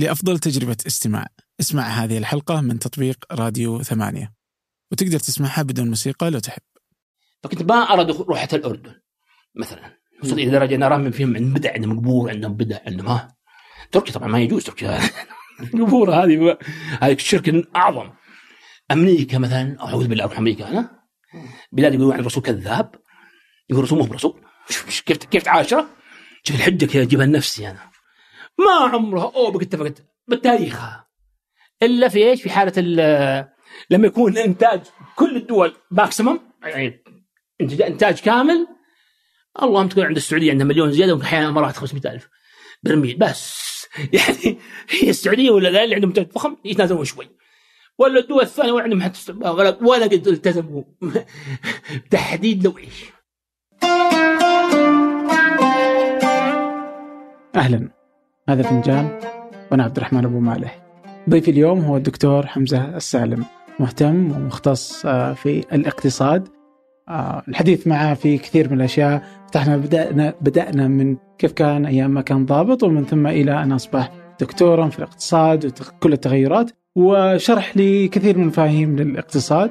لأفضل تجربة استماع. اسمع هذه الحلقة من تطبيق راديو ثمانية. وتقدر تسمعها بدون موسيقى لو تحب. فكنت ما دخول- روحة الأردن مثلا. وصل إلى درجة ان ارى فيهم عندهم بدع عندهم قبور عندهم بدع عندهم ها. تركيا طبعا ما يجوز تركيا. القبور هذه هذه الشرك أعظم. أمريكا مثلا أعوذ بالله أروح أمريكا أنا بلاد يقولون عن الرسول كذاب. يقول الرسول مو برسول. كيف كيف تعاشره. شوف الحجة كيف اجيبها لنفسي أنا ما عمرها. اوبك اتفقت بالتاريخ إلا في إيش؟ في حالة ال- لما يكون إنتاج كل الدول ماكسيمم يعني انتاج كامل. اللهم تكون عند السعودية عندها مليون زيادة واحيانا الامارات 500 ألف برميل. بس يعني هي السعودية ولا لا اللي عندهم انتاج فخم يتنازلون شوي. ولا الدول الثانية ولا عندهم حتى ولا ولا قد التزموا تحديد لو إيش. أهلا. هذا فنجان وأنا عبد الرحمن أبو مالح. ضيفي اليوم هو الدكتور حمزة السالم مهتم ومختص آه، في الاقتصاد. آه، الحديث معه في كثير من الأشياء. فتحنا بدأنا بدأنا من كيف كان أيام ما كان ضابط ومن ثم إلى أن أصبح دكتورا في الاقتصاد وكل التغيرات. وشرح لي كثير من المفاهيم للاقتصاد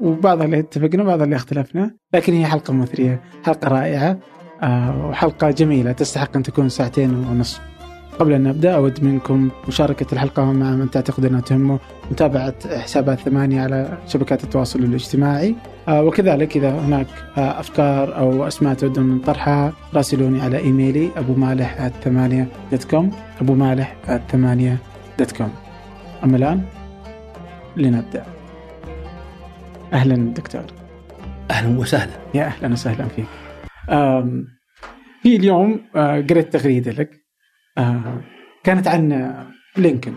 وبعضها اللي اتفقنا وبعضها اللي اختلفنا لكن هي حلقة مثرية حلقة رائعة آه، وحلقة جميلة تستحق أن تكون ساعتين ونصف. قبل أن نبدأ أود منكم مشاركة الحلقة مع من تعتقد أنها تهمه متابعة حسابات ثمانية على شبكات التواصل الاجتماعي. آه، وكذلك إذا هناك آه، أفكار أو أسماء تودون طرحها راسلوني على إيميلي أبو مالح ثمانية dot com أبو مالح ثمانية dot com أما الآن لنبدأ. أهلا دكتور. أهلا وسهلا. يا أهلا وسهلا فيك. في اليوم آه، قريت تغريدة لك. آه، كانت عن لينكولن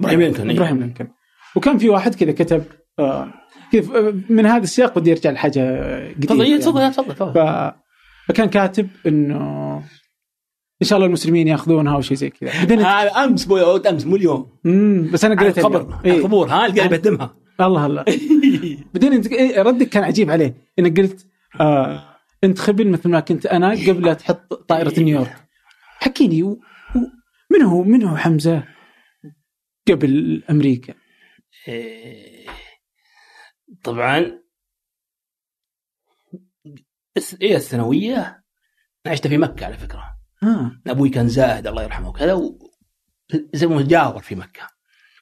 إبراهيم لينكولن إيه. إبراهيم لينكولن وكان في واحد كذا كتب آه، كيف آه، من هذا السياق بدي ارجع لحاجة قديمة تفضل يعني. تفضل تفضل. فكان كاتب إنه إن شاء الله المسلمين يأخذونها أو شيء زي كذا هذا أمس بو أمس مو اليوم امم بس أنا قريت الخبر. إيه. القبور ها اللي قاعد يهدمها الله الله بعدين أنت إيه، ردك كان عجيب عليه إنك قلت آه أنت خبل مثل ما كنت أنا قبل لا تحط طائرة نيويورك حكيني. من هو من هو حمزة قبل أمريكا. إيه، طبعا إيه الثانوية عشت في مكة على فكرة. ها أبوي كان زاهد الله يرحمه وكذا. زي ما جاور في مكة.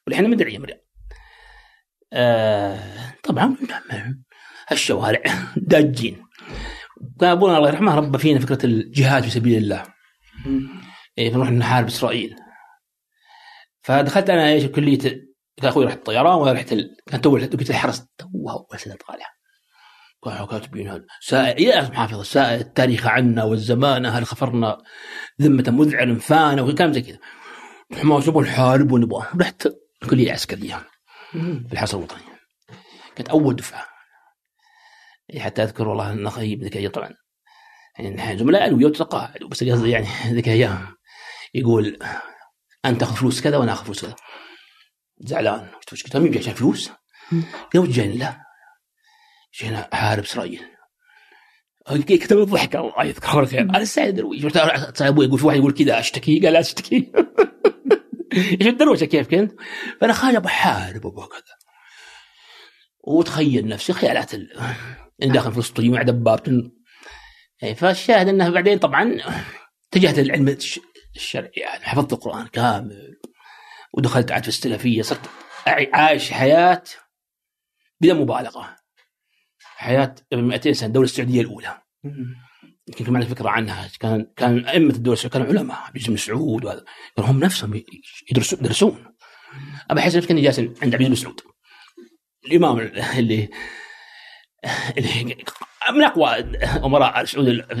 والحين مدعي مريم آه طبعا الشوارع داجين. كان أبونا الله يرحمه ربى فينا فكرة الجهاد في سبيل الله. فنروح نحارب اسرائيل فدخلت أنا إيش كلية كان أخوي رحت الطيران وأنا رحت ال... كانت أول كليه الحرس توها اول سنه كانوا كاتبين هذا سائل يا اسم حافظ سائل التاريخ عنا والزمان هل خفرنا ذمة مذعر فانا وكلام زي كذا. حماس نبغى نحارب ونبغى رحت الكليه العسكريه في الحرس الوطني. كانت أول دفعة. إيه حتى أذكر والله إن أخي ذيك طبعا. يعني نحن زملاء ويتقاعد بس قصدي يعني ذيك الأيام يقول أنت تاخذ فلوس كذا وأنا آخذ فلوس كذا. زعلان. قلت؟ قلت مين عشان فلوس؟ قال وش جايين لا. جينا احارب إسرائيل. كتب الضحك الله يذكره الخير أنا السعيد درويش أبوي يقول في واحد يقول كذا أشتكي؟ قال لا أشتكي. إيش الدروشه كيف كنت؟ فأنا خارج بحارب أبغى كذا. وتخيل نفسي خيالات ال... داخل فلسطين مع دبابة. إيه، فالشاهد انه بعدين طبعا اتجهت للعلم الش- الشرعي يعني حفظت القرآن كامل ودخلت عاد في السلفية صرت عايش حياة بلا مبالغة. حياة قبل 200 سنة الدولة السعودية الأولى. يمكن كمان فكرة عنها كان كان أئمة الدولة السعودية كانوا علماء عبد بن مسعود وهذا. كانوا هم نفسهم يدرسون يدرسون. ابى احس نفسي كاني جالس عند عبد بن مسعود. الإمام اللي اللي من أقوى أمراء السعود ال-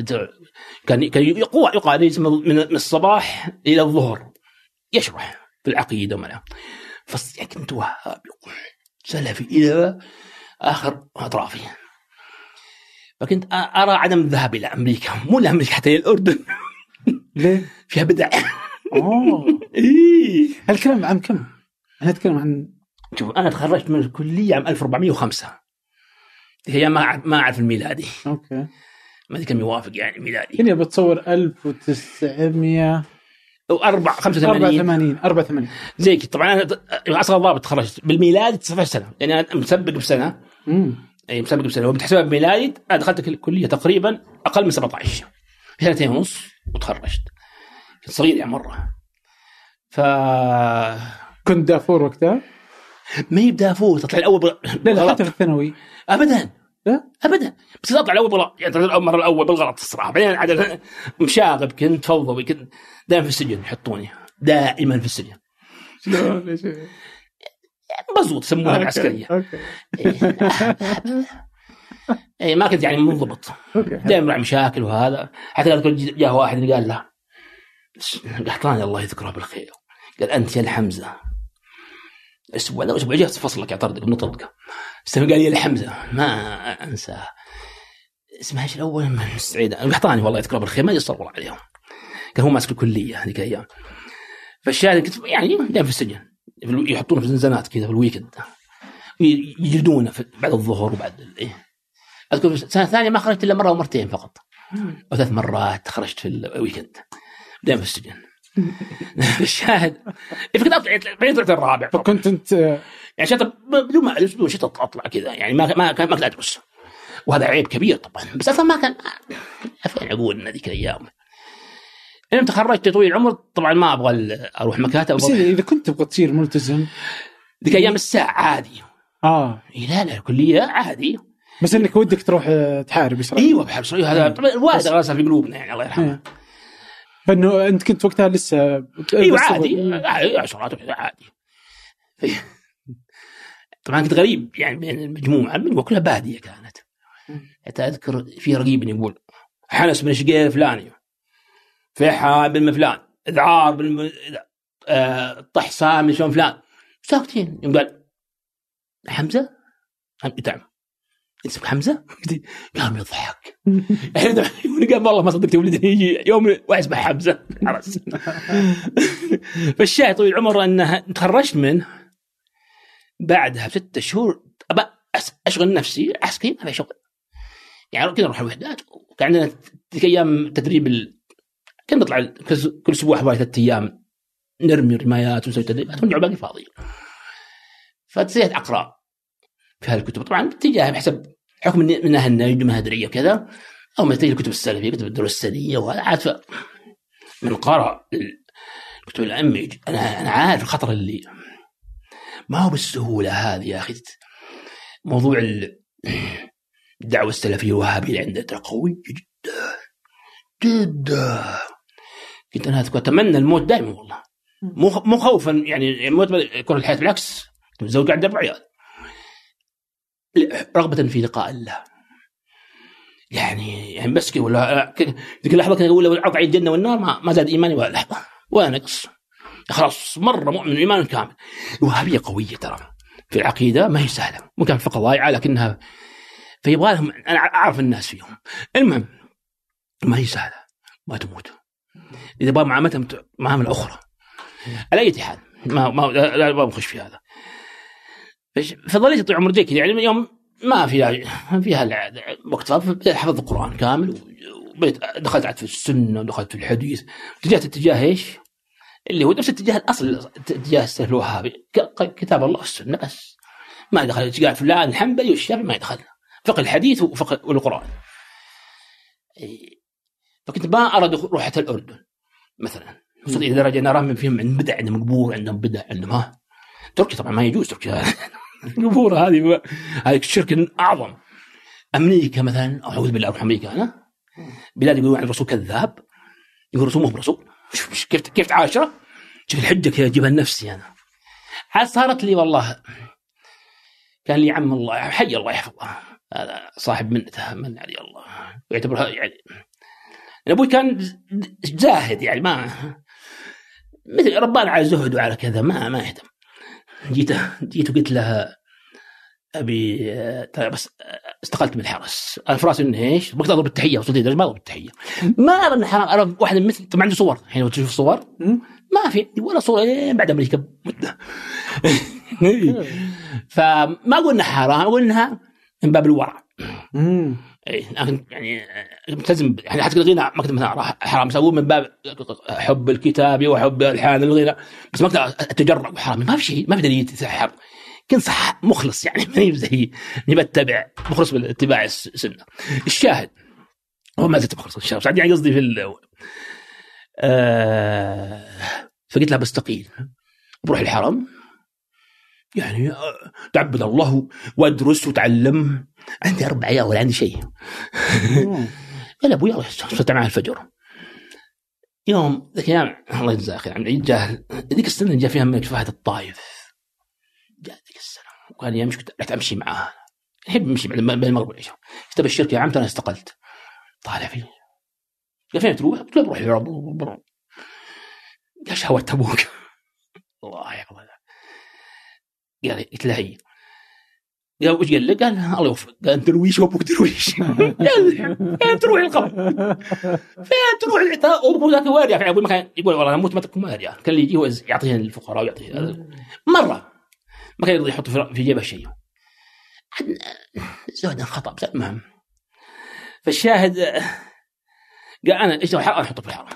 كان كان يسمى من الصباح إلى الظهر. يشرح في العقيدة وما فص يعني كنت وهابي سلفي إلى آخر أطرافي. فكنت أرى عدم الذهاب إلى أمريكا. مو لامريكا حتى إلى الأردن. ليه؟ فيها بدع. أوه. إيه. هالكلام عام كم؟ أنا أتكلم عن شوف أنا تخرجت من الكلية عام 1405 هي ما ما أعرف الميلادي. أوكي. ما أدري كم يوافق يعني ميلادي. هنا بتصور 1900 أربع 85 84 84 زي كذا. طبعا أنا اصغر ضابط تخرجت بالميلاد 19 سنة. يعني أنا مسبق بسنة. امم أي مسبق بسنة. وبتحسبها بميلادي أنا دخلت الكليه تقريبا أقل من 17 في سنتين ونص وتخرجت. كنت صغير يعني مرة. ف كنت دافور وقتها؟ ما هي بدافور. تطلع الأول بغ... لا لا. حتى في الثانوي. ابدا؟ ابدا. بس اطلع الأول بالغلط. يعني المره الأول بالغلط الصراحة. بعدين عاد مشاغب كنت فوضوي كنت دائما في السجن يحطوني. دائما في السجن. شلون؟ ليش؟ مبزوط يسمونها العسكرية. اي ما كنت يعني منضبط. دائما مع مشاكل وهذا. حتى اذكر جاء واحد قال له قحطاني الله يذكره بالخير. قال أنت يا الحمزة. أسبوع لا أسبوع جهز فصلك يعترضك بنطقك استمع قال يا الحمزه ما انساه اسمها إيش الأول؟ من سعيد قحطاني والله يذكره بالخير ما يصر والله عليهم. كان هو ماسك الكلية هذيك الأيام. فالشاهد كنت يعني دائما في السجن. يحطونه في زنزانات كذا في ال weekend. يجلدونه بعد الظهر وبعد إيه. أذكر السنة الثانية ما خرجت إلا مرة ومرتين فقط. أو ثلاث مرات خرجت في ال weekend دائما في السجن. الشاهد فكنت اطلع بعدين طلعت الرابع فكنت انت يعني شاطر بدون ما بدون شيء أطلع كذا يعني ما ما كان ما كنت أدرس. وهذا عيب كبير طبعا. بس أصلا ما كان فين عقولنا ذيك الأيام؟ لما تخرجت طويل العمر طبعا ما أبغى أروح مكاتب بس اذا كنت تبغى تصير ملتزم. ذيك أيام الساعة عادي. آه. إيه لا لا الكليه عادي. بس إنك ودك تروح آه، تحارب اسرائيل إيوه بحب صحيح. هذا طبعا الوالد غرسها في قلوبنا يعني الله يرحمه. فإنه أنت كنت وقتها لسه أيوه عادي. عشرات عادي. طبعا كنت غريب يعني بين المجموعة المجموعه كلها بادية كانت. حتى اذكر في رقيب يقول حنس بن شقير الفلاني فيحاء بن فلان اذعار بن آه، طح سامي شلون فلان. ساكتين يوم قال حمزة؟ حم- نعم اسمك حمزة؟ قام يضحك. يعني قال والله ما صدقت ولدني يجي يوم واحد اسمه حمزة. عرس. فالشاهد طويل العمر انها تخرجت منه بعدها بستة شهور. أشغل نفسي عسكري ما في شغل. يعني كنا نروح الوحدات. وكان عندنا تلك أيام تدريب ال... كنا نطلع كل كل أسبوع حوالي ثلاث أيام. نرمي رمايات ونسوي تدريبات. ونرجع باقي فاضي فتصير أقرأ. في هالكتب طبعا اتجاه بحسب حكم إني منها النجد منها دريه وكذا. أو ما تجي الكتب السلفية كتب الدروس السنيه وهذا. عاد من قرأ الكتب يجي- أنا أنا عارف الخطر اللي ما هو بالسهولة هذه يا أخي. موضوع ال- الدعوة السلفية الوهابية اللي عندنا ترى قوي جدا. جدا. كنت أنا أذكر أتمنى الموت دائما والله. مو مو خوفا يعني الموت يكون الحياة بالعكس. متزوج عندي أربع عيال. رغبة في لقاء الله. يعني يعني بس ولا ذيك اللحظة كان يقول لو العرض علي الجنة والنار ما, ما زاد إيماني ولا لحظة. ولا نقص. خلاص مرة مؤمن إيمان كامل. الوهابية قوية ترى. في العقيدة ما هي سهلة. ممكن فقط ضايعة لكنها فيبغى لهم أنا أعرف الناس فيهم. المهم ما هي سهلة. ما تموت. بقى معاملتهم معاملة أخرى. على أي حال ما ما لا لا ما بخش في هذا. فظليت عمري زي كذا يعني من يوم ما في فيها وقت فاضي. بديت حفظ القرآن كامل وبديت دخلت في السنة ودخلت في الحديث. اتجهت اتجاه إيش؟ اللي هو نفس اتجاه الأصل اتجاه السلف الوهابي. كتاب الله والسنة بس. ما دخل. اتجاه فلان الحنبلي والشافعي ما يدخل فقه الحديث وفقه والقران. فكنت ما ارى دخول- روح حتى الأردن مثلا. وصلت إلى درجة أنا اراهم فيهم عندهم بدع عندهم قبور عندهم بدع عندهم ها؟ تركيا طبعا ما يجوز تركيا. القبور هذه هذه الشرك أعظم. أمريكا مثلا أعوذ بالله أروح أمريكا أنا. بلاد يقولون عن الرسول كذاب. يقول الرسول مو برسول. كيف كيف تعاشره شوف الحجة كذا أجيبها لنفسي أنا. عاد صارت لي والله. كان لي عم الله حي الله يحفظه. هذا صاحب منته من علي الله. ويعتبرها يعني. أبوي كان زاهد يعني ما مثل ربان على زهد وعلى كذا ما ما يهتم. جيت جيت وقلت له أبي ترى بس استقلت من الحرس. أنا في راسي إنه إيش؟ بقدر اضرب التحيه وصلت لدرجه ما اضرب التحيه ما ارى انه حرام ارى واحد مثل طبعا عنده صور. الحين لو تشوف صور. ما في ولا صورة بعد أمريكا. مده فما أقول إنها حرام أقول إنها من باب الورع. يعني ملتزم يعني حتى الغناء ما كنت مثلا حرام اسويه من باب حب الكتاب وحب الحان الغناء بس ما أقدر اتجرأ حرام ما في شيء ما في دليل تسحر كنت صح مخلص يعني ماني زي اني بتبع مخلص باتباع السنة. الشاهد هو ما زلت مخلص الشاهد. يعني قصدي في ال... آه فقلت له بستقيل بروح الحرم. يعني تعبد الله وادرس وتعلم. عندي أربع عيال ولا عندي شيء. قال أبوي يلا صرت معه الفجر. يوم ذاك الأيام الله يجزاه خير عمي جاه. ذيك السنة جاء فيها ملك فهد الطايف. جاء ذيك السنة وقال لي امشي رحت أمشي معاه احب امشي بين المغرب والعشاء. استبشرك يا عم أنا استقلت. طالع فيه. قال فين تروح؟ قلت له بروح العرب قال شهوة أبوك. الله يحفظه قال قلت له هي قال وش قال له؟ قال الله يوفقك. قال درويش وأبوك درويش قال فين تروح القبر؟ فين تروح العتاق وابوك ذاك وين يا أبوي ما كان يقول والله أنا أموت ما تكون مال كان اللي يجي يعطيه الفقراء ويعطيه مرة. ما كان يرضى يحط في جيبه شيء. زهد خطا بس المهم. فالشاهد قال أنا إيش الحرام أحطه في الحرام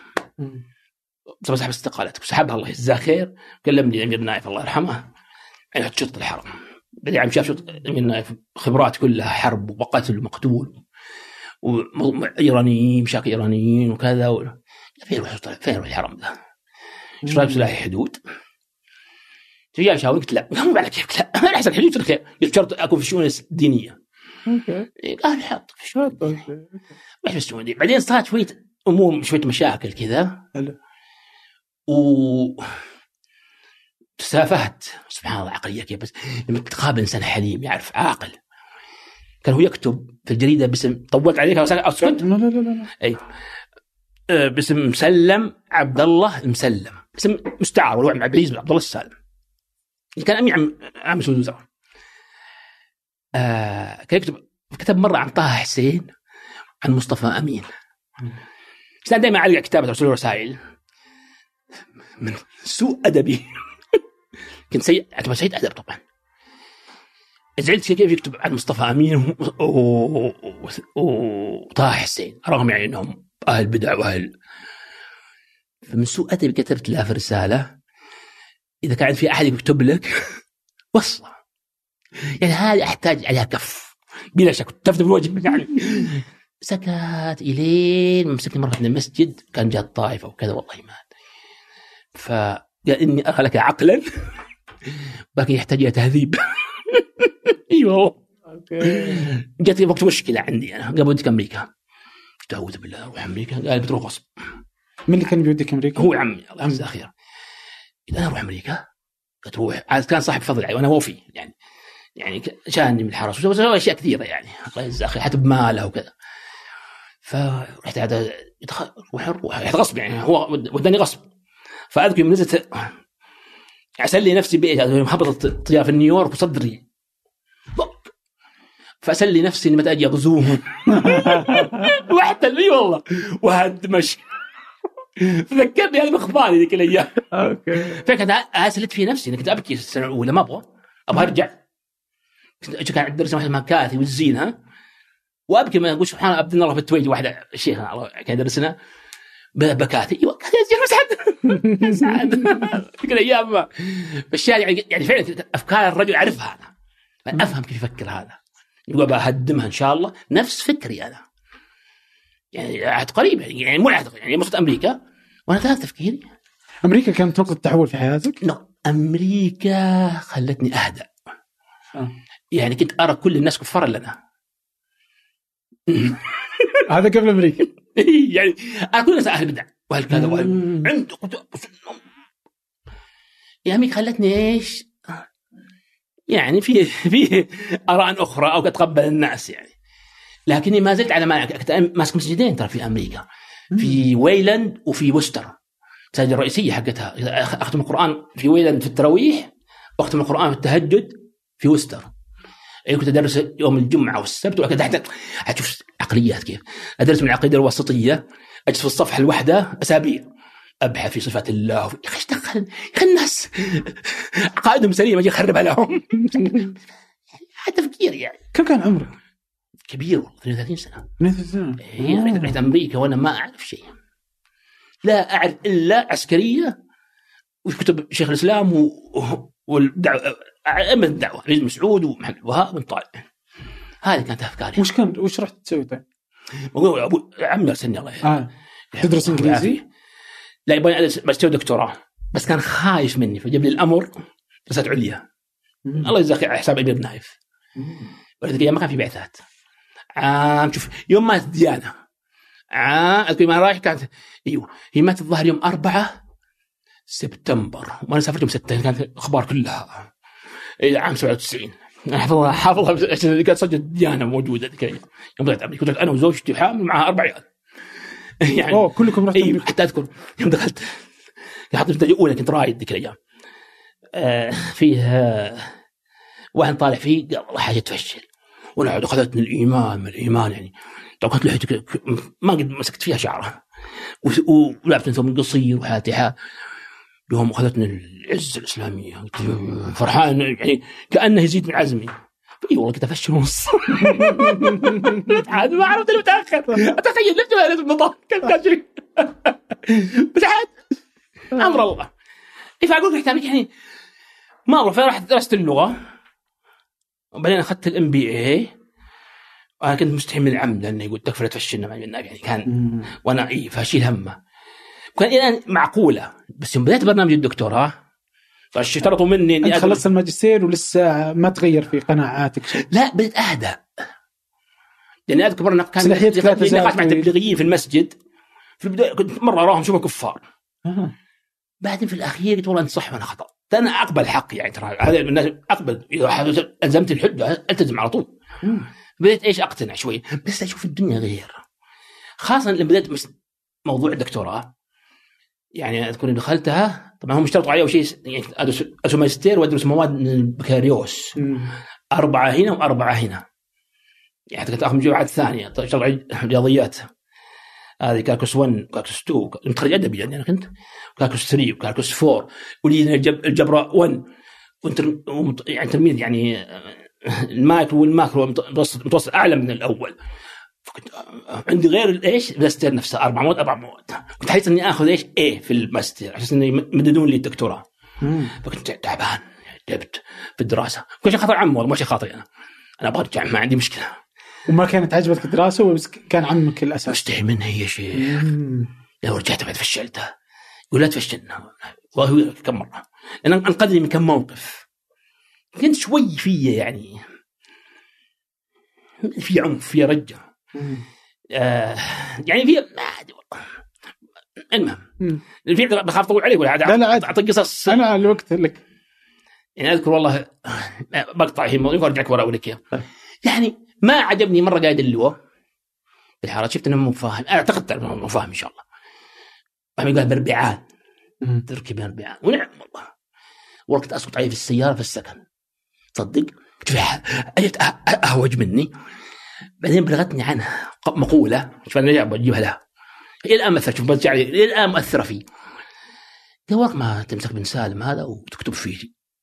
بس بسحب استقالتك وسحبها الله يجزاه خير. كلمني الامير نايف الله يرحمه. يعني شرطه الحرم بعدين عم شاف الامير نايف خبرات كلها حرب وقتل ومقتول وايرانيين مشاكل إيرانيين وكذا و... فين يروح فين يروح الحرم ذا؟ إيش رايك سلاح حدود؟ جاي شاور قلت لا مو على كيفك لا أنا أحسن حدود قلت قلت شرط اكون في الشؤون الدينيه قال حط في الشؤون. مش بس الشؤون الدينية. بعدين صارت شوية أمور شوية مشاكل كذا حلو. و تسافهت. سبحان الله عقلية كيف بس لما تقابل إنسان حليم يعرف عاقل. كان هو يكتب في الجريدة باسم طولت عليك أسكت؟ لا لا لا لا أي. آه، باسم مسلم عبد الله المسلم. اسم مستعار وهو عبد العزيز بن عبد الله السالم. كان امين عام عام مسؤول الوزراء آه كان يكتب كتب مرة عن طه حسين عن مصطفى أمين. كان دائما اعلق كتابه ارسل رسائل من سوء أدبي. كنت سيء اعتبر سيء ادب طبعا. زعلت كيف يكتب عن مصطفى أمين وطه حسين رغم يعني إنهم أهل بدع وأهل. فمن سوء ادبي كتبت له في رسالة إذا كان في أحد يكتب لك وصله. يعني هذه أحتاج عليها كف. بلا شك. تفت بالوجه يعني. سكت إلين مسكني مرة من المسجد كان جاء الطائفة وكذا والله ما فقال إني ارى لك عقلا. لكن يحتاج إلى تهذيب. أيوه. أوكي. جت وقت مشكلة عندي أنا قبل ودك أمريكا. قلت أعوذ بالله أروح أمريكا. قال بتروح غصب. من اللي كان بيوديك أمريكا؟ هو عمي الله يجزاه خير قلت أنا أروح أمريكا؟ قلت روح. عاد كان صاحب فضل علي وأنا وفي يعني يعني شاني من الحرس. وسوى سوى أشياء كثيرة يعني. الله يجزاه خير حتى بماله وكذا. فرحت هذا يدخل روح روح. غصب يعني هو ود- وداني غصب. فأذكر يوم نزلت أسلي نفسي بإيش؟ هبطت الطيارة في نيويورك وصدري. فأسلي نفسي اني متى أجي اغزوهم واحتل اي والله. وهدمش. ذكرني هذه بأخباري ذيك الأيام. أوكي. فكنت أسلت في نفسي. كنت أبكي السنة الأولى ما أبغى. أبغى أرجع. كان عندي درس واحد اسمها كاثي والزين ها. وأبكي ما أقول سبحان الله عبد الله في التويج واحدة الشيخ الله كان يدرسنا ب- بكاثي أيوه يا شيخ مسعد مسعد ذيك الأيام. فالشاهد يعني يعني فعلا أفكار الرجل اعرفها أنا. أفهم كيف يفكر هذا. يقول بهدمها إن شاء الله. نفس فكري أنا. يعني عهد قريب يعني مو عهد يعني رحت أمريكا. وأنا ثلاث تفكيري. أمريكا كانت نقطه تحول في حياتك؟ نو. أمريكا خلتني اهدى. يعني كنت أرى كل الناس كفارا لنا. هذا قبل أمريكا. يعني ارى كل الناس أهل بدع. واهل كذا؟ واهل. عنده كتب يا أمريكا خلتني إيش؟ يعني في في آراء أخرى أو أتقبل الناس يعني. لكني ما زلت على ما كنت ماسك مسجدين ترى في أمريكا. في ويلاند وفي وستر. المساجد الرئيسية حقتها. أختم القرآن في ويلاند في التراويح وأختم القرآن في التهجد في وستر. يعني كنت أدرس يوم الجمعة والسبت وكذا حتى حتشوف عقليات كيف. ادرس من العقيدة الوسطية أجلس في الصفحة الواحدة أسابيع. أبحث في صفات الله. يا أخي إيش دخل؟ يا أخي الناس. عقائدهم سليمة أجي اخربها لهم هذا تفكير يعني. كم كان عمرك؟ كبير والله 32 سنة. 32 سنة. إيه، رحت أمريكا وأنا ما أعرف شيء. لا أعرف إلا عسكرية وكتب شيخ الإسلام و... والدعوة أئمة الدعوة مسعود ومحمد الوهاب بن طالب. هذه كانت أفكاري. وش كان وش رحت تسوي طيب؟ عمي ارسلني الله آه. تدرس إنجليزي؟ لا يبغى ادرس ماجستير ودكتوراه بس كان خايف مني فجاب لي الأمر دراسات عليا. الله يجزاك على حساب امير نايف. ولذلك ما كان في بعثات. عام شوف يوم مات ديانه عام أذكر ما رايح كانت أيوه هي ماتت الظاهر يوم أربعة سبتمبر وأنا سافرت يوم 6 كانت الاخبار كلها. عام 97 حافظها حافظها عشان كانت صجة ديانه موجودة ذيك الأيام يوم طلعت أمريكا كنت أنا وزوجتي وحامل معها أربع عيال. يعني اوه كلكم رحتوا أيوه أمريكا. حتى أذكر يوم دخلت حطيت في الأولى كنت رايد ذيك الأيام آه فيه آه واحد طالع فيه قال والله حاجة تفشل. وأنا عاد أخذتني الإيمان من الإيمان يعني. طبعا كانت لحيتي ما قد مسكت فيها شعره و- و- ولابس ثوب قصير وحالتي حال يوم اخذتني العزه الاسلاميه قلت فرحان يعني كأنه يزيد من عزمي. اي والله كنت افشل ونص عاد ما عرفت اللي متأخر. أتخيل لفت ولا لازم المطار كان كان شيء بس عاد أمر الله. إيه فأقول لك يعني ما اعرف رحت درست اللغة. وبعدين أخذت ال MBA وأنا كنت مستحي من العمد لأنه يقول تكفى لا تفشلنا مع النبي يعني كان. وأنا اي فأشيل همه. كان الان معقولة. بس يوم بديت برنامج الدكتوراه فاشترطوا مني إني خلصت الماجستير ولسه ما تغير في قناعاتك شيء. لا بديت اهدى لأني أذكر مرة كان نقاش مع. التبليغيين في المسجد. في البداية كنت مرة أراهم شبه كفار. آه. بعدين في الأخير قلت والله انت صح وأنا خطأ. أنا أقبل حقي يعني ترى. هذا الناس أقبل. إذا ألزمت الحجه ألتزم على طول. بديت إيش؟ أقتنع شوي. بس أشوف الدنيا غير. خاصة لما بديت موضوع الدكتوراه يعني اذكر اني دخلتها طبعا هم اشترطوا علي أول شيء يعني أدرس ماجستير وأدرس مواد من البكالوريوس. أربعة هنا وأربعة هنا. يعني كنت اخذ مجموعات ثانية. طيب شرع رياضيات. هذه calculus 1 calculus 2 متخرج ادبي يعني أنا كنت calculus 3 و calculus 4 ولي الجب- الجبر 1 وانتر ومت- يعني تلميذ يعني آه، ال micro وال macro مت- متوسط متوسط أعلى من الأول. فكنت عندي غير إيش؟ الماستر نفسه أربع مواد أربع مواد. كنت حريص إني آخذ إيش؟ إيه في الماستر عشان انه يمددون لي الدكتوراه. فكنت تعبان تعبت في الدراسة. كل شيء خاطر عمي والله مو شيء خاطري أنا. أنا أبغى أرجع ما عندي مشكلة. وما كانت عجبتك الدراسة بس كان عمك الاساس مستحي منها يا شيخ. لو رجعت بعد فشلتها. يقول لا تفشلنا. والله كم مرة. لأن أنقذني من كم موقف. كنت شوي فيا يعني. في عنف في رجة. آه يعني في ما أدري والله. المهم. في بخاف أطول عليك ولا عاد لا، لا، عاد. أعطيك قصص. أنا الوقت لك. يعني أذكر والله بقطع هي الموضوع ارجعك ورا أقول لك إياه. طيب. يعني ما عجبني مرة قاعد اللواء في الحاره شفت إنه مو فاهم. أنا اعتقدت إنه مو فاهم إن شاء الله. فهم قال بربعان مم. تركي بربعان ونعم والله. كنت أسقط عليه في السيارة في السكن. تصدق؟ أه- أهوج مني. بعدين بلغتني عنها مقولة شوف أنا جاي بجيبها لها. إلى الآن مثل شوف برجع لي إلى الآن مؤثره قال والله ما تمسك بن سالم هذا وتكتب فيه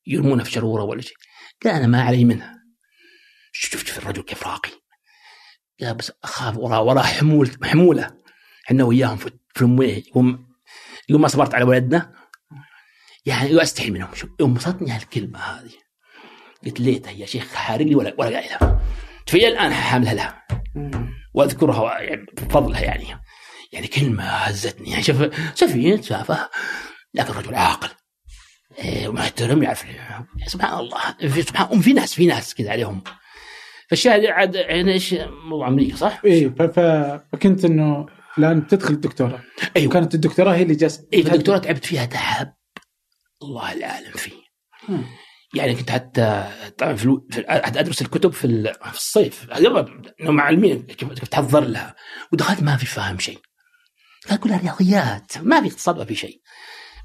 يرمونه في شرورة ولا شيء. قال أنا ما علي منها. شفت شوف الرجل كيف راقي. قال بس أخاف وراه وراه حمول حمولة. إحنا وياهم في في المويه يقوم يقوم ما صبرت على ولدنا يعني أستحي منهم. شوف يوم وصلتني هالكلمة هذه قلت ليتها يا شيخ حارق لي ولا ولا قايلها في الآن حاملها لها. وأذكرها يعني بفضلها يعني. يعني كلمة هزتني. يعني شوف سفيه تافه لكن رجل عاقل. إيه، ومحترم يعرف سبحان الله. في سبحان في ناس في ناس كذا عليهم. فالشاهد عاد يعني إيش؟ موضوع أمريكا صح؟ ف- فكنت إنه الآن بتدخل الدكتوراه أيوه. وكانت الدكتوراه هي اللي جالسة اي فالدكتوراه تعبت فيها تعب الله العالم فيه. يعني كنت حتى طبعا في, ألو... في حتى أدرس الكتب في, ال... في الصيف. علمين كيف تحضر لها. ودخلت ما في فاهم شيء. كانت كلها رياضيات ما في اقتصاد ما في شيء.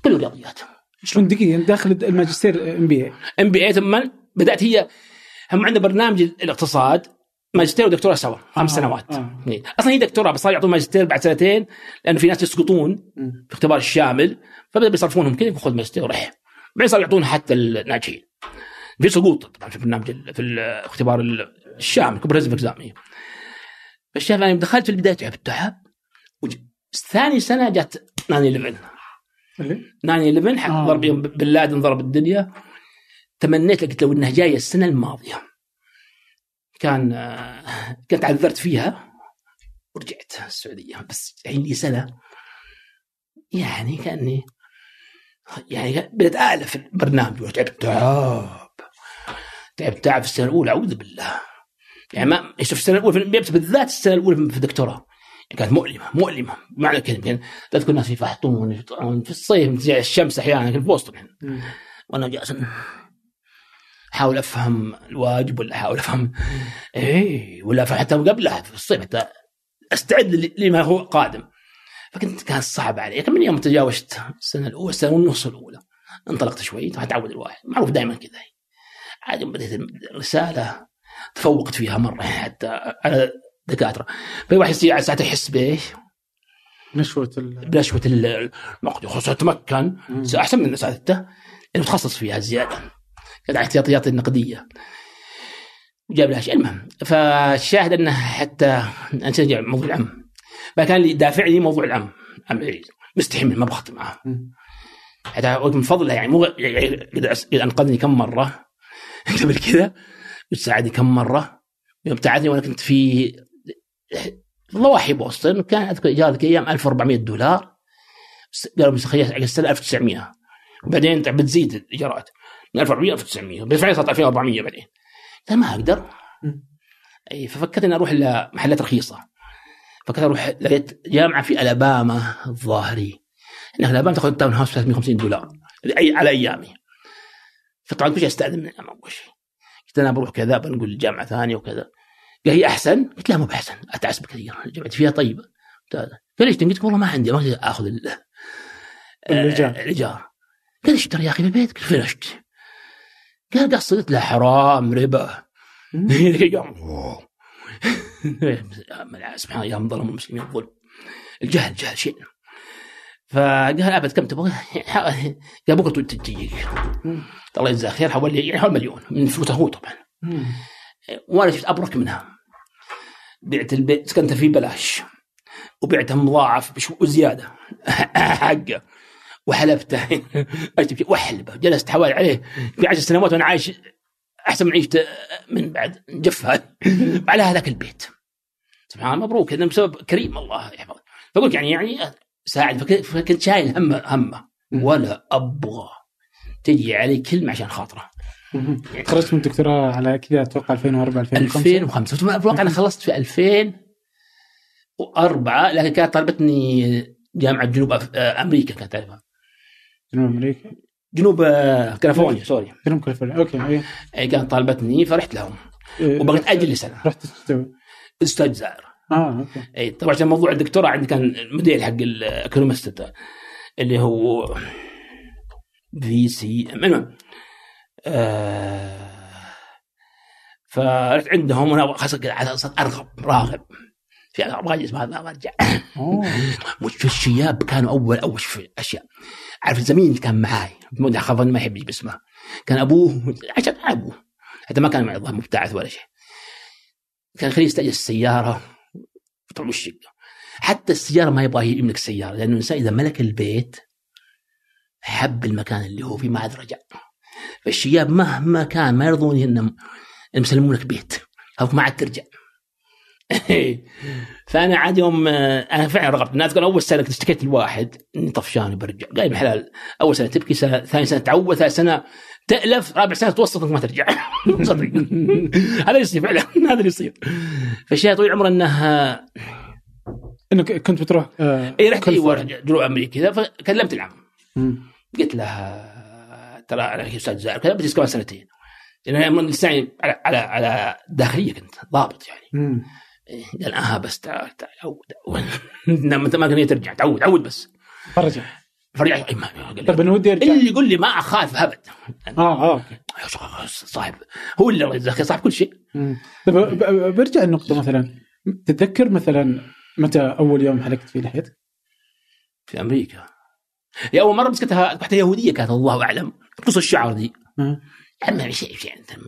كله رياضيات شلون دقيقة؟ انت داخل الماجستير ام بي اي. ام بي اي ثم بدأت هي هم عندنا برنامج الاقتصاد ماجستير ودكتوراه سوا. خمس آه، سنوات. آه. إيه. أصلا هي دكتوراه بس صار يعطون ماجستير بعد سنتين لأنه في ناس يسقطون. في اختبار الشامل فبدا بيصرفونهم كذا خذ ماجستير ورح بعدين صاروا يعطون حتى الناجحين في سقوط طبعا في البرنامج ال- في الاختبار الشامل comprehensive exam فالشاف أنا دخلت في البداية تعبت تعب ثاني سنة جت 9 11 اللي؟ 9 11 حق آه. ضرب يوم بن لادن ضرب الدنيا. تمنيت قلت لو إنها جاية السنة الماضية. كان آه، كنت عذرت فيها ورجعت السعودية. بس الحين لي سنة يعني كأني يعني بدأت أألف البرنامج. وتعبت تعب. تعبت تعب في السنة الأولى أعوذ بالله. يعني ما شوف السنة الأولى بالذات السنة الأولى في الدكتوراه. يعني كانت مؤلمة مؤلمة معنى الكلمة. يعني تذكر الناس يفحطون في الصيف زي الشمس أحيانا كنت في بوسطن. هنا. وأنا جالس أحاول أفهم الواجب ولا أحاول أفهم إيه ولا حتى قبلها في الصيف. حتى أستعد ل- لما هو قادم. فكنت كان صعب علي. لكن من يوم تجاوزت السنة الأولى السنة والنص الأولى. انطلقت شوي تعود الواحد معروف دائما كذا. عاد بديت الرسالة تفوقت فيها مرة حتى على دكاترة. في واحد يصير ساعتها يحس بإيش؟ نشوة ال بنشوة ال- النقد خصوصا اتمكن مم. أحسن من اساتذته إنه تخصص فيها زيادة. كذا احتياطيات النقدية. وجاب لها شيء المهم فالشاهد أنه حتى نرجع موضوع العم. ما كان اللي دافعني موضوع العم عم العريس مستحي منه ما بخطي معه مم. حتى من فضله يعني مو يعني قد أنقذني كم مرة. قبل كذا وساعدني كم مرة. يوم ابتعدني وأنا كنت في ضواحي بوسطن كان أذكر ايجار ذيك الأيام 1400 دولار. قالوا خليها على السنة 1900 وبعدين بتزيد الإيجارات. من 1400 1900 بس فعلا صارت 2400 بعدين. قلت ما أقدر. أي ففكرت إني أروح لمحلات رخيصة. فكرت أروح لقيت جامعة في ألاباما الظاهري. انك ألاباما تاخذ التاون هاوس 350 دولار. اي على أيامي. فطبعا كل شيء استاذن من الجامعة اول شيء؟ قلت أنا بروح كذا بنقول جامعه ثانية وكذا. قال هي أحسن؟ قلت لا مو بأحسن اتعس بكثير جامعتي فيها طيبة. قلت قال ليش قلت والله ما عندي ما أقدر أخذ ال- الإيجار. آه، الإيجار. قال اشتري يا أخي في البيت؟ قلت فين اشتري؟ قال قصد قلت له حرام ربا. سبحان الله يا من ظلموا المسلمين الظلم الجهل جهل شيء فقال أبد كم تبغى؟ قال بكره تجيك. الله يجزاه خير حوالي يعني حوالي مليون من فلوسه هو طبعا. وأنا شفت أبرك منها. بعت البيت سكنت فيه بلاش وبعته مضاعف بشو وزيادة. حقه. وحلبته. شيء واحلبه جلست حوالي عليه. في عشر سنوات وأنا عايش أحسن من عيشته من بعد جفها على هذاك البيت. سبحان الله مبروك هذا بسبب كريم الله يحفظه فقلت يعني يعني ساعد فك- فكنت شايل همه همه ولا أبغى. تجي علي كلمة عشان خاطره. تخرجت من الدكتوراه على كذا أتوقع 2004 2005 2005 أتوقع أنا خلصت في 2004 لكن كانت طلبتني جامعة جنوب أف- آه، أمريكا كانت تعرفها جنوب أمريكا. جنوب آه، كاليفورنيا sorry. جنوب كاليفورنيا. okay إيه. أي كانت طالبتني فرحت لهم. إيه. وبغيت أجل لسنه رحت أستاذ زائر. آه okay. اي طبعا عشان موضوع الدكتوراه عندي كان المدير حق ال economist اللي هو في سي المهم آه فرحت عندهم وأنا صرت أرغب راغب. في أبغى اسمه هذا أرجع. الشياب كانوا أول أول أشياء. عارف الزميل اللي كان معاي خافا ما يحب يجيب اسمه. كان أبوه عشان أبوه حتى ما كان الظاهر مبتعث ولا شيء. كان يخليه يستأجر السيارة طبعا الشقه حتى السيارة ما يبغى يملك السياره لأنه الإنسان إذا ملك البيت حب المكان اللي هو فيه ما عاد رجع. فالشياب مهما كان ما يرضون إنهم يسلمون لك بيت أو ما عاد ترجع. فأنا عاد يوم أنا فعلا رغبت. الناس قالوا أول سنة كنت اشتكيت لواحد إني طفشان برجع. قال ابن حلال. أول سنة تبكي سنة ثاني سنة تعود ثالث سنة تألف رابع سنة توسط انك ما ترجع. صدق. هذا اللي يصير فعلا. هذا اللي يصير. فالشيء طويل العمر إنه إنك كنت بتروح آه أي رحت أيوه. جنوب أمريكا كذا فكلمت العم. قلت له ترى أنا أستاذ زائر كذا بدي كمان سنتين. لأن من لساني على على على داخلية كنت ضابط يعني. إيه، قال آه بس تعال تعال عود انت ما كان ترجع تعود عود بس. فرجع. فرجع إيه، طب أنا ودي ارجع اللي يقول لي ما أخاف أبد. آه آه أوكي. يا صاحب هو اللي خير صاحب كل شيء. طب برجع النقطة مثلا. تتذكر مثلا متى أول يوم حلقت فيه لحيتك؟ في أمريكا. هي أول مرة مسكتها واحدة يهودية كانت الله أعلم. قص الشعر دي. شيء شيء أنت ما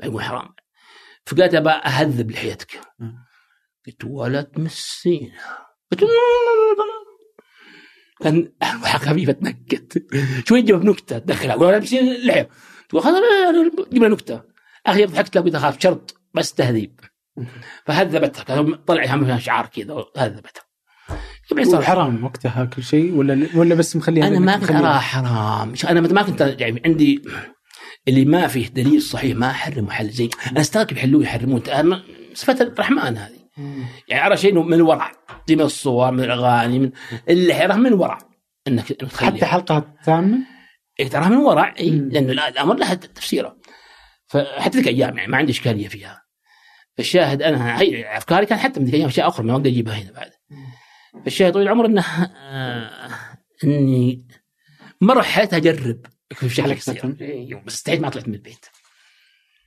ما يقول حرام. فقالت ابى أهذب لحيتك. قلت ولا تمسينا. قلت كان الواحد خفيفه تنكت شوي جاب نكته تدخلها ولا تمسين اللحيه تقول خلاص جيب نكتة. أخي ضحكت قلت اخاف شرط بس تهذيب. فهذبتها. طلع شعار كذا وهذبتها جميع صار حرام وقتها كل شيء ولا ولا بس مخليها أنا ما كنت؟ اراها حرام. أنا ما كنت يعني عندي اللي ما فيه دليل صحيح ما احرم محل زين أنا استغرب يحلوه يحرمون صفة الرحمن هذه. يعني ارى شيء من الورع من الصور من الأغاني من اللحيه من الورع. إنك حتى حلقة ثامنه إيه تراها من ورع إيه. لأنه لا- الأمر لها تفسيره. فحتى ذيك أيام يعني ما عندي إشكالية فيها. فالشاهد أنا هي أفكاري كان حتى من ذيك الأيام أشياء أخرى ما أقدر أجيبها هنا بعد. فالشاهد طويل العمر انه آه إني مرة حياتي أجرب. في ثامنة. إيه، بس استحيت ما طلعت من البيت.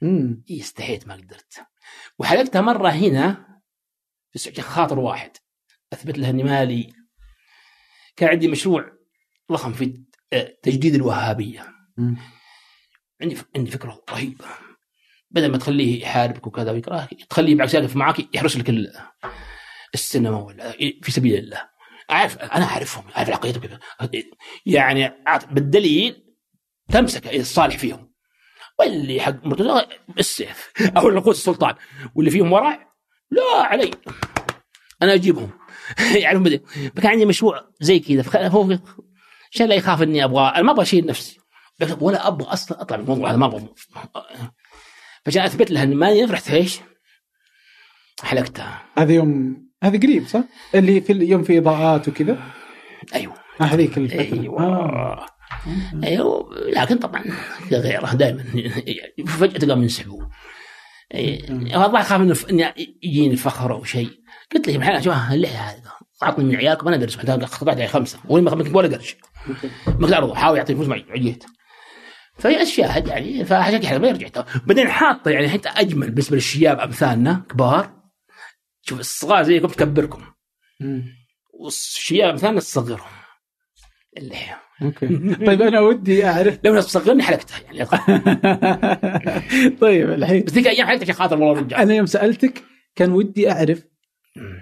مم. إيه استحيت ما قدرت. وحلقتها مرة هنا بس عشان خاطر واحد. أثبت له إني مالي. كان عندي مشروع ضخم في آه، تجديد الوهابية. مم. عندي عندي فكرة رهيبة. بدل ما تخليه يحاربك وكذا ويكرهك تخليه بالعكس يقف معك يحرس لك ال- السينما ولا في سبيل الله. أعرف أنا أعرفهم أعرف وكذا يعني بالدليل تمسك الصالح فيهم. واللي حق مرتضى بالسيف أو قوه السلطان. واللي فيهم ورع لا علي. أنا أجيبهم. يعني بدي فكان عندي مشروع زي كذا فخ- هو عشان لا يخاف إني أبغى. أنا ما أبغى أشيل نفسي. ولا أبغى أصلا أطلع من الموضوع هذا ما أبغى. فعشان أثبت لها إني ماني رحت إيش؟ حلقتها. هذا يوم هذا قريب صح؟ اللي في اليوم في إضاءات وكذا؟ أيوه. هذيك الفترة. أيوه. آه. أيوه لكن طبعا غيره دائما فجأة تلقاهم ينسحبوا إيه، والله اخاف إنه يجيني فخر أو شيء. قلت لهم الحين شوف اللحيه هذه أعطني من عيالكم أنا أدرس قطعت علي خمسة. وين ما ولا قرش ما ارضى حاول يعطيني فلوس معي عجيت فهي الشاهد يعني فعشان كذا ما رجعت. بعدين حاطة يعني حتى أجمل بالنسبة للشياب أمثالنا كبار. شوف الصغار زيكم تكبركم. والشياب أمثالنا تصغرهم اللحيه أوكي. طيب أنا ودي أعرف. لو ناس تصغرني حلقتها يعني. طيب الحين. بس ذيك أيام حلقتها عشان خاطر والله رجال. أنا يوم سألتك كان ودي أعرف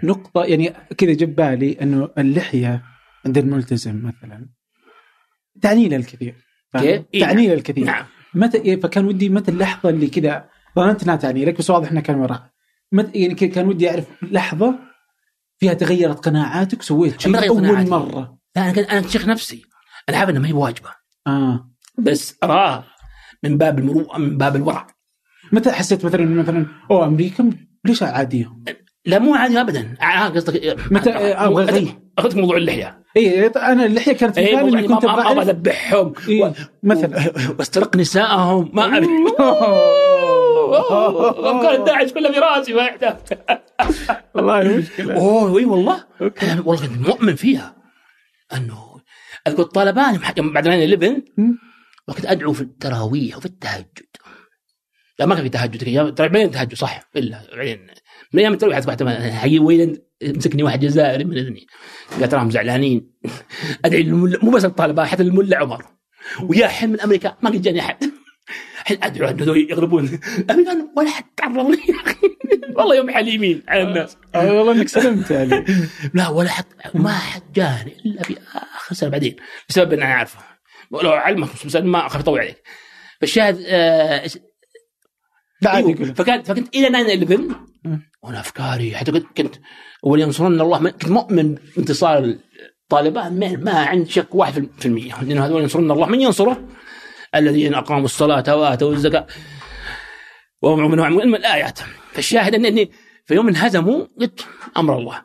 نقطة يعني كذا جاب بالي إنه اللحية عند الملتزم مثلا تعني له الكثير؟ إيه، تعني له الكثير. نعم. متى إيه فكان ودي متى اللحظة اللي كذا ظننت انها تعني لك بس واضح انها كان وراء. متى يعني كان ودي أعرف لحظة فيها تغيرت قناعاتك سويت شيء أول. مرة. لا أنا كنت أنا كنت شيخ نفسي. أنا عارف إنها ما هي واجبه آه. بس اراها من باب المروءه من باب الورع. متى حسيت مثلا مثلا أوه أمريكا ليش عاديهم؟ لا مو عادي ابدا. آه، قصدك متى أبغى اغير أخذت موضوع اللحية. اي أنا اللحية كانت في اي بالي كنت أبغى أذبحهم. إيه، مثلا. واسترق نسائهم. ما أدري. افكار الداعش كلها في راسي ما يحتاج. والله مشكلة. أوه إي والله. okay. أنا والله مؤمن فيها. أنه أذكر الطالبان يوم بعد 9 11 مم. وكنت أدعو في التراويح وفي التهجد. لا ما كان في تهجد ترى بعدين تهجد صح إلا بعدين. من أيام التراويح أصبحت ويلا مسكني واحد جزائري من اذني قال تراهم زعلانين. أدعي مو بس الطالبان حتى الملا عمر. ويا حين من أمريكا ما قد جاني أحد. ادعو انه هذول يغلبون؟ أمريكا ولا حد تعرض لي. يا أخي والله يوم حليمين على الناس آه، والله إنك سلمت يعني. لا ولا حد ما حد جاني إلا في آخر سنة بعدين. بسبب ان أنا عارفه لو علمك بس ما أخاف أطول عليك. فالشاهد آه لا عادي أيوه. فكانت فكنت إلى 9 11 مم. وأنا أفكاري حتى كنت كنت ولينصرن الله كنت مؤمن بانتصار الطالبان ما, ما عندي شك واحد في- في المية. لأن هذول ينصرون الله. من ينصره؟ الذين أقاموا الصلاة وآتوا الزكاة. وهم من من الآيات. فالشاهد أن- أني في يوم انهزموا قلت أمر الله.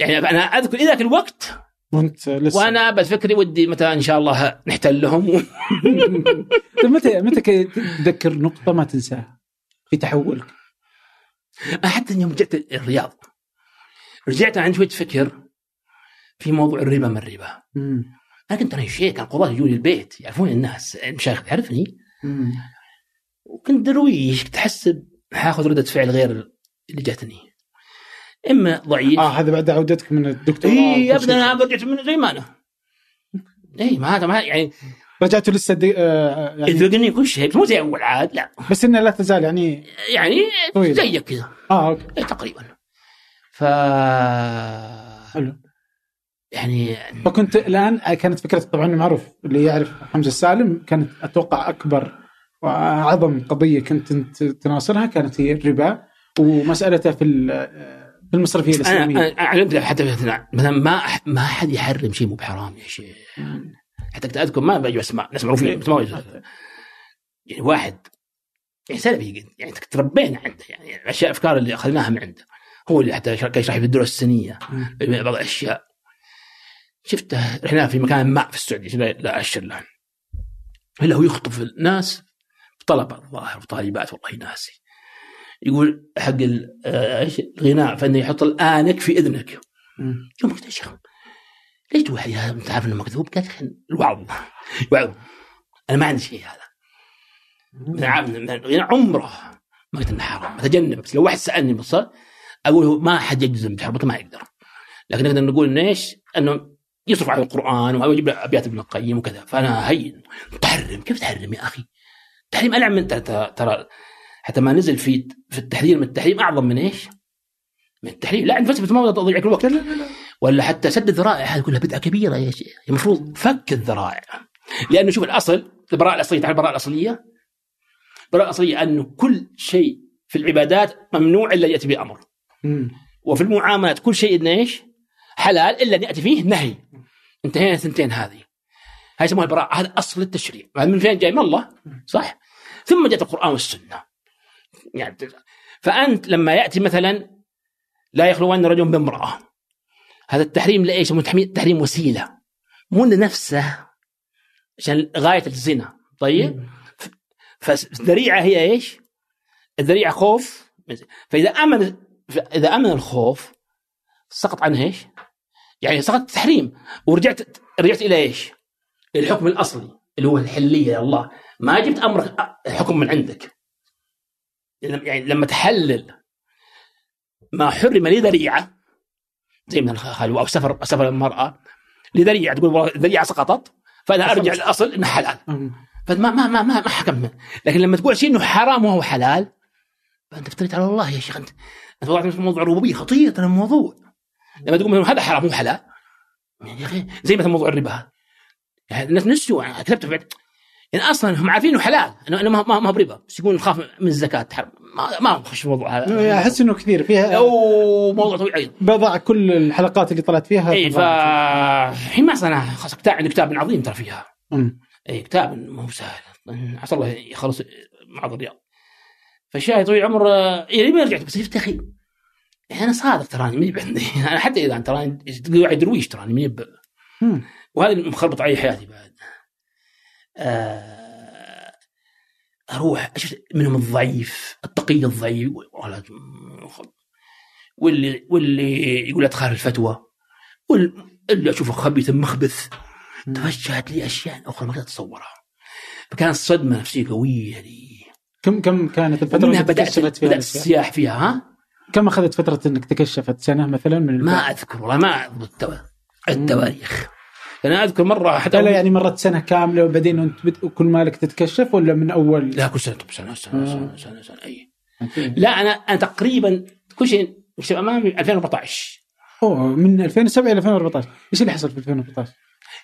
يعني أنا أذكر إذا ذاك الوقت وأنت لسه. وأنا بس فكري ودي متى إن شاء الله نحتلهم طيب متى متى تتذكر نقطة ما تنساها في تحولك؟ حتى يوم جئت الرياض رجعت عندي شوية فكر في موضوع الربا ما الربا. كنت أنا شيخ القضاة يجوني البيت يعرفون الناس المشايخ تعرفني. وكنت درويش كنت احسب حاخذ ردة فعل غير اللي جاتني. إما ضعيف. آه هذا بعد عودتك من الدكتوراه إي ابدا. أنا رجعت من زي ما أنا إي ما هذا ما يعني. رجعتوا لسه دي آه يعني يذوقني كل شيء بس مو زي أول عاد لا. بس انها لا تزال يعني يعني طويل. زيك كذا. آه okay. تقريبا. ف حلو. يعني فكنت الآن كانت فكرة طبعا معروف. اللي يعرف حمزة السالم كانت أتوقع أكبر وأعظم قضية كنت تناصرها كانت هي الربا ومسألته في في المصرفية الإسلامية. أنا علمت حتى مثلا ما ما حد يحرم شيء مو بحرام يا شيخ. حتى أذكر ما بجي اسماء ناس معروفين بس ما بجي يعني واحد يعني سلفي يعني تربينا عنده. يعني الاشياء الأفكار اللي أخذناها من عنده. هو اللي حتى كان يشرح في الدروس السنية. بعض الأشياء. شفته رحنا في مكان ما في السعودية لا, اشر له الا هو يخطب الناس طلبه الظاهر وطالبات والله ناسي. يقول حق آه، إيش؟ الغناء فإنه يحط الآنك في إذنك. يوم قلت يا شيخ ليش توحي هذا انت عارف إنه مكذوب؟ قال الوعظ الوعظ أنا ما عندي شيء هذا. من عام- من الغناء عمره ما قلت انه حرام أتجنب. بس لو واحد سألني بالصدق أقول ما حد يجزم بحرمته ما يقدر. لكن نقدر نقول إيش؟ إنه يصرف على القرآن ويجيب أبيات ابن القيم وكذا فأنا هين تحرم كيف تحرم يا أخي؟ تحريم ألعن من ترى- حتى ما نزل في في التحذير من التحريم أعظم من إيش؟ من التحريم لا بس ما تضيع كل الوقت لا لا لا ولا حتى سد الذرائع هذه كلها بدعة كبيرة يا شيخ المفروض فك الذرائع لأنه شوف الأصل البراءة الأصلية تعرف البراءة الأصلية؟ البراءة الأصلية انه كل شيء في العبادات ممنوع إلا يأتي بامر مم. وفي المعاملات كل شيء إيش؟ حلال إلا أن يأتي فيه نهي انتهينا الثنتين هذه هاي يسموها البراءة هذا أصل التشريع هذا من فين جاي؟ من الله صح؟ ثم جاءت القرآن والسنة يعني فأنت لما يأتي مثلا لا يخلون رجل بامرأة هذا التحريم تحمي- تحريم وسيلة مو لنفسه عشان غاية الزنا طيب؟ فالذريعه هي إيش؟ الذريعة خوف فإذا امن اذا آمن الخوف سقط عنه إيش؟ يعني سقط التحريم ورجعت رجعت إلى إيش؟ الحكم الأصلي اللي هو الحلية. يا الله ما جبت أمر حكم من عندك. يعني لما تحلل ما حرم لذريعة زي من الخلوه أو سفر سفر المرأة لذريعة تقول والله الذريعه سقطت فأنا أرجع للاصل انه حلال. مم. فما ما ما ما, ما حكم. لكن لما تقول شيء إنه حرام وهو حلال فأنت افتريت على الله يا شيخ انت أنت وضعت في موضوع الربوبيه خطير الموضوع. لما تقول مثلاً هذا حرام مو حلال. يا أخي زي مثلا موضوع الربا. يعني الناس نسوا يعني كتبت بعد يعني أصلا هم عارفين إنه حلال انه ما ما بربا. بس يقول نخاف من الزكاة ما ما نخش في الموضوع هذا. أحس إنه كثير. فيها أو موضوع طويل أيضا بضع كل الحلقات اللي طلعت فيها. اي ف الحين ما أصلا خلاص كتاب عنده كتاب عظيم ترى فيها. اي كتاب ما هو سهل. عسى الله يخلص معرض الرياض. فالشاهد طويل العمر يعني ما رجعت بس شفت يا أخي يعني أنا صادق تراني ماني بعندي أنا حتى إذا تراني تقول درويش تراني ماني مم. وهذا مخربط علي حياتي بعد. آه، أروح أشوف منهم الضعيف التقي الضعيف واللي واللي يقول لا تخالف الفتوى واللي أشوفه خبيث مخبث. تفجأت لي أشياء أخرى ما قدرت أتصورها. فكانت صدمه نفسية قوية لي. كم كم كانت الفترة اللي بدات بدأت؟ السياح فيها ها؟ كم أخذت فترة إنك تكشفت؟ سنة مثلا من ما؟ أذكر والله ما اضبط التوا- التواريخ. أنا أذكر مرة حتى لا يعني مرت سنة كاملة وبعدين أنت بت... كل مالك تتكشف ولا من أول؟ لا كل سنة سنه سنة سنة آه. سنة, سنة أي. لا أنا أنا تقريبا كل شيء يكتب أمامي 2014 أوه من 2007 إلى 2014 إيش اللي حصل في 2014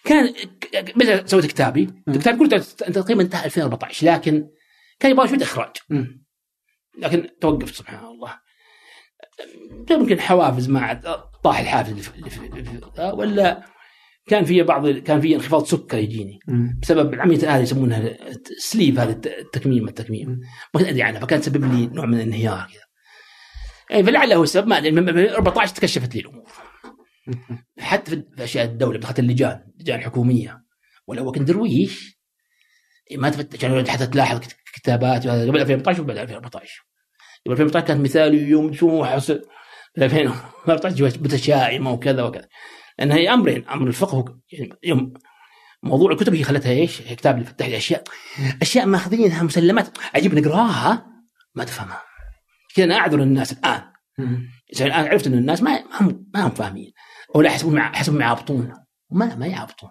كان بدأت سويت كتابي. الكتاب كله تقريبا انتهى 2014 لكن كان يبغى شوية اخراج. لكن توقفت سبحان الله. يمكن حوافز ما عاد طاح الحافز اللي في- اللي ولا كان في بعض كان في انخفاض سكر يجيني. بسبب العملية هذه يسمونها سليف هذا الت- التكميم التكميم. ما كنت أدري عنها فكان تسبب لي نوع من الانهيار كذا. يعني فلعله هو السبب ما أدري من من 14 تكشفت لي الأمور. حتى في أشياء الدولة دخلت اللجان اللجان الحكومية. ولو كنت درويش. ما تفتش يعني حتى تلاحظ كت- كتابات قبل 2014 وبعد 2014 قبل 2014 كانت مثالي يوم سموح في 2014 جوات متشائمة وكذا وكذا. لأن هي أمرين أمر الفقه يعني يوم موضوع الكتب هي خلتها إيش؟ هي كتاب اللي فتح لي أشياء. أشياء ماخذينها مسلمات. عجيب نقراها ما تفهمها. كذا أنا أعذر الناس الآن. زين الآن عرفت إن الناس ما هم ما هم فاهمين. أو لا يحسبون يحسبون يعابطون. ما ما يعابطون.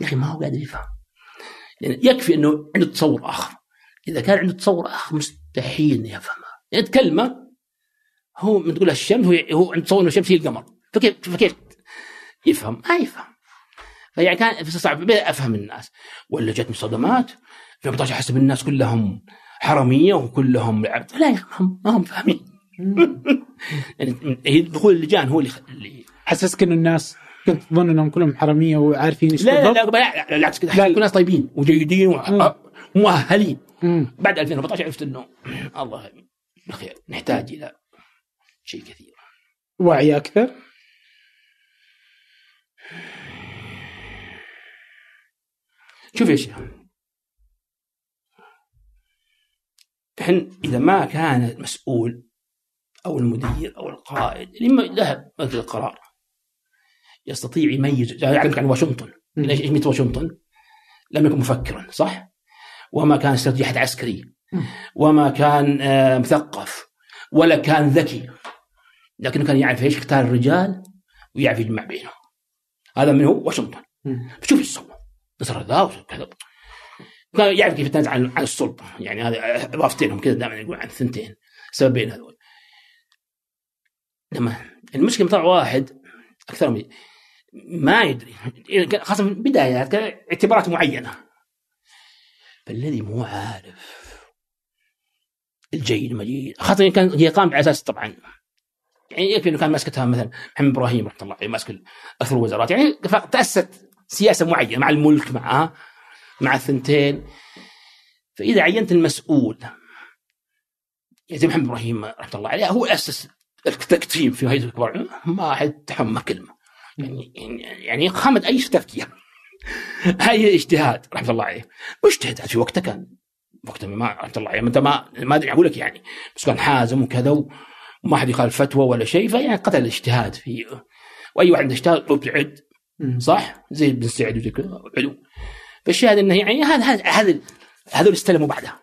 يا أخي ما هو قادر يفهم. يعني يكفي إنه عنده تصور آخر. إذا كان عنده تصور آخر مستحيل إنه يعني كلمه هو من تقول الشمس هو هو تصور إنه الشمس هي القمر. فكيف فكيف يفهم؟ ما يفهم. فيعني كان صعب أفهم الناس. ولا جتني صدمات في 14 حسب الناس كلهم حرميه وكلهم عبد لا يفهم. ما هم فاهمين. يعني دخول اللجان هو اللي حسسك انه الناس كنت تظن إنهم كلهم حرامية وعارفين إيش لا لا لا بالعكس كذا كل الناس طيبين وجيدين ومؤهلين بعد 2014 عرفت إنه الله بالخير نحتاج إلى شيء كثير. وعي أكثر؟ شوف يا شيخ. إحنا إذا ما كان المسؤول أو المدير أو القائد اللي ذهب مثل القرار. يستطيع يميز. يعلمك عن واشنطن. ليش إيش واشنطن؟ لم يكن مفكرا صح؟ وما كان استراتيجي عسكري وما كان آه، مثقف ولا كان ذكي. لكنه كان يعرف إيش؟ يختار الرجال ويعرف يجمع بينهم. هذا من هو؟ واشنطن. شوف إيش سوى. نصر ذا وكذا كان يعرف كيف يتنازل عن عن السلطة. يعني هذه اضافتين كذا دائما يقول عن الثنتين سببين هذول. لما المشكلة طلع واحد أكثر من ما يدري. خاصة من بدايات اعتبارات معينة. فالذي مو عارف الجيد المجيد. خاصه كان هي قامت على أساس طبعا. يعني يكفي إنه كان ماسكتها مثلا محمد إبراهيم رحمة الله عليه ماسك أكثر الوزارات. يعني تاسست سياسة معينة مع الملك مع مع الثنتين. فإذا عينت المسؤول يعني زي محمد إبراهيم رحمة الله عليه هو أسس التكتيم في هيئه الكبار. ما حد تحمل كلمة. يعني يعني خمد أي تفكير. أي اجتهاد رحمة الله عليه. مجتهد في وقته كان. وقته ما الله عليه انت ما ما أدري أقول لك يعني. بس كان حازم وكذا وما حد يخالف فتوى ولا شيء فيعني قتل الاجتهاد في وأي واحد عنده اجتهاد ابعد صح؟ زي بن سعد وزي كذا عدو. فالشاهد إنه يعني هذا هذا هذا هذول استلموا بعدها.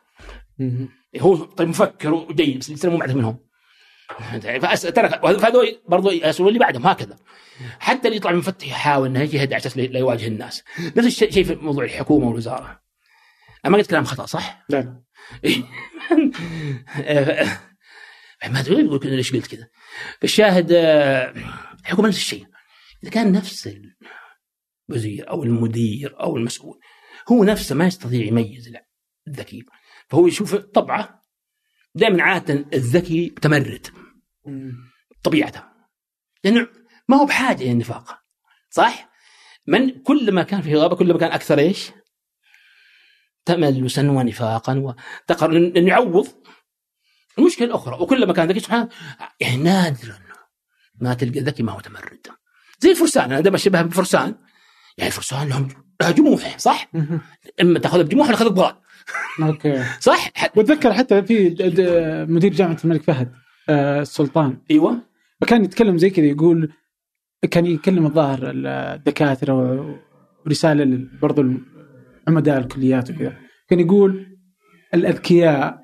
هو طيب مفكر وجيد بس استلموا بعدها منهم. فهذول برضو يسألون اللي بعدهم هكذا. حتى اللي يطلع مفتح يحاول إنه يجتهد على أساس لا يواجه الناس. نفس الشيء في موضوع الحكومة والوزارة. أنا ما قلت كلام خطأ صح؟ لا. ما ادري يقول ليش قلت كذا؟ فالشاهد الحكومة نفس الشيء. إذا كان نفس الوزير أو المدير أو المسؤول هو نفسه ما يستطيع يميز الذكي. فهو يشوف طبعه دائما عادة الذكي متمرد طبيعته. لأنه ما هو بحاجة إلى النفاق صح؟ من كل ما كان في غابة كل ما كان أكثر إيش؟ تملسا ونفاقا وتقر انه يعوض المشكلة الأخرى وكلما كان ذكي سبحان يعني نادرا ما تلقى ذكي ما هو تمرد. زي الفرسان أنا دائما أشبهها بالفرسان. يعني الفرسان لهم لها جموح صح؟ إما تاخذها بجموح ولا تاخذها بضال أوكي. صح؟ واتذكر حتى في مدير جامعة الملك فهد آه، السلطان. أيوه. فكان يتكلم زي كذا يقول كان يكلم الظاهر الدكاترة ورسالة برضو عمداء الكليات وكذا. كان يقول الأذكياء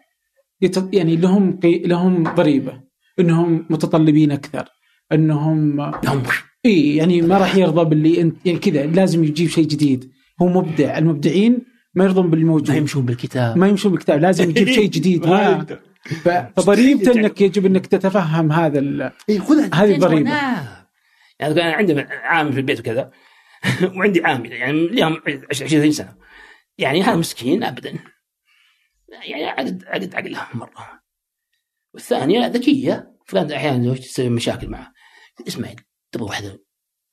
يعني لهم لهم ضريبة. إنهم متطلبين أكثر. إنهم إي يعني ما راح يرضى باللي أنت يعني كذا لازم يجيب شيء جديد. هو مبدع. المبدعين ما يرضون بالموجود ما يمشون بالكتاب. ما يمشون بالكتاب. لازم يجيب شيء جديد. ما فضريبته إنك يجب إنك تتفهم هذا ال... هذه الضريبه يعني كان عندي عامل في البيت وكذا. وعندي عامل يعني لهم 20 سنة. يعني هذا مسكين ابدا. يعني عقد عقد عقلها مرة. والثانية ذكية. فلان أحيانا تسوي مشاكل معه. اسمعي تبغى واحدة؟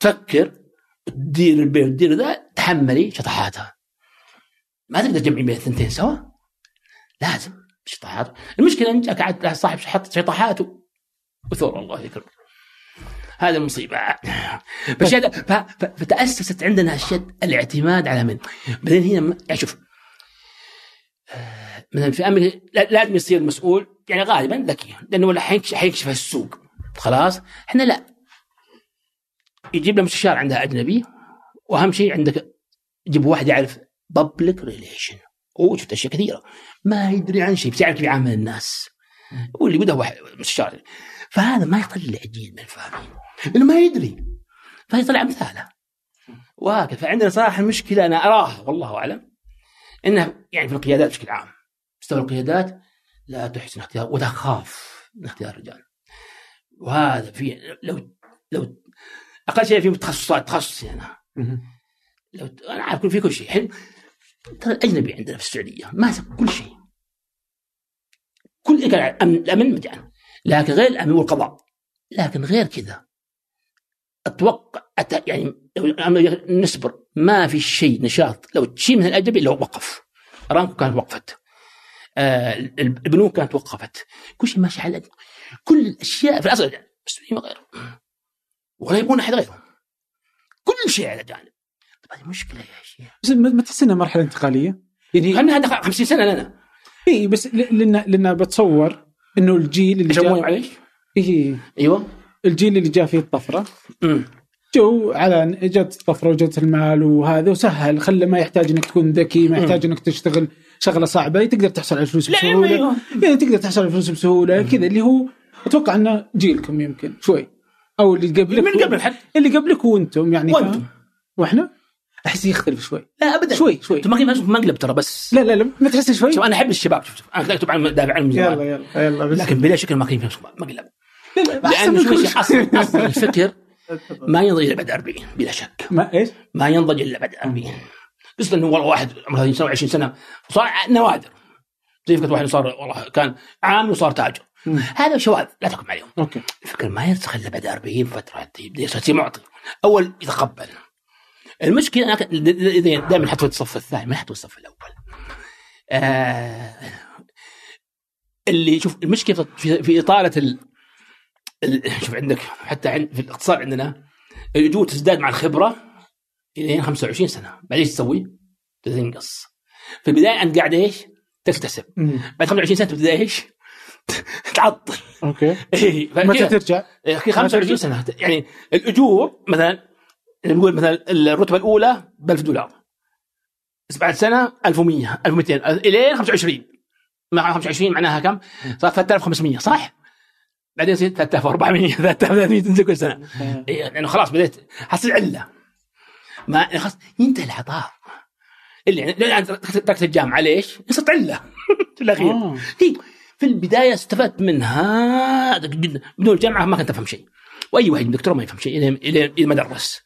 تفكر تدير البيت. وتدير ذا تحملي شطحاتها. ما تقدر تجمعي بين الثنتين سوا؟ لازم شطحات. المشكلة انت قاعد صاحب حط شطحات وثور الله يكرمك. هذا المصيبه فتأسست عندنا الشد الاعتماد على من؟ بعدين هنا يعني شوف مثلا في أمريكا لازم يصير المسؤول يعني غالبا ذكي لأنه ولا حيكشف السوق خلاص؟ إحنا لا. يجيب له مستشار عندها أجنبي وأهم شيء عندك يجيب واحد يعرف بابليك ريليشن وشفت أشياء كثيرة. ما يدري عن شيء بس يعرف كيف يعامل الناس. واللي بده مستشار. فهذا ما يطلع جيل من الفاهمين. لأنه ما يدري. فيطلع امثاله وهكذا فعندنا صراحة المشكلة أنا أراها والله أعلم. انها يعني في القيادات بشكل عام. مستوى القيادات لا تحسن اختيار وتخاف من اختيار الرجال. وهذا في لو لو أقل شيء في تخصصات تخصصي أنا لو أنا عارف في كل شيء. الحين ترى الأجنبي عندنا في السعودية ماسك كل شيء. كل الأمن الأمن مجال لكن غير الأمن والقضاء. لكن غير كذا. أتوقع أت... يعني نصبر ما في شيء نشاط. لو تشيل من الاجنبي لو وقف. ارامكو كانت وقفت. آه البنوك كانت وقفت. كل شيء ماشي على كل الأشياء في الاصل بس ما غير ولا يبغون أحد غيرهم. كل شيء على جانب. هذه مشكله يا شيخ. بس ما تحس إنها مرحلة انتقالية؟ يعني خلينا هذا 50 سنة لنا. اي بس لأن لأن بتصور إنه الجيل اللي جاء معليش إيه. أيوه. الجيل اللي جاء فيه الطفرة. جو على جت الطفرة وجت المال وهذا وسهل خلى ما يحتاج إنك تكون ذكي ما يحتاج إنك تشتغل شغلة صعبة تقدر تحصل على الفلوس بسهولة. يعني تقدر تحصل على الفلوس بسهولة كذا اللي هو أتوقع إنه جيلكم يمكن شوي. أو اللي قبلك من قبل حد اللي قبلك وأنتم يعني وأنتم. وإحنا؟ أحس يختلف شوي. لا ابدا. شوي شوي. أنتم ما مقلب ترى بس. لا لا لا ما تحس شوي؟ شوف أنا أحب الشباب. شوف أنا اكتب عن دافع عنهم. يلا يلا يلا بس. لكن بلا شك ما كان مقلب شوف شيخ شيء. أصل أصل الفكر ما ينضج إلا بعد 40 بلا شك. ما إيش؟ ما ينضج إلا بعد 40 قصة إنه والله واحد عمره 30 سنه و20 سنة صار نوادر. زي فكرة واحد صار والله كان عامل وصار تاجر. هذا شواذ لا تحكم عليهم. أوكي. الفكر ما يرسخ إلا بعد 40 فترة. يبدا يصير معطي. أول يتقبل. المشكلة أنا دائما في الصف الثاني ما يحط في الصف الأول. آه اللي شوف المشكلة في, في إطالة ال... ال... شوف عندك حتى عند في الاقتصاد عندنا الاجور تزداد مع الخبرة إلى 25 سنة بعدين إيش تسوي؟ تنقص في البداية أنت قاعد إيش؟ تكتسب. بعد 25 سنة تبدأ إيش؟ تعطل أوكي إيه، متى ترجع؟ إيه، 25 سنة يعني الأجور مثلا نقول مثلا الرتبة الأولى ب 1000 دولار بس بعد سنة 1100 1200 الين 25 مع 25 معناها كم؟ صار 3500 صح؟ بعدين يصير 3400 3300 تنزل كل سنة. إيه، لأنه خلاص بديت حصل علة. ما يعني خلاص ينتهي العطاء. اللي يعني لأن تركت الجامعة ليش؟ صرت علة في الأخير. آه. هي في البداية استفدت منها جدا. بدون الجامعة ما كنت أفهم شيء. وأي واحد دكتور ما يفهم شيء إلى ما درس.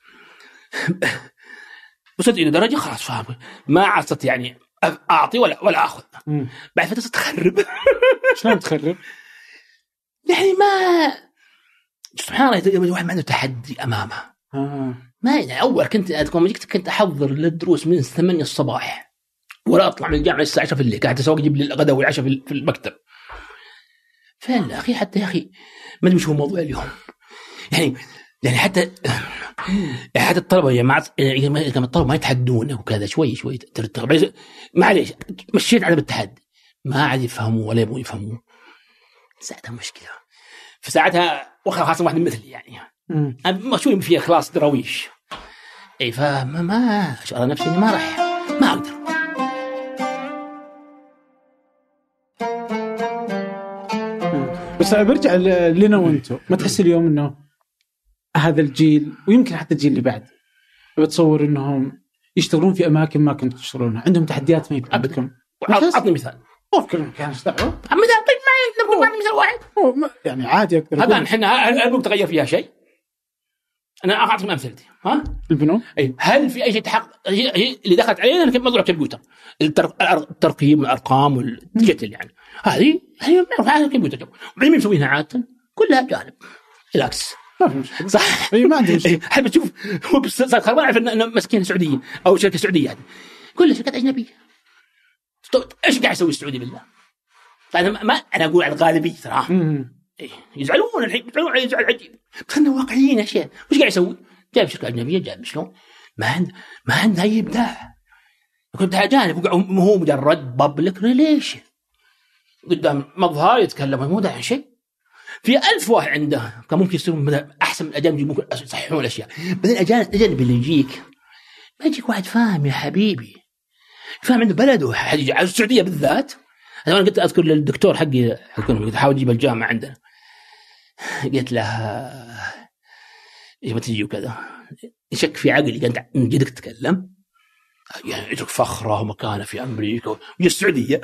وصلت إلى درجة خلاص فاهم. ما عاد يعني أعطي ولا ولا أخذ. بعد فترة صرت اخرب شلون تخرب؟ يعني ما سبحان الله الواحد ما عنده تحدي أمامه. آه. ما يعني أول كنت أذكر لما جيت كنت أحضر للدروس من 8 الصباح. ولا أطلع من الجامعة الساعة 10 في الليل قاعد أسوق أجيب لي الغداء والعشاء في المكتب. فين أخي؟ حتى يا أخي ما أدري وش هو موضوع اليوم. يعني يعني حتى يعني حتى الطلبة يا جماعة يعني كان الطلبة ما يتحدون وكذا شوي شوي معليش مشيت عدم التحدي. ما عاد يفهموا ولا يبغوا يفهموا ساعتها مشكلة. فساعتها خاصة واحد مثلي يعني. شوي فيها خلاص دراويش. إي فما ما اشعر نفسي إني ما راح. ما أقدر. بس برجع لنا وأنتم ما تحس اليوم إنه هذا الجيل ويمكن حتى الجيل اللي بعد. بتصور إنهم يشتغلون في أماكن ما كنتوا تشتغلونها. عندهم تحديات ما يمكن. بس- أعطني مثال. okay كان إيش دعوه عم مثال واحد هو ما- يعني عادي أقدر هذا أقول إحنا هل ممكن تغير فيها شيء؟ أنا اعطيكم أمثلتي ها؟ البنوك اي هل في أي شيء تحقق هي هي اللي دخلت علينا كان موضوع الكمبيوتر. الترقيم والأرقام وال digital يعني. هذه هذه على الكمبيوتر. وبعدين مين مسوينها عادة؟ كلها جانب. relax ما في مشكلة. صح. إي ما عندي مشكلة. حب تشوف صار خربان عارف انه مسكين سعودية أو شركة سعودية يعني. كلها شركات أجنبية. إيش قاعد يسوي السعودي بالله؟ أنا ما- أنا أقول على الغالبيه. إيه، يزعلون الحين يزعلون عليه زعل عجيب بس خلينا واقعيين يا شيخ. وش قاعد يسوي؟ جايب شركة أجنبية جايب شلون؟ ما عنده ما عنده اي ابداع كنت اجانب هو مجرد بابليك ريليشن قدام مظهر يتكلم مو داعي شيء. في ألف واحد عنده كان ممكن يصيرون أحسن من الاجانب ممكن يصححون الأشياء. بعدين الاجانب الاجانب اللي يجيك ما يجيك واحد فاهم يا حبيبي. فاهم عنده بلده حد يجي على السعودية بالذات أنا قلت أذكر للدكتور حقي قلت حاول أجيب الجامعة عندنا. قلت له إيش ما تجي وكذا. يشك في عقلي قال من جدك تتكلم يعني يترك فخرة ومكانة في أمريكا ويجي السعودية؟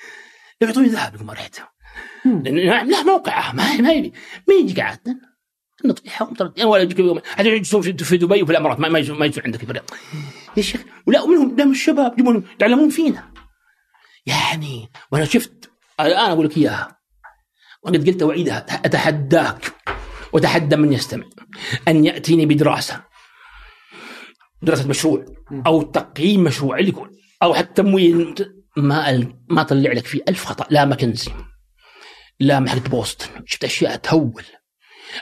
يعطوني ذهب ما رحت؟ له موقعه ما ما يبي ما يجي قاعد نطيحه ومطرد. ولا يجيك حتى يجلسون في دبي وفي الإمارات ما يجوا عندك في الرياض يا شيخ ولا ومنهم دام الشباب يجيبون يتعلمون فينا. يعني وأنا شفت الآن أقول لك إياها. وقد قلت واعيدها أتحداك وتحدى من يستمع أن يأتيني بدراسة. دراسة مشروع أو تقييم مشروع اللي يكون. أو حتى تمويل. ما ال- ما طلع لك فيه ألف خطأ. لا ماكنزي. لا من حق بوسطن. شفت أشياء تهول.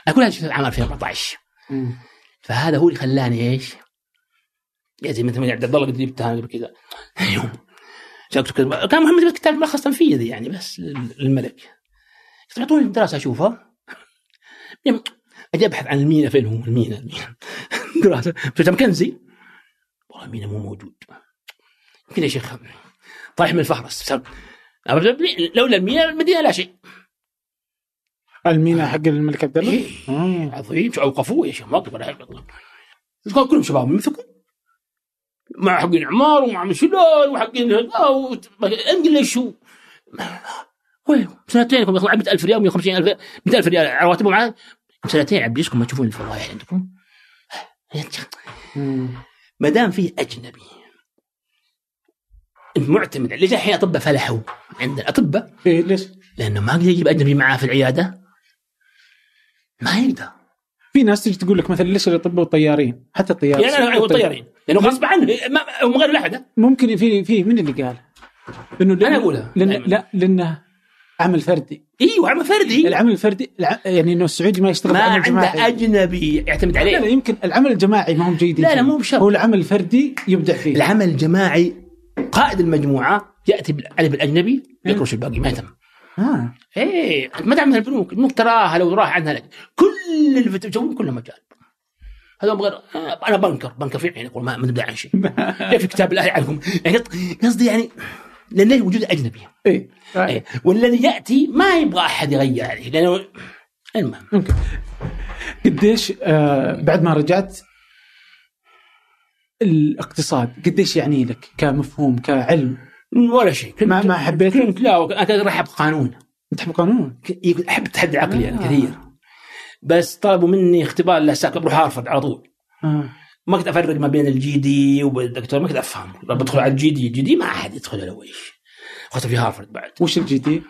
أنا كل هذا شفت عام 2014 مم. فهذا هو اللي خلاني إيش؟ يا زي مثل ما عبد الله قد جبتها قبل كذا. يوم. كان محمد كتاب ملخص تنفيذي يعني بس لل- للملك. قلت أعطوني دراسة أشوفها. يوم أجي أبحث عن المينا فين هو المينا. المينا دراسة. شفت مكنزي والله المينا مو موجود. يمكن يا شيخ طايح من الفهرس لولا المينا المدينة لا شيء. المينا حق الملك عبد الله؟ إيه. آه. عظيم. أوقفوه يا شيخ؟ كانوا كلهم شباب مثلكم مع حقين عمار ومع شلون وحقين انقل ليش شو وين سنتين يطلع 100000 ريال 150000 100000 ريال رواتبهم معاه. سنتين عبيسكم ما تشوفون الفضايح عندكم. ما دام فيه أجنبي معتمد ليش الحين اطباء فلحوا عندنا. اطباء إيه ليش؟ لأنه ما يقدر يجيب أجنبي معاه في العيادة. ما يقدر. في ناس تجي تقول لك مثلا ليش الأطباء والطيارين؟ حتى يعني أنا أقول طيارين لأنه غصب عنه. هم غير احد ممكن في في من اللي قال؟ لأنه لأن- أنا أقولها. لأن. لا لأنه عمل فردي. أيوه عمل فردي. العمل الفردي الع... يعني إنه السعودي ما يشتغل ما عنده أجنبي يعتمد لا لا عليه يمكن العمل الجماعي ما هم جيدين لا، لا،. مو بشرط. هو العمل الفردي يبدع فيه. العمل الجماعي قائد المجموعة يأتي بالألف الأجنبي يكرش الباقي ما يهتم آه. إيه ما تعمل البنوك البنوك تراها لو راح عنها لك. كل تسوون كله مجال هذا غير آه، أنا بنكر بنكر في عيني يقول ما نبدأ عن شيء. في كتاب الله عنهم يعني قصدي يعني لأن وجود أجنبي. إيه إيه. والذي يأتي ما يبغى أحد يغير عليه لأنه المهم. ممكن قديش آه بعد ما رجعت الاقتصاد قديش يعني لك كمفهوم كعلم؟ ولا شيء. كنت ما ما حبيت؟ كنت لا أنا راح أحب قانون. تحب قانون؟ أحب التحدي العقلي يعني آه. كثير. بس طلبوا مني اختبار لساك بروح هارفرد على طول. آه. ما كنت أفرق ما بين ال JD والدكتور ما كنت افهم بدخل على ال JD ال JD ما أحد يدخل له إيش اخذت في هارفرد بعد. وش ال JD؟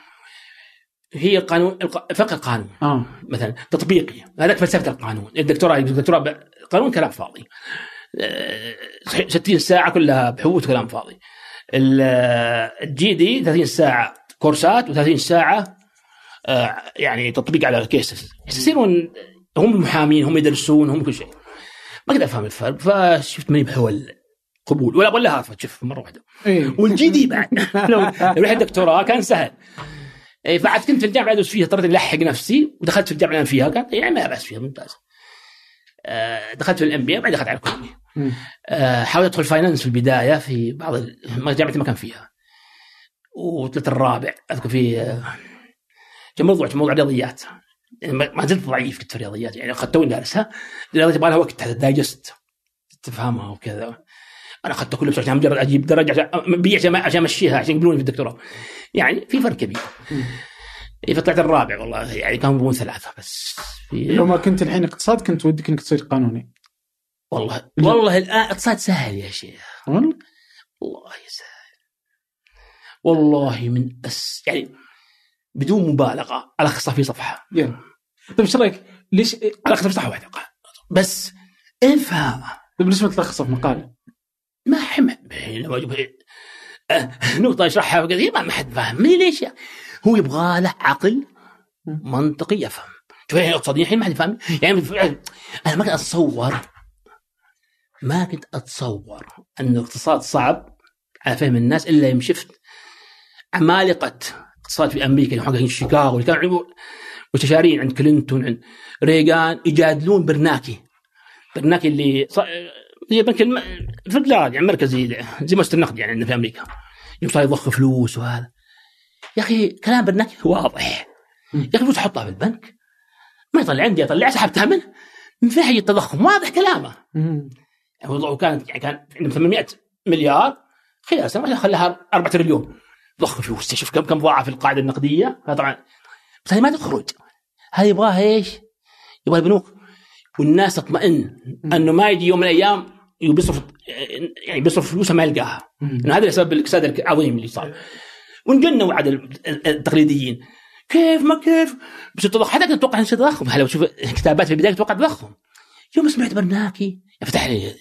هي القانون الق- فقه القانون. آه. مثلا تطبيقي. هذاك فلسفة القانون. الدكتوراه الدكتوراه قانون كلام فاضي. آه، صحيح 60 ساعة كلها بحوث كلام فاضي. ال- آه، ال JD 30 ساعة كورسات و30 ساعة آه، يعني تطبيق على cases يصيرون هم المحامين هم يدرسون هم كل شيء. ما قدرت أفهم الفرق فشفت ماني بحول قبول. ولا ولا هارفرد شوف مرة واحدة. إيه. وال JD بعد. لو رحت دكتوراه كان سهل. إيه فعاد كنت في الجامعة أدرس فيها اضطريت ألحق نفسي ودخلت في الجامعة اللي أنا فيها كانت يعني ما بأس فيها ممتاز. آه، دخلت في ال MB بعدين دخلت على الكليه. آه، حاولت أدخل finance في البداية في بعض جامعتي ما كان فيها. وطلعت الرابع أذكر في آه، موضوع كان موضوع رياضيات. يعني ما زلت ضعيف كنت في الرياضيات يعني اخذت توني دارسها الرياضيات يبغى لها وقت حتى دايجست تفهمها وكذا. أنا اخذت بس عشان مجرد أجيب درجة عشان عشان عشان أمشيها عشان يقبلوني في الدكتوراه. يعني في فرق كبير. إيه، فطلعت الرابع والله يعني كانوا يبغون ثلاثة بس. لو ما كنت الحين اقتصاد كنت ودك إنك تصير قانوني. والله والله الآن اقتصاد سهل يا شيخ. والله؟ والله سهل. والله من أس يعني بدون مبالغة. الخصها في صفحة. يلا. طيب إيش رأيك؟ ليش الخصها في صفحة واحدة بس افهمها طيب ليش ما تلخصها في مقال؟ ما حم لما أجيب- آه، نقطة أشرحها كثير ما حد فاهم. ليش يعني. هو يبغى له عقل منطقي يفهم. شوف يعني اقتصاديا الحين ما حد فاهم. يعني أنا ما كنت أتصور. ما كنت أتصور أن الاقتصاد صعب على فهم الناس إلا يوم شفت عمالقة اقتصاد في أمريكا اللي حقين شيكاغو اللي كانوا مستشارين عند كلينتون عند ريغان يجادلون برناكي. برناكي اللي ص... زي بنك الم... الدولار يعني مركزي زي مؤسسة النقد يعني عندنا في أمريكا. يوم صار يضخ فلوس وهذا. يا أخي كلام برناكي واضح. يا أخي فلوس احطها في البنك ما يطلع عندي اطلع سحبتها منه. من فين حيجي التضخم؟ واضح كلامه. يعني وضعه كان يعني كان عندهم 800 مليار خلال سنة خلاها 4 تريليون. ضخ فلوس. شوف كم كم ضاعف القاعدة النقدية. طبعا بس هذه ما تخرج. هذه يبغاها إيش؟ يبغى البنوك. والناس تطمئن إنه ما يجي يوم من الأيام بيصرف يعني بيصرف فلوسه ما يلقاها. إنه هذا سبب الاقتصاد العظيم اللي صار. ونجنوا عاد التقليديين. كيف ما كيف؟ بس تضخم حتى تتوقع ان تضخم. لو تشوف كتابات في البداية تتوقع تضخم. يوم سمعت برناكي يفتح لي يا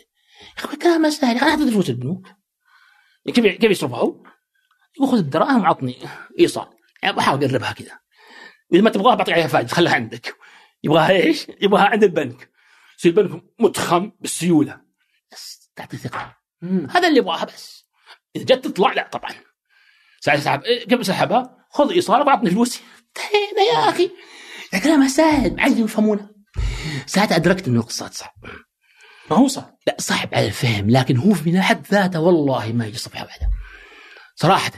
أخي كلام سهل أنا اعطي فلوس البنوك. كيف كيف يصرفها يقول خذ الدراهم وعطني ايصال يعني بحاول أقربها كذا. إذا ما تبغاها بعطيك عليها فائده خلها عندك. يبغاها إيش؟ يبغاها عند البنك. يصير البنك متخم بالسيولة. بس تعطي ثقة. هذا اللي يبغاها بس. إذا جت تطلع لا طبعا. سحب كيف اسحبها؟ خذ ايصالك وعطني فلوسي انتهينا يا أخي. يا كلامها سهل عايزين يفهمونه. ساعتها أدركت إنه الاقتصاد صعب ما هو صعب. لا صعب على الفهم لكن هو في حد ذاته والله ما يجي صفحة واحدة صراحة.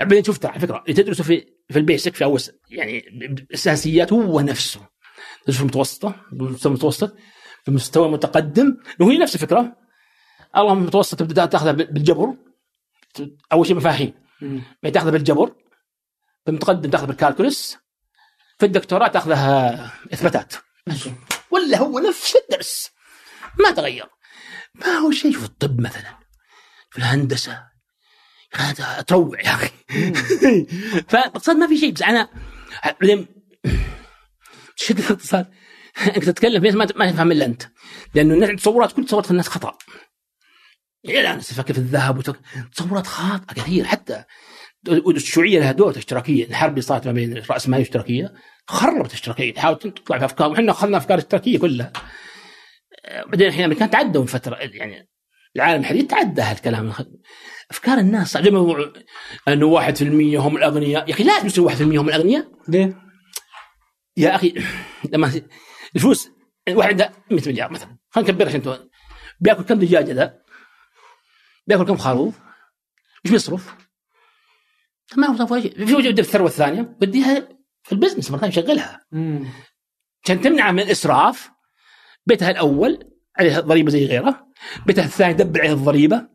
يعني بعدين شفت على فكرة تدرسه في في البيسك في أول يعني الاساسيات هو نفسه. تدرس في المتوسطة في المتوسط في المستوى المتقدم. وهي نفس الفكرة الله المتوسط تبدأ تأخذها بالجبر. أول شيء مفاهيم. تأخذها بالجبر في المتقدم تأخذها بالكالكولس في الدكتوراه تأخذها إثباتات. ولا هو نفس الدرس. ما تغير. ما هو شيء في الطب مثلا في الهندسة. تروع يا أخي. فالاقتصاد ما في شيء بس أنا بعدين شد الاقتصاد؟ انك تتكلم فيه ما تفهم إلا أنت. لأنه الناس تصورات كل تصورات الناس خطأ. يعني الآن في الذهب تصورات خاطئة كثير حتى الشيوعية لها دور اشتراكيه الحرب اللي صارت ما بين رأس ماليه واشتراكيه خربت الاشتراكية. تحاول تطلع في أفكار. وحنا اخذنا أفكار الاشتراكيه كلها. بعدين الحين الأمريكان تعدوا من فترة يعني العالم الحديث تعدى هالكلام. أفكار الناس. زي ما أنه 1% هم الأغنياء. يا أخي لازم يصير 1% هم الأغنياء. ليه؟ يا أخي لما الفلوس واحد عنده 100 مليار مثلا. خلينا نكبرها عشان بيأكل كم دجاجه ذا؟ بيأكل كم خروف؟ إيش بيصرف؟ ما هو شيء في وجود الثروه الثانية بديها في ال business مره يشغلها. عشان تمنع من الإسراف. بيتها الأول عليه ضريبة زي غيره. بيتها الثاني double عليه الضريبة.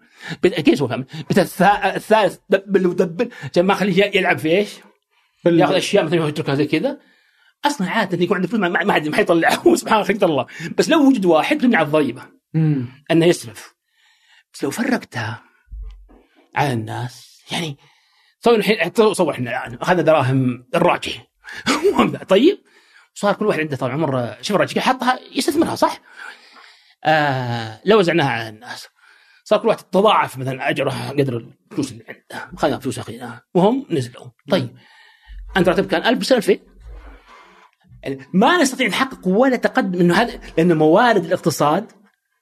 كيف هو بيتها الثالث double و double عشان ما اخليه يلعب في إيش؟ ياخذ أشياء مثلا يتركها زي كذا. أصلا عادة يكون عنده فلوس ما حد ما حيطلعه سبحان الله الله. بس لو وجد واحد تمنع الضريبه أنه يسرف. بس لو فرقتها على الناس يعني صور الحين صور إحنا الان أخذنا دراهم الراجح طيب صار كل واحد عنده طال عمر شوف الراجح حطها يستثمرها صح؟ آه لو وزعناها على الناس. صار كل واحد تضاعف مثلا اجره قدر الفلوس اللي عنده اخذنا فلوس اخذناها وهم نزلوا. طيب. أنت راتب كان 1000 بس 2000 يعني ما نستطيع نحقق ولا تقدم إنه هذا لأن موارد الاقتصاد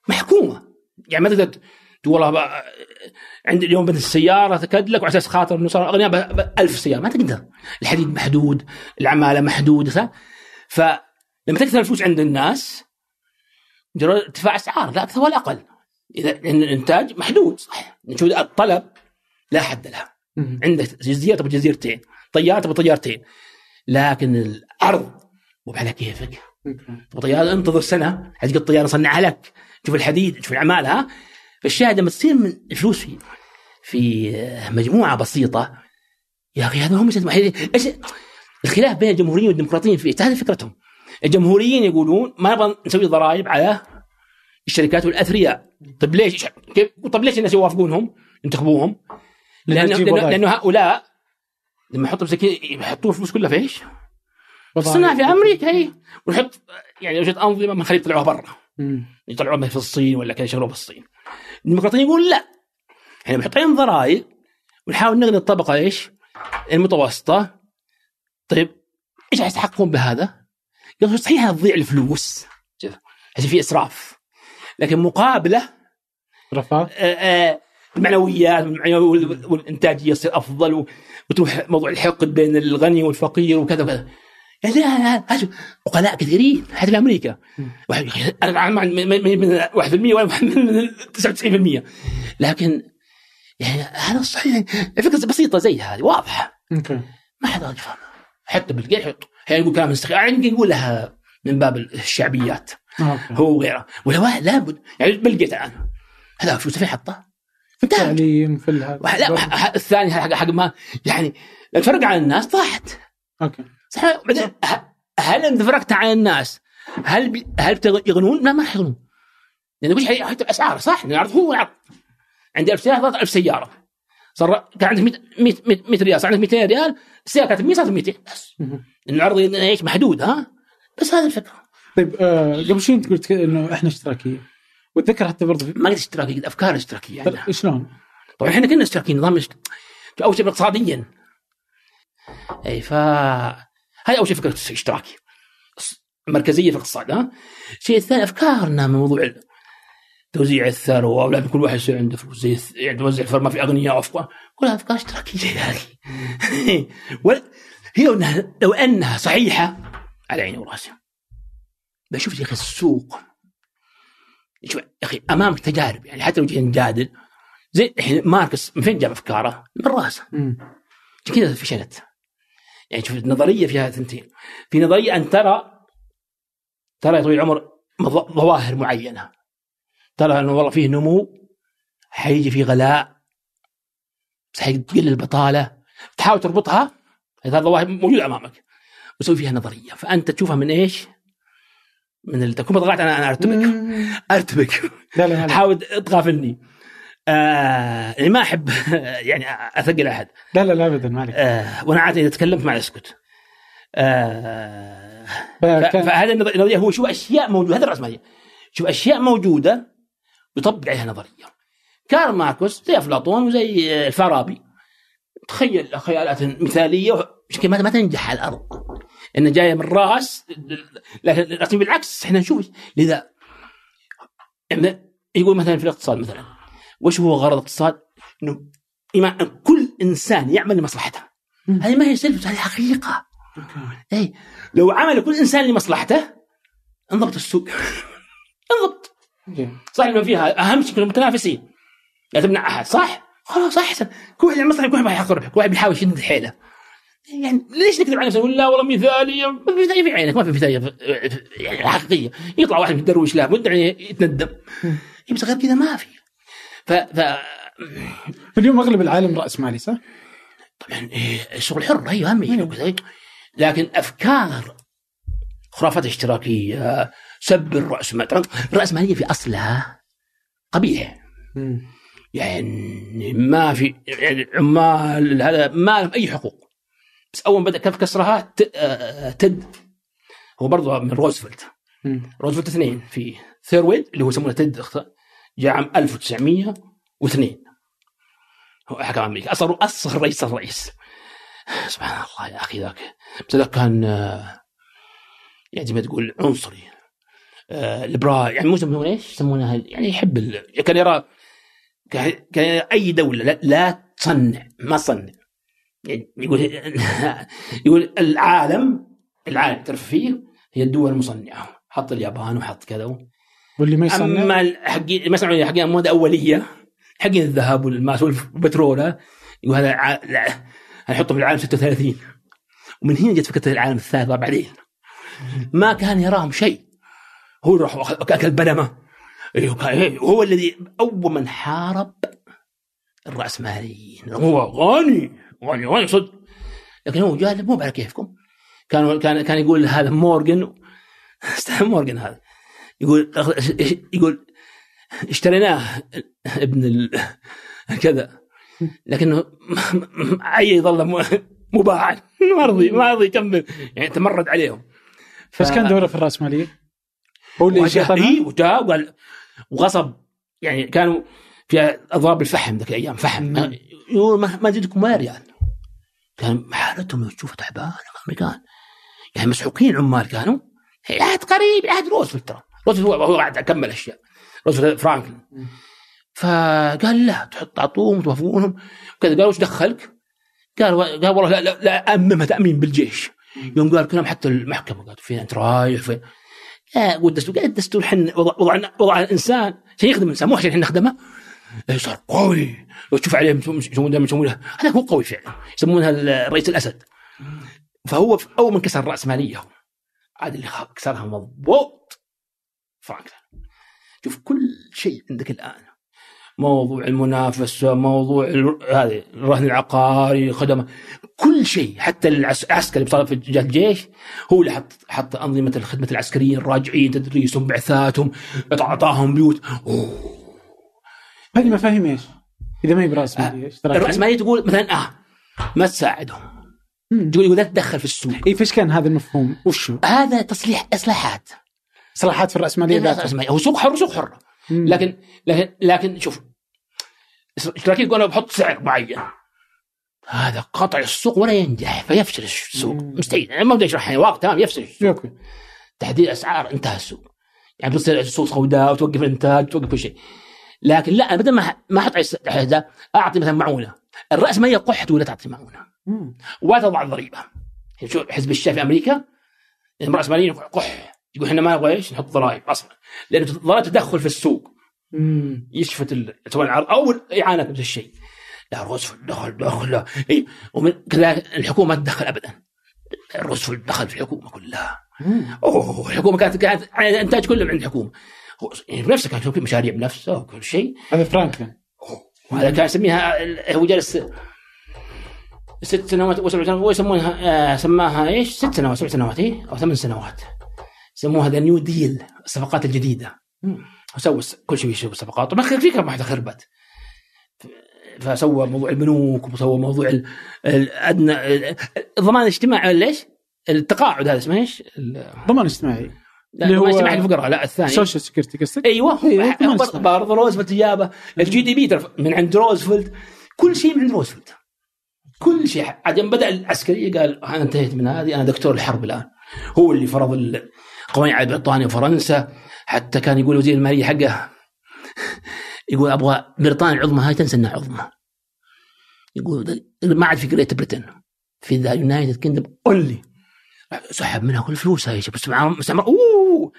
محكومة. يعني ما تقدر تقول والله عندي اليوم بدل السيارة تكد لك وعلى أساس خاطر إنه صار أغنياء ب 1000 سيارة. ما تقدر. الحديد محدود العمالة محدودة فلما تكثر الفلوس عند الناس ارتفاع أسعار لا أكثر ولا أقل. إذا لأن الإنتاج محدود صح؟ نشوف الطلب لا حد له عندك جزيرة تبغى جزيرتين. طيارة تبغى طيارتين. لكن العرض مو على كيفك. تبغى طيارة انتظر سنة. حتلقى الطياره نصنعها لك؟ شوف الحديد شوف العمالة ها؟ فالشاهد لما تصير من فلوس في في مجموعة بسيطة يا أخي هذا هم إيش الخلاف بين الجمهوريين والديمقراطيين في هذه فكرتهم. الجمهوريين يقولون ما نبغى نسوي ضرائب على الشركات والأثرياء. طيب ليش؟ كيف؟ طيب ليش الناس يوافقونهم؟ ينتخبوهم. لأنه لأنه, لأنه هؤلاء لما يحطوا مساكين يحطوا الفلوس كلها في إيش؟ الصناعة في أمريكا اي ونحط يعني وجدت أنظمة ما نخليه يطلعوها برا. يطلعوها في الصين ولا كذا يشغلوها في الصين الديمقراطيين يقول لا. إحنا محطين ضرائب ونحاول نغني الطبقة إيش؟ المتوسطة. طيب إيش يحققون بهذا؟ قالوا صحيح تضيع الفلوس. عشان في إسراف. لكن مقابلة رفاه؟ آه، آه، المعنويات والإنتاجية تصير أفضل وتروح موضوع الحقد بين الغني والفقير وكذا وكذا. يعني لا لا عقلاء كثيرين حتى في أمريكا أنا من 1% ولا من 99% لكن يعني هذا صحيح. فكره بسيطة زي هذه واضحة. ما حد يفهم. حتى بالجيت يحط هي يقول كلام مستخدم يعني يقولها من باب الشعبيات. هو وغيره. ولا لابد يعني بلقيت الآن. هذا فلوسه فين حطه؟ في التعليم في لا الثاني حق حق ما يعني لو تفرق عن الناس طاحت أوكي. صح. بعدين هل أنت فرقت عن الناس؟ هل بي هل يغنون؟ لا ما راح يغنون. لأن شيء حتى الأسعار صح؟ العرض هو العرض عندي 1000 سيارة صارت 1000 سيارة. صار كان عندك 100 100 100 ريال صار عندك 200 ريال السيارة كانت 100 صارت 200 بس. العرض إيش محدود ها؟ بس هذه الفكرة. طيب آه قبل شوي انت قلت إنه إحنا اشتراكية. وأتذكر حتى برضه. ما قلت اشتراكية قلت أفكار اشتراكية يعني. شلون؟ طبعا إحنا كنا اشتراكيين نظام اشت- اول شيء اقتصاديا إي ف هاي أول شيء فكرة اشتراكي مركزية في الاقتصاد ها؟ الشيء الثاني أفكارنا من موضوع توزيع الثروة ولازم كل واحد يصير عنده فلوس. زي يعني توزع الثروة ما في أغنياء وافقار كلها أفكار اشتراكية يا أخي. ولا- هي لو انها لو إنها صحيحة على عيني وراسي. بشوف يا أخي السوق. شوف يا أخي أمامك تجارب يعني حتى لو جينا نجادل زي الحين ماركس من فين جاب أفكاره؟ من رأسه. عشان كذا فشلت. يعني شوف النظرية فيها ثنتين في نظرية أن ترى ترى يا طويل العمر ظواهر معينة. ترى أنه والله فيه نمو حيجي في غلاء بس حيقل البطالة. تحاول تربطها هذه الظواهر موجودة أمامك وتسوي فيها نظرية. فأنت تشوفها من إيش؟ من ال- تكون طلعت أنا أنا أرتبك. أرتبك. لا لا لا. حاول تغافلني آه يعني ما احب يعني أثقل أحد. لا لا لا ابدا ما عليك. آه وأنا عادة إذا تكلمت ما اسكت آه فهذا النظ- النظرية هو شوف أشياء موجوده هذا الرأسمالية. شوف أشياء موجودة يطبق عليها نظرية. كارل ماركوس زي أفلاطون وزي آه، الفارابي. تخيل خيالات مثالية ما ما تنجح على الأرض. انها جاية من راس لكن بالعكس إحنا نشوف لذا يعني يقول مثلا في الاقتصاد مثلا وش هو غرض الاقتصاد؟ إنه كل إنسان يعمل لمصلحته. هذه ما هي سلف هذه حقيقة. اي لو عمل كل إنسان لمصلحته انضبط السوق انضبط. صح إنه فيها أهم شيء كلهم متنافسين لا تمنع أحد صح؟ خلاص أحسن كل واحد مصلحة كل واحد يحقق ربح كل واحد بيحاول يشد حيله يعني ليش نكذب على نفسنا؟ نقول لا والله مثاليه ما في مثاليه في عينك ما في مثاليه يعني حقيقية. يطلع واحد متدروش له مدعي يتندم. مم. إيه بس غير كذا ما في. ف, ف... اليوم أغلب العالم رأس مالي صح؟ طبعا إيه الشغل حر أيوه اهم وكذا. لكن أفكار خرافات اشتراكية سب الراسماليه ترى الراسماليه في اصلها قبيح. يعني ما في يعني عمال هذا ما لهم أي حقوق. بس أول ما بدأ كيف كسرها؟ آه، تد. هو برضه من روزفلت. روزفلت اثنين في ثيودور اللي هو يسمونه تد جاء عام 1902 هو حكم أمريكا. أصلا أصغر رئيس الرئيس سبحان الله يا أخي ذاك. بس ذاك كان يعني زي ما تقول عنصري. آه، liberal يعني مو يسمونه إيش؟ يسمونها يعني يحب ال... كان يرى كان كان أي دولة لا, لا تصنع ما تصنع يقول يقول العالم العالم تعرف فيه هي الدول المصنعة. حط اليابان وحط كذا واللي ما يصنع؟ أما حقين ما يصنعون حقين مواد أولية. حقين الذهب والماس والبترول يقول هذا هنحطه في العالم 36 ومن هنا جت فكرة العالم الثالث بعدين ما كان يراهم شيء. هو راح اكل أيوه، كان- إيه، هو الذي أول من حارب الرأسماليين. هو غني. صدق. لكن هو جاهل مو على كيفكم. كان كان كان يقول هذا مورجن أستاذ مورجن هذا. يقول يقول اشتريناه ابن ال... كذا. لكنه عي يظل م- مباعا ما رضي ما رضي يكمل. يعني تمرد عليهم. ف- بس كان دوره في الراسماليه هو اللي؟ إيه وجاء وقال وغصب. يعني كانوا في إضراب الفحم ذاك الأيام فحم. يقول ما, ما زدكم ولا ريال كان حالتهم لو تشوف تعبان الامريكان يعني مسحوقين عمال كانوا عهد قريب عهد روزفلت ترى. روزفلت هو قاعد أكمل أشياء. روزفلت فرانكلين. فقال لا تحط تعطوهم توافقونهم. كذا قال وش دخلك؟ قال قال والله لا لا, لا أممها تأميم بالجيش. يوم قال كلام حتى المحكمة. قالت فين أنت رايح؟ فين؟ لا والدستور قال الدستور حن وضع وضع, وضع الإنسان عشان يخدم الإنسان مو عشان إحنا نخدمه. إيه صار قوي. لو تشوف عليه يسمون دائما يسمون له هذا هو قوي فعلا يسمونها الرئيس الأسد. فهو أول من كسر الراسماليه عاد اللي كسرها مضبوط فرانكلين. شوف كل شيء عندك الآن. موضوع المنافسة موضوع هذه الرهن العقاري خدمة. كل شيء حتى العس- العسكري بصار في الجيش هو اللي حط حط أنظمة الخدمة العسكريين الراجعين تدريسهم بعثاتهم اعطاهم بيوت. أوه. هذه مفاهيم إيش؟ إذا ما هي برأس ماليه إيش ترى؟ الراسماليه تقول مثلا آه ما تساعدهم. تقول يقول لا تتدخل في السوق اي فايش كان هذا المفهوم؟ وشو؟ هذا تصليح إصلاحات إصلاحات في الراسماليه ذاتها الرأسمالية. هو سوق حر سوق حر. لكن لكن لكن شوف الاشتراكيين يقول أنا بحط سعر معين هذا قطع السوق ولا ينجح فيفشل السوق. مستحيل أنا ما بدي أشرح يعني واقع تمام يفشل السوق تحديد أسعار انتهى السوق يعني بتصير السوق سوداء وتوقف الإنتاج توقف كل شيء لكن لا بدل ما ما أحط على ده أعطي مثلا معونة. الراسماليه قحت ولا تعطي معونة. مم. ولا تضع الضريبه يعني شو حزب الشاي في أمريكا؟ الراسماليين قح يقول إحنا ما نبغى إيش؟ نحط ضرائب أصلا. لأنه ضرائب تدخل في السوق. ي shift سواء العرض أو الاعانه نفس الشيء. لا روزفلت دخل دخل. اي ومن كذلك الحكومة ما تدخل ابدا. روزفلت دخل في الحكومة كلها. أوه الحكومة كانت كانت الانتاج كله من الحكومة. بنفسه كان يسوي مشاريع بنفسه وكل شيء. هذا فرانكلين وهذا كان يسميها هو جالس ست سنوات وسبع سنوات هو يسمونها آه، سماها إيش؟ ست سنوات سبع سنوات إيه؟ أو ثمان سنوات. يسموها the New Deal الصفقات الجديدة. وسوى كل شيء يسوي صفقات. طبعا في كم واحدة خربت. فسوى موضوع البنوك وسوى موضوع ال- الأدنى ال- الضمان الاجتماعي ليش؟ التقاعد هذا اسمه إيش؟ ال- ضمان اجتماعي. لا اللي هو الاجتماعي الفقراء لا الثاني. Social Security قصدك؟ أيوه ضمان برضه روزفلت جابه ال GDP من عند روزفلت كل شيء من عند روزفلت. كل شيء. عاد بدأ العسكرية قال أنا انتهيت من هذه أنا دكتور الحرب الآن. هو اللي فرض القوانين على بريطانيا وفرنسا. حتى كان يقول وزير المالية حقه يقول أبغى بريطانيا العظمى هاي تنسى إنها عظمى. يقول ما عاد في Great Britain في the United Kingdom only سحب منها كل فلوسها يا شيخ مستعمر أوه!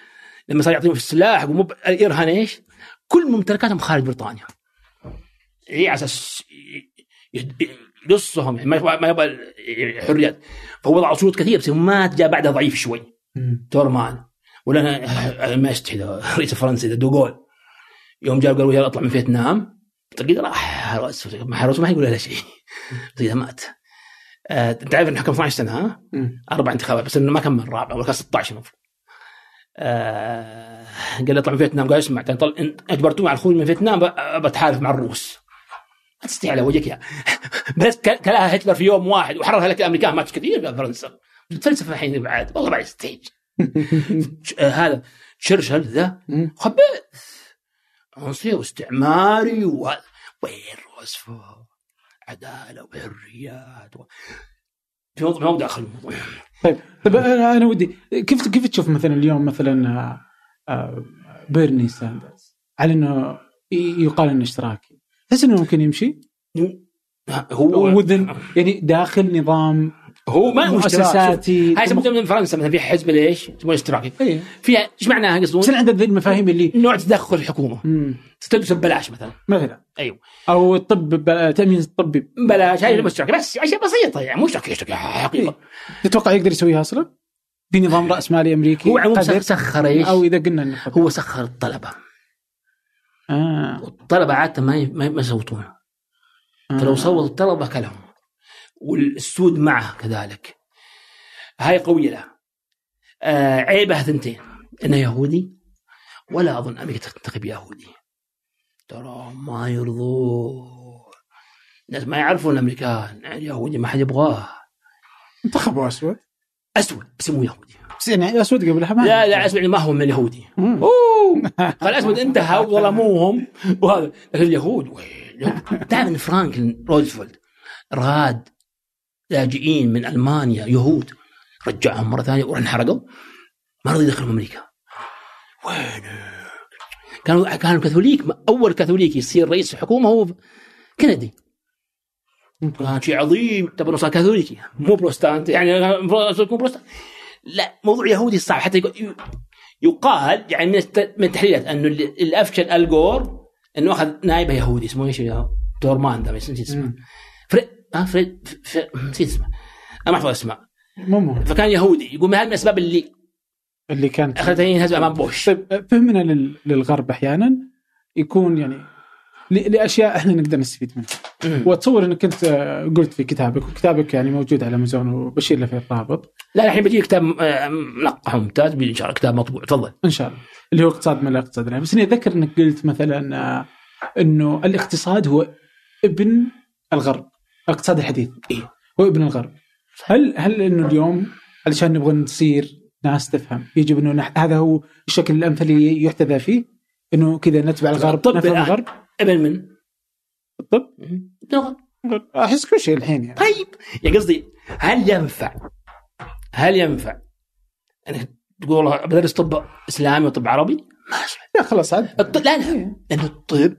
لما صار يعطيهم في السلاح ومو الارهان إيش؟ كل ممتلكاتهم خارج بريطانيا. إي على أساس يقصهم يعني ما يبغى ما يبغى حريات. فهو وضع شروط كثير بس ما جاء بعدها ضعيف شوي. تورمان. ولا أنا ما استحي الرئيس الفرنسي دوغول. يوم جاء قالوا يلا اطلع من فيتنام. تلقيه راح حرس ما حرس ما يقول له شيء. اذا مات. انت عارف انه حكم 12 سنه ها؟ أربع انتخابات بس إنه ما كمل رابع ولا كان 16 المفروض. آه قال لي اطلع من فيتنام قال اسمع اجبرتوني على الخروج من فيتنام بتحالف مع الروس. ما تستحي على وجهك يا بس كلاها هتلر في يوم واحد وحررها لك الأمريكان مات كثير قال فرنسا. تفلسف الحين بعد والله بعد ستيج آه هذا تشرشل ذا. خبيث عنصري واستعماري و... وين روزفلت عدالة وحريات و... في موضوع ما ودي ادخل الموضوع. طيب طيب أنا ودي كيف كيف تشوف مثلا اليوم مثلا آه، آه، بيرني ساندرز؟ على إنه يقال إنه اشتراكي. تحس إنه ممكن يمشي؟ هو وذن يعني داخل نظام هو ما هو مؤسساتي هاي من فرنسا مثلا في حزب ليش؟ يسمونه اشتراكي إيه فيها إيش معناها بس قصدون؟ عنده ذي المفاهيم اللي نوع تدخل الحكومة. تلبس ببلاش مثلا مثلا أيوه أو الطب تأمين الطبي بلاش هاي بس أشياء بسيطة يعني مو اشتراكي اشتراكي حقيقة تتوقع يقدر يسويها أصلا؟ في نظام رأس مالي أمريكي هو عموما؟ سخر إيش؟ أو إذا قلنا إنه. هو سخر الطلبة آه. والطلبة عادة ما ما يصوتون فلو آه. صوت الطلبة كلهم والسود معه كذلك. هاي قوية له آه عيبه ثنتين. إنه يهودي ولا أظن أمريكا تنتخب يهودي. ترى ما يرضوه الناس ما يعرفون الامريكان اليهودي ما حد يبغاه. انتخبوا أسود؟ أسود بس مو يهودي. بس يعني أسود قبلها ما لا لا أسود ما هو من اليهودي. أوه! فالأسود انتهى وظلموهم. وهذا لكن اليهود تعرف إن فرانكلين روزفلت راد لاجئين من ألمانيا يهود. رجعهم مرة ثانية وانحرقوا ما رضوا يدخلهم أمريكا وين كانوا كانوا كاثوليك أول كاثوليك يصير رئيس الحكومة هو كندي كان شيء عظيم. تبى صار كاثوليكي. مو بروتستانت يعني يكون بروتستانت. لا موضوع يهودي صعب. حتى يقال يعني من من التحليلات انه اللي اللي أفشل آل جور إنه أخذ نائبة يهودي اسمه إيش؟ يا دورمان ده بس نسيت اسمه. ها فريد نسيت اسمه. أنا ما أحفظ اسماء مو مهم. فكان يهودي. يقول هذه من الاسباب اللي. اللي كانت أخذت ينهزم امام بوش. طيب فهمنا لل- للغرب أحيانا يكون يعني لأشياء إحنا نقدر نستفيد منها. واتصور إنك أنت قلت في كتابك وكتابك يعني موجود على أمازون وبشير له في الرابط. لا الحين بيجي كتاب آه، منقح وممتاز بيجي إن شاء الله كتاب مطبوع. تفضل. إن شاء الله. اللي هو اقتصاد من الاقتصاد العام. بس إني أتذكر إنك قلت مثلا آه، إنه الاقتصاد هو ابن الغرب. الاقتصاد الحديث إيه. هو ابن الغرب هل هل إنه اليوم علشان نبغى نصير ناس تفهم يجب إنه نح... هذا هو الشكل الأمثل اللي يحتذى فيه إنه كذا نتبع الغرب الطب نفهم الآن. الغرب أبن من؟ الطب. أحس كل شيء الحين يعني طيب يعني قصدي هل ينفع هل ينفع إنك تقول والله بدرس طب إسلامي وطب عربي؟ ما لا خلاص عاد الط... لا لا لأن الطب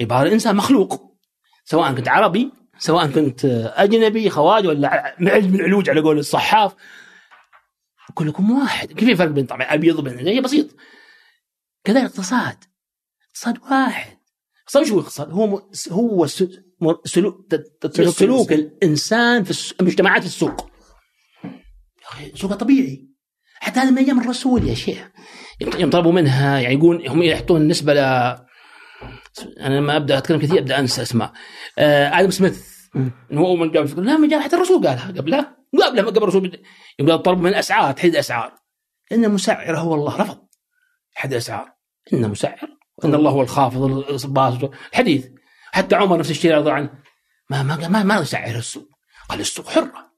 عبارة عن إنسان مخلوق سواء كنت عربي سواء كنت أجنبي خواج ولا معلم من العلوج على قول الصحاف كلكم واحد كيف في فرق بين طبعا أبيض وبين هي بسيط كذلك الاقتصاد اقتصاد واحد اقتصاد شو الاقتصاد؟ هو. هو. سلوك سلوك الإنسان في. المجتمعات في السوق يا أخي سوق طبيعي حتى هذا من أيام الرسول يا شيخ يوم طلبوا منها يعني يقول هم يحطون النسبة ل أنا لما أبدأ أتكلم كثير أبدأ أنسى أسماء. آه آدم سميث. هو اول من قال لا ما جاء حتى الرسول قالها قبله قبله قبل الرسول يقول طلب من أسعار تحديد أسعار. إن مسعر هو الله رفض. حد الاسعار إن مسعر وان الله هو الخافض الباسط. الحديث حتى عمر نفس الشيء رضي عنه. ما ما ما, ما يسعر السوق. قال السوق حرة.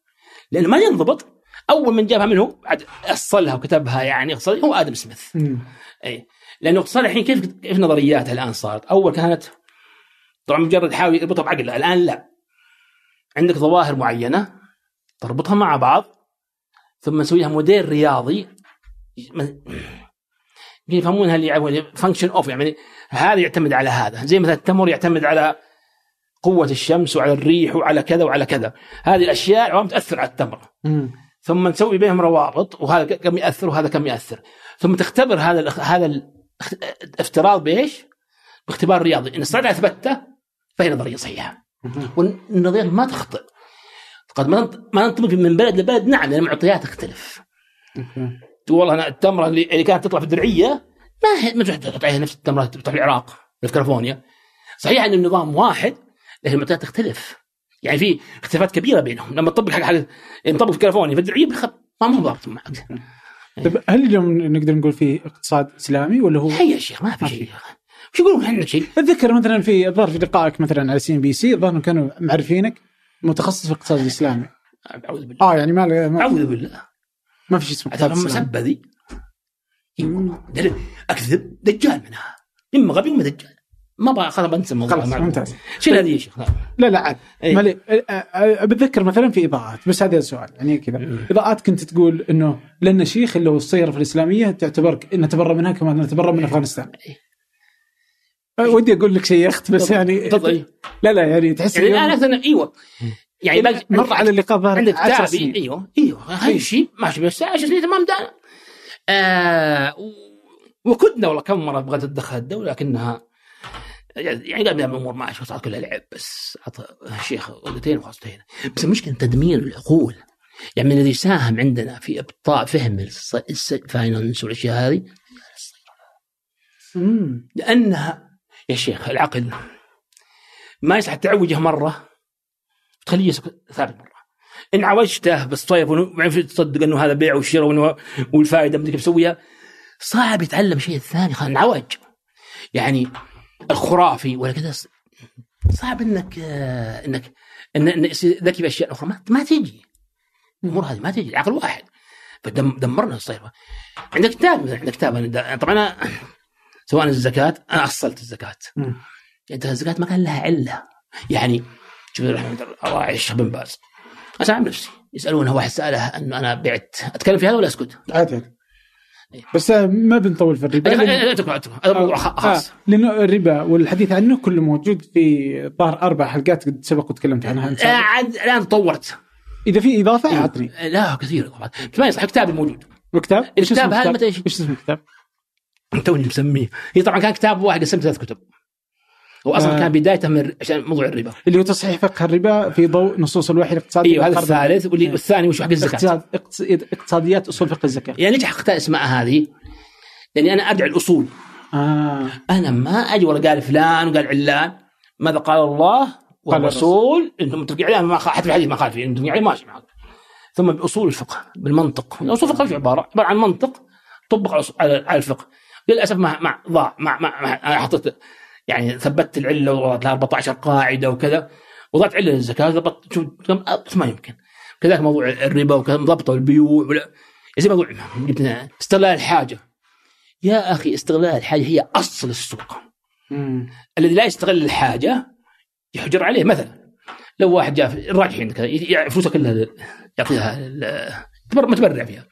لأنه ما ينضبط. أول من جابها منه بعد أصلها وكتبها يعني هو آدم سميث. اي لأنه الاقتصاد الحين كيف كيف نظرياتها الآن صارت؟ أول كانت طبعا مجرد يحاول يربطها بعقله الآن لا. عندك ظواهر معينة تربطها مع بعض ثم نسويها موديل رياضي يفهمونها اللي function of يعني هذا يعتمد على هذا. زي مثلا التمر يعتمد على قوة الشمس وعلى الريح وعلى كذا وعلى كذا. هذه الأشياء عوامل تأثر على التمر. مم. ثم نسوي بينهم روابط وهذا كم يأثر وهذا كم يأثر. ثم تختبر هذا هذا الافتراض بإيش؟ باختبار رياضي. إن استطعت اثبته فهي نظرية صحيحة. والنظريات ما تخطئ. قد ما ننط- ما ننطبق من بلد لبلد نعم لأن المعطيات تختلف. تقول والله أنا التمرة اللي, كانت تطلع في الدرعية ما هي ما تحط عليها نفس التمرة اللي تطلع في العراق في كاليفورنيا. صحيح أن النظام واحد لكن المعطيات تختلف. يعني في اختلافات كبيرة بينهم. لما تطبق حق حق نطبق في كاليفورنيا في الدرعية ما مو ضابط معك. طيب هل اليوم نقدر نقول فيه اقتصاد إسلامي ولا هو هي يا شيخ ما في شيء. وش يقولون عندك شيء؟ أتذكر مثلا في الظاهر في لقائك مثلا على CNBC الظاهر كانوا معرفينك متخصص في الاقتصاد الإسلامي. أعوذ بالله. آه يعني ما أعوذ بالله. ما في شيء اسمه اقتصاد إسلامي. مسبه ذي أكذب. دجال منها. إما غبي إما دجال. ما أبغى خلاص بنسى الموضوع. خلاص ممتاز. شيل هذه يا شيخ لا. لا عاد. إيه. مالي أ- أ- بتذكر مثلا في إضاءات بس هذا السؤال يعني كذا. مم. إضاءات كنت تقول إنه لأن شيخ الا والصيغه في الإسلامية تعتبر نتبرى منها كما نتبرى من أفغانستان. إيه. أه، ودي أقول لك أخت بس يعني تفضل. لا لا يعني تحس يعني الان أكثر إيوه. يعني باقي- مر على اللقاء ظهر عندك 10 تابي سنين. إيوه إيوه. هاي الشيء ماشي بس 10 سنين تمام دانا. آه وكدنا والله كم مرة بغيت تدخل الدولة لكنها يعني قال من الأمور ماشي صارت كلها لعب بس عطى الشيخ ولدتين وخلاص انتهينا بس المشكلة تدمير العقول يعني من الذي ساهم عندنا في إبطاء فهم الفاينانس والأشياء هذه. لأنها يا شيخ العقل ما يصح تعوجه مرة تخليه ثالث مرة. إن عوجته بالصيف وبعدين تصدق إنه هذا بيع وشراء والفائدة مدري كيف يسويها صعب يتعلم شيء ثاني خلاص انعوج. يعني الخرافي ولا كذا صعب إنك آه، إنك إن ذكي باشياء أخرى. ما, ما تجي. الأمور هذه ما تجي. عقل واحد. فدمرنا الصيف. عندك كتاب عندك كتاب. طبعا أنا سواء الزكاة أنا أصلت الزكاة. انت الزكاة ما كان لها علة. يعني شوف راعي الشيخ بن باز. أسأل عن نفسي. يسالونه واحد ساله أنه أنا بعت. أتكلم في هذا ولا أسكت؟ عادي. بس آه، ما بنطول في الربا اتركه هذا موضوع خ- خاص آه لأنه الربا والحديث عنه كله موجود في ظهر أربع حلقات قد سبق وتكلمت عنها. أنت. آه، عاد الآن تطورت إذا في إضافة اعطني آه، لا كثير. بس ما يصح كتابي موجود. إيش الكتاب اسمه هذا؟ متى؟ إيش اسم الكتاب؟ توني مسميه. هي طبعا كان كتاب واحد قسمت ثلاث كتب. هو أصلا آه. كان بدايته من عشان موضوع الربا. اللي هو تصحيح فقه الربا في ضوء نصوص الوحي الاقتصادي أيوه هذا. الثالث واللي إيه. والثاني وش حق الزكاة؟ اقتصاد اقتص- اقتصاديات أصول فقه الزكاة. يعني ليش أختار اسمها هذه؟ لأني أنا أرجع الأصول. آه. أنا ما أجي ولا قال فلان وقال علان ماذا قال الله؟ والرسول أنتم متفقين عليه؟ ما حتى في الحديث ما خالف أنتم يعني ماشي معك. ثم بأصول الفقه بالمنطق. أصول الفقه إيش عبارة؟ عبارة عن منطق طبق على الفقه. للأسف ما ضاع ما ما, ما أنا حطيت يعني ثبتت العلة وضعت لها 14 قاعدة وكذا. وضعت عله للزكاه ضبط شوف بس ما يمكن. كذلك موضوع الربا وكذا ضبطه البيوع ولا زي موضوع جبنا استغلال الحاجة. يا أخي استغلال الحاجة هي أصل السوق. الذي لا يستغل الحاجة يحجر عليه. مثلا لو واحد جاء في- الراجح عندك فلوسه كلها يعطيها متبرع فيها.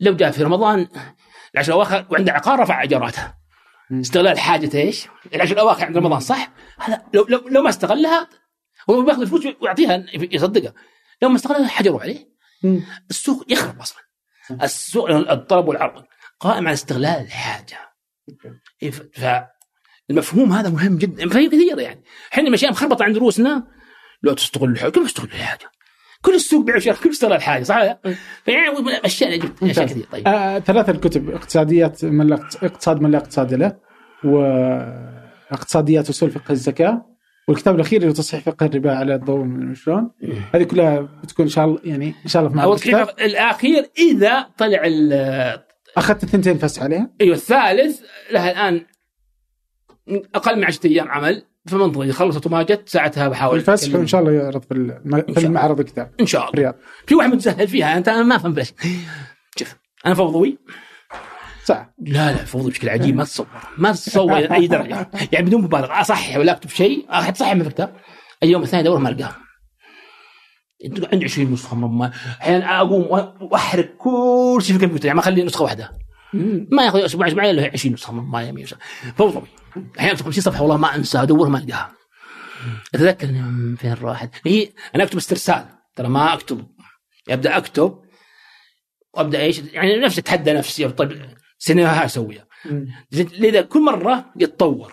لو جاء في رمضان العشر الاواخر وعنده عقار رفع ايجاراتها مم. استغلال حاجة إيش؟ العشر الأواخر عند رمضان صح؟ هذا لو لو, لو ما استغلها هو بياخذ الفلوس ويعطيها يصدقها. لو ما استغلها حجروا عليه. السوق يخرب أصلا. السوق الطلب والعرض قائم على استغلال الحاجة فالمفهوم هذا مهم جدا مفاهيم كثيرة يعني. إحنا الاشياء مخربطة عند رؤوسنا. لا تستغل الحاجة كيف استغل الحاجة؟ كل السوق بيع وشراء كل استغلال الحاجة صح؟ ولا لا؟ فيعني أشياء أشياء. كثيرة طيب. آه، ثلاث الكتب اقتصاديات من لا اقتصاد من لا اقتصاد له واقتصاديات اصول فقه الزكاه والكتاب الأخير اللي تصحيح فقه الربا على الضوء من شلون هذه كلها بتكون إن شاء الله يعني إن شاء الله في معرض الكتاب الكتاب. الأخير إذا طلع ال- أخذت الثنتين فس عليها. أيوه الثالث لها الآن أقل من 10 أيام عمل. فمنطقي. خلصت وما جت ساعتها بحاول والفسح أكلم. وان شاء الله يعرض في في. المعرض الكتاب إن شاء في الله. الرياض في واحد متسهل فيها أنت أنا ما أفهم بس شوف أنا فوضوي. ساعه لا لا فوضي بشكل عجيب ما تتصور ما تتصور إلى أي درجة. يعني بدون مبالغة. أصحح ولا اكتب شيء احب صحح من الكتاب. اليوم الثاني ادور ما ألقاه. عندي 20 نسخة أحيانا أقوم وأحرق كل شيء في الكمبيوتر يعني ما أخلي نسخة واحدة. ما ياخذ أسبوع أسبوعين الا 20 نسخه من ما يمين فوضوي أحيانا 50 صفحة والله ما أنسى ادورها ما ألقاها. أتذكر فين راحت. هي أنا أكتب استرسال ترى ما أكتب. أبدأ أكتب وأبدأ إيش؟ يعني نفسي أتحدى نفسي طيب سيناريوهات أسويها. لذا كل مرة يتطور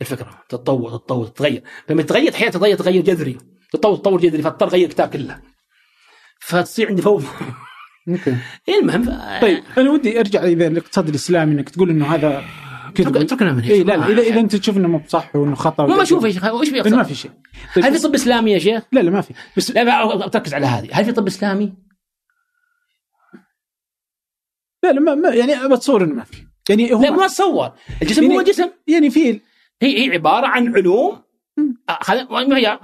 الفكرة تتطور تتطور تتغير. لما تتغير أحيانا تتغير تغير جذري. تتطور تطور جذري فاضطر اغير الكتاب كله. فتصير عندي فوضى أوكي. المهم ف... طيب أنا ودي أرجع اذا الاقتصاد الإسلامي إنك تقول إنه هذا كذب. اتركنا من اي لا لا اذا إذا أنت تشوف إنه مو بصح وإنه خطأ ما أشوف يا شيخ وش في ما؟ في شيء. طيب هل في طب إسلامي يا شيخ؟ لا لا ما في. بس لا تركز على هذه، هل في طب إسلامي؟ لا لا ما ما يعني بتصور إنه ما في. يعني هو لا ما تصور، الجسم يعني- هو جسم. يعني في هي هي عبارة عن علوم. ما هي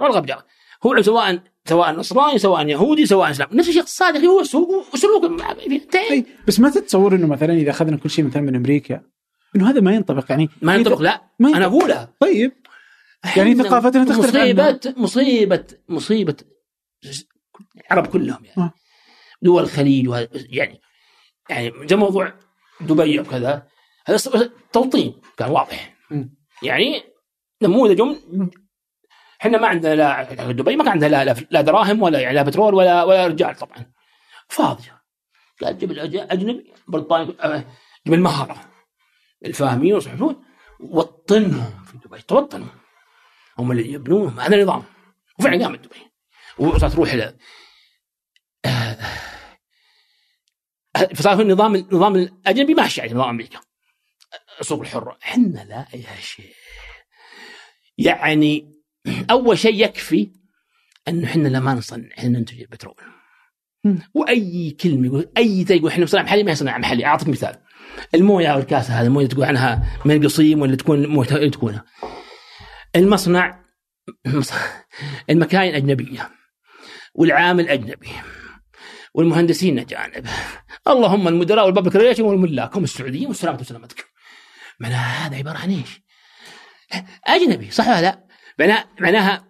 هو سواء سواء نصراني سواء يهودي سواء إسلام نفس الشيء اقتصادي أخي، هو سوق وسلوك. أي بس ما تتصور إنه مثلا إذا أخذنا كل شيء مثلا من أمريكا إنه هذا ما ينطبق يعني ما ينطبق لا ما أنا ينطبق. اقولها طيب يعني ثقافتنا تختلف عنها. مصيبه مصيبه مصيبة العرب كلهم يعني آه. دول الخليج وهذا يعني يعني زي موضوع دبي وكذا هذا توطين كان واضح مم. يعني نموذج إحنا ما عندنا لا دبي ما كان عندها لا, لا, دراهم ولا يعني لا بترول ولا ولا رجال طبعا. فاضية. قال جيب الأج- أجنبي بريطاني آه، جيب المهارة. الفاهمين والصحفيون وطنهم في دبي توطنوا هم اللي يبنون هذا النظام. وفعلا قامت دبي وصارت تروح إلى آه، فصار النظام النظام الأجنبي ماشي على نظام أمريكا. السوق الحره إحنا لا يا شيخ. يعني أول شيء يكفي إنه إحنا لا ما نصنع إحنا ننتج البترول. وأي كلمة يقول أي يقول إحنا نصنع محلي ما يصنع محلي. أعطيك مثال. الموية أو الكاسة هذه الموية تقول عنها من القصيم ولا تكون مويه اللي تكونها. المصنع المكاين أجنبية. والعامل أجنبي. والمهندسين أجانب. اللهم المدراء وال public relation والملاك. هم السعوديين والسلامة وسلامتك معناها هذا عبارة عن إيش؟ أجنبي صح ولا لا؟ معناها معناها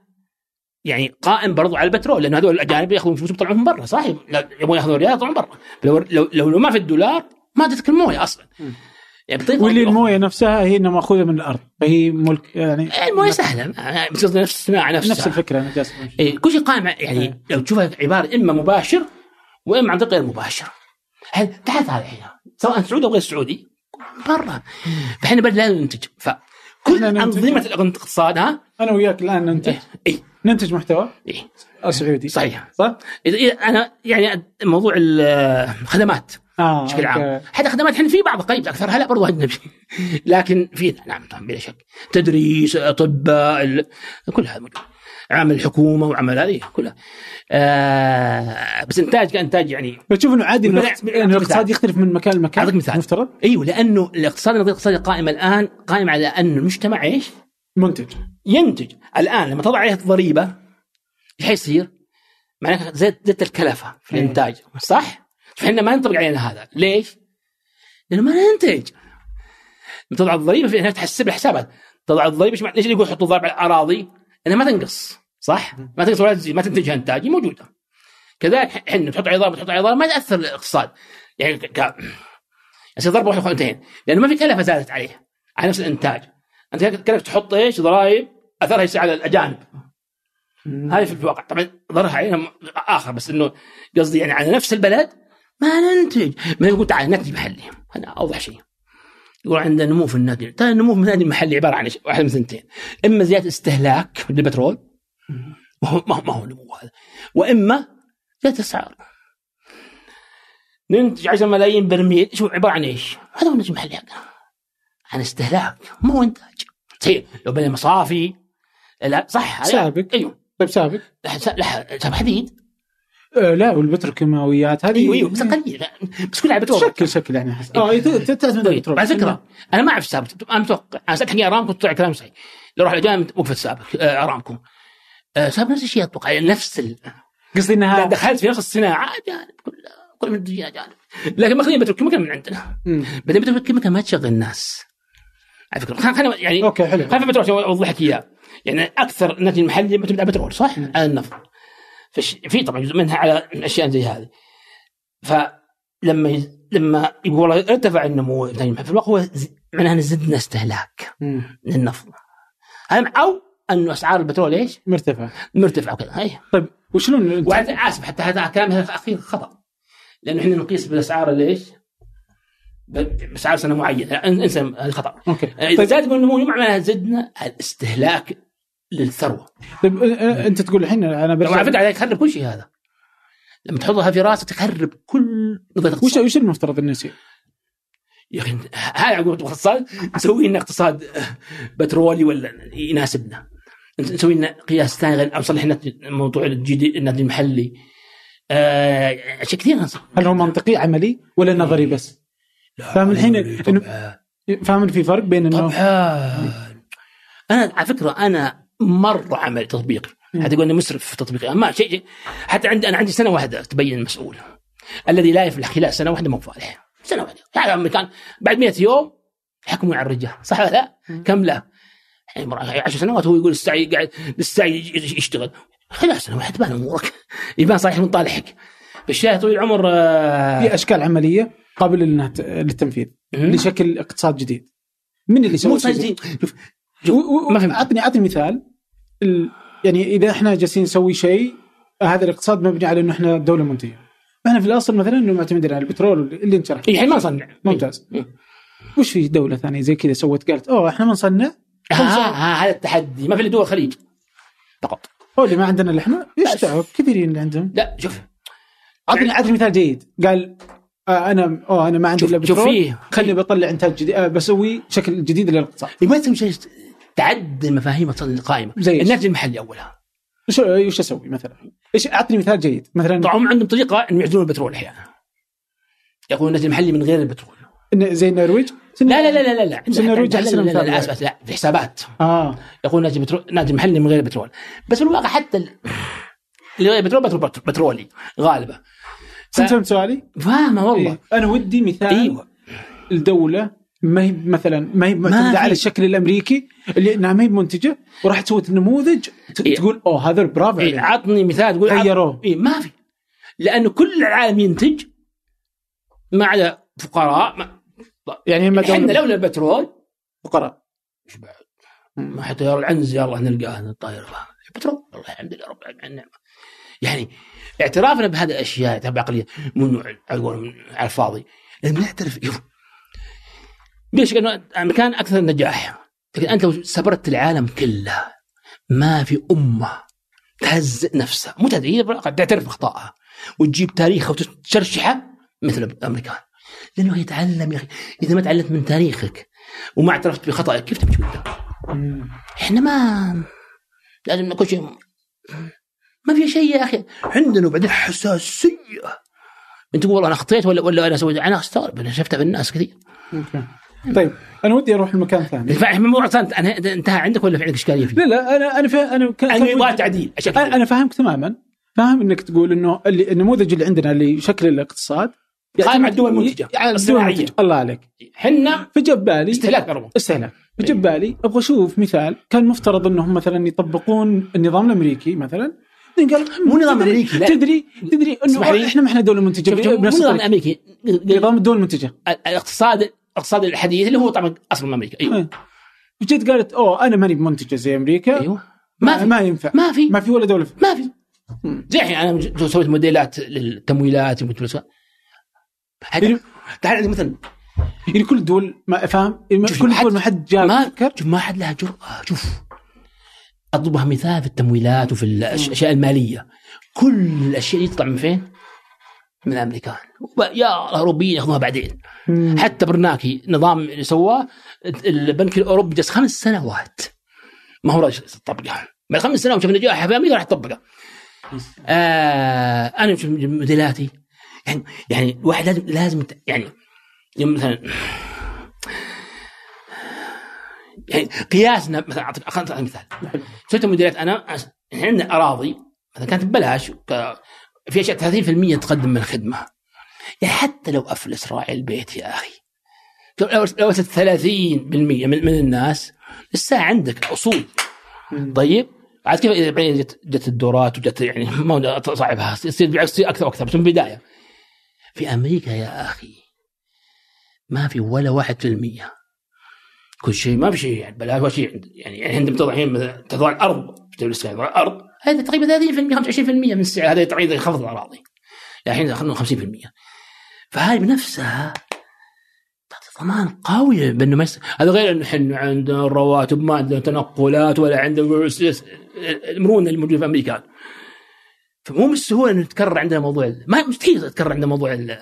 يعني قائم برضو على البترول لأنه هذول الأجانب يأخذون فلوسهم يطلعون من برا صح؟ لا، يبغون يأخذون ريال يطلعون برا لو لو لو, ما في الدولار ما جتك الموية أصلا. يعني واللي. الموية نفسها هي إنها مأخوذة من الأرض فهي ملك يعني الموية سهلة بس نفس الصناعة نفسها نفس الفكرة أنا جالس. إيه كل شيء قائم يعني إيه. لو تشوفها عبارة إما مباشر وإما عن طريق غير مباشر تعال تعال الحين سواء سعودي أو غير سعودي برا فإحنا بلد لازم ننتج ننتج. أنظمة الاقتصاد ها؟ أنا وياك الآن ننتج. اي ننتج محتوى. اي سعودي صحيح. صح؟ أنا يعني موضوع الخدمات آه بشكل عام. حتى خدمات إحنا في بعض قريب اكثرها لا برضو اجنبي لكن في نعم طبعا بلا شك. تدريس أطباء ال... كل هذا موجود. عمل الحكومة وعمل هذه كلها آه بس انتاج كانتاج يعني فتشوف إنه عادي إنه الاقتصاد- يختلف من مكان لمكان أعطيك مثال. مفترض أيوه لأنه الاقتصاد النظريه الاقتصاديه القائمه الآن قائمه على ان المجتمع إيش؟ منتج ينتج الآن لما تضع عليه الضريبه إيش حيصير؟ معناها زادت الكلفة في إيه. الإنتاج صح؟ فإحنا ما ينطبق علينا هذا ليش؟ لأنه ما ننتج تضع الضريبة في تحسب الحسابات تضع الضريبة ليش يقول حطوا ضرب على الأراضي؟ إنها ما تنقص صح؟ ما تنقص ولا تزيد ما تنتجها إنتاج موجودة. كذلك إحنا تحط ضرب تحط ضرب ما تأثر الاقتصاد. يعني ك... يصير ضربه واحدة خلتين لأنه ما في كلفة زادت عليه على نفس الإنتاج. أنت كلف تحط إيش؟ ضرائب أثرها يصير على الأجانب. هذه في الواقع. طبعا ضررها علينا م- آخر بس إنه قصدي يعني على نفس البلد ما ننتج. ما يقول تعال نتج محلي هذا أوضح شيء. يقول عندنا نمو في النادي ترى النمو في النادي المحلي عباره عن؟ واحد من ثنتين اما زياده استهلاك للبترول ما هو ما هو, نمو هذا واما زياده اسعار ننتج 10 ملايين برميل شو عباره عن إيش؟ هذا هو الناتج المحلي حقنا عن استهلاك ما هو انتاج صحيح لو بين مصافي لا صح سابق. أيوه طيب سابق لا حديد آه لا والبتروكيماويات هذه أيوه أيوه بس قليل. لا، بس كلها بترول شكل شكل يعني. آه تعتمد على البترول على فكرة. أنا ما أعرف سابق أنا متوقع أنا سالت حقي ارامكو طلع كلام صحيح. لو راح الأجانب وقفت سابق. آه، ارامكو آه، سابق نفس الشيء أتوقع. يعني نفس ال... قصدي انها دخلت في نفس الصناعة. أجانب كلها كل من الدنيا أجانب. لكن ماخذين بتروكيماوي من عندنا. بعدين بتروكيماوي ما تشغل الناس. على فكرة. خلينا يعني أوكي حلو. خلينا عشان أوضح لك إياه. يعني أكثر الناتج المحلي معتمد على البترول صح؟ على النفط في طبعا جزء منها على أشياء زي هذه. فلما يز- لما يقول ارتفع النمو في الواقع هو ز- معناه إن زدنا استهلاك مم. للنفط. أو انه أسعار البترول إيش؟ مرتفع مرتفعة وكذا هي طيب وشلون آسف حتى هذا كلام هذا اخير خطأ. لأنه إحنا نقيس بالأسعار اللي إيش؟ بأسعار سنة معينة. انسى هذا خطأ. أوكي. إذا طيب زاد النمو معناها زدنا الاستهلاك للثروة. طيب أنت تقول الحين أنا برجع فكره يخرب كل شيء هذا. لما تحطها في راسك تخرب كل نظرية وش وش المفترض إنه يصير؟ يا أخي هاي عقوبه الاقتصاد؟ نسوي لنا اقتصاد بترولي ولا يناسبنا. نسوي لنا قياس ثاني غير أو نصلح لنا موضوع النادي المحلي. آه، اشياء كثير نص- هل هو منطقي عملي ولا نظري بس؟ فاهم الحين فاهم في فرق بين انه طبعا. أنا على فكرة أنا مرة عمل تطبيقي. حتى يقول اني مسرف في تطبيقي ما شيء حتى عندي أنا عندي سنة واحدة تبين المسؤول. الذي لا يفلح خلال سنة واحدة مو فالح. سنة واحدة. يعني امريكان بعد 100 يوم يحكمون على الرجال. صح ولا لا؟ كم لا؟ يعني مرة- عشر سنوات هو يقول السعي قاعد السعي يشتغل. خلال سنة واحدة تبان أمورك. يبان صالح من طالحك. بالشاهد طويل العمر آه، في أشكال عملية قابله للتنفيذ. لشكل اقتصاد جديد. من اللي مو شيء زي- صايرين شوف ما فهمت. اعطني أعطني مثال. ال... يعني إذا إحنا جالسين نسوي شيء هذا الاقتصاد مبني على إنه إحنا دولة منتجة. إحنا في الأصل مثلا إنه معتمدين على البترول اللي انت شرحته إيه، الحين ما نصنع ممتاز. مم. وش في دولة ثانية زي كذا سوت؟ قالت أوه إحنا ما نصنع. ها ها هذا التحدي. ما في إلا دول الخليج. فقط. هو اللي ما عندنا اللي إحنا؟ إيش دعوة؟ كثيرين اللي عندهم. لا شوف. اعطني اعطني مثال جيد. قال آه أنا أوه أنا ما عندي شوف إلا شوف بترول. فيه. خليني بطلع إنتاج جديد. آه بسوي شكل جديد للاقتصاد. ما تسوي شيء. تعدل مفاهيم القائمة. زي؟ الناتج المحلي أولها. وش وش أسوي مثلا؟ إيش أعطني مثال جيد؟ مثلا طبعا هم عندهم طريقة إنهم يعزلون البترول أحيانا. يقولون الناتج المحلي من غير البترول. زي النرويج؟ لا لا لا لا لا. النرويج لا لا لا, لا, لا. لا, لا في حسابات. آه. يقول ناتج بترول ناتج محلي من غير بترول بس في الواقع حتى ال- اللي غير بترول بترول بترولي غالبا. انت فهمت سؤالي؟ فاهمة والله. إيه. أنا ودي مثال أيوه. الدولة ما هي مثلا ما هي معتمدة. على الشكل الأمريكي اللي إنها ما هي منتجة وراح تسوي نموذج إيه. تقول أوه هذا برافو إيه. عطني مثال تقول غيروه. إيه ما في لأنه كل العالم ينتج ما عدا فقراء ما يعني إحنا لولا البترول فقراء إيش بعد؟ ما حتى يرى العنز يلا نلقاه الطاير بترول والله الحمد لله رب العالمين على النعمه يعني اعترافنا بهذه الأشياء تبع عقلية مو نوع على قولهم على الفاضي لازم نعترف شك انه الامريكان أكثر نجاح. لكن أنت لو سبرت العالم كله. ما في أمة تهزئ نفسها. مو تهزئ تعترف باخطائها وتجيب تاريخها وتشرشحه مثل الأمريكان. لأنه يتعلم يا أخي. إذا ما تعلمت من تاريخك وما اعترفت بخطأك كيف تمشي قدام؟ إحنا ما لازم كل شيء. ما في شيء يا أخي. عندنا وبعدين حساسية. أنت تقول والله أنا اخطيت ولا ولا أنا سويت؟ أنا أستغرب. أنا شفتها في الناس كثير طيب أنا ودي أروح لمكان ثاني. فالموضوع صار أنا- انتهى عندك ولا في عندك إشكالية فيه؟ لا لا أنا أنا فا أنا كان أنا يبغى تعديل أنا فاهمك تماما. فاهم إنك تقول إنه اللي النموذج اللي عندنا لشكل الاقتصاد قائم على الدول الصناعية. المنتجة. الله عليك. حنا فجاب بالي استهلاك كربون استهلاك. فجاب بالي أبغى أشوف مثال كان مفترض إنهم مثلا يطبقون النظام الأمريكي مثلا. قال مو نظام لا. تدري تدري إنه. إحنا ما إحنا دولة منتجة مو نظام. أمريكي. نظام الدول المنتجة. الاقتصاد الاقتصاد الحديث اللي هو طبعا أصلا من أمريكا. أيوه. إيه. وجيت قالت أوه أنا ماني منتجه زي أمريكا. أيوه. ما, ما في. ما ينفع. ما في. ما في ولا دولة. في. ما في. زي الحين أنا سويت موديلات للتمويلات هذا تعال عندي مثلا. يعني كل الدول ما فاهم شوف، كل الدول ما حد جاء ما شوف ما حد لها جرأة. شوف. اضربها مثال في التمويلات وفي الأشياء المالية. كل الأشياء دي تطلع من فين؟ من الأمريكان. يا الاوروبيين ياخذوها بعدين. مم. حتى برناكي نظام اللي سواه البنك الأوروبي جلس خمس سنوات ما هو راجل طبقه بعد خمس سنوات شوف نجاحها في أمريكا راح تطبقها آه أنا شوف موديلاتي يعني يعني الواحد لازم لازم يعني يوم مثلا يعني قياسنا مثلا اعطيك خليني أعطيك مثال. سويت موديلات أنا عندنا أراضي مثلا كانت ببلاش في أشياء 30% تقدم من الخدمة. يعني حتى لو افلس راعي البيت يا أخي. لو لو وصلت 30% من, من الناس لسه عندك أصول. طيب؟ عاد كيف إذا بعدين جت, جت الدورات وجت يعني ما صعبها يصير بالعكس أكثر وأكثر بس من البداية. في أمريكا يا أخي ما في ولا واحد في المية. كل شيء ما في شيء يعني بلاش ولا شيء يعني يعني عندما تضع الحين مثلا تضع الأرض تضع السعر الأرض هذا تقريبا 30% 25% من السعر. هذا تقريبا يخفض الأراضي. يعني الحين خلينا 50% فهذه بنفسها تعطي ضمان قوي بأنه ما يصير هذا غير انه إحنا عندنا الرواتب ما عندنا تنقلات ولا عندنا المرونة الموجودة في أمريكا. فمو بالسهولة إنه يتكرر عندنا موضوع ما مستحيل يتكرر عندنا موضوع ال-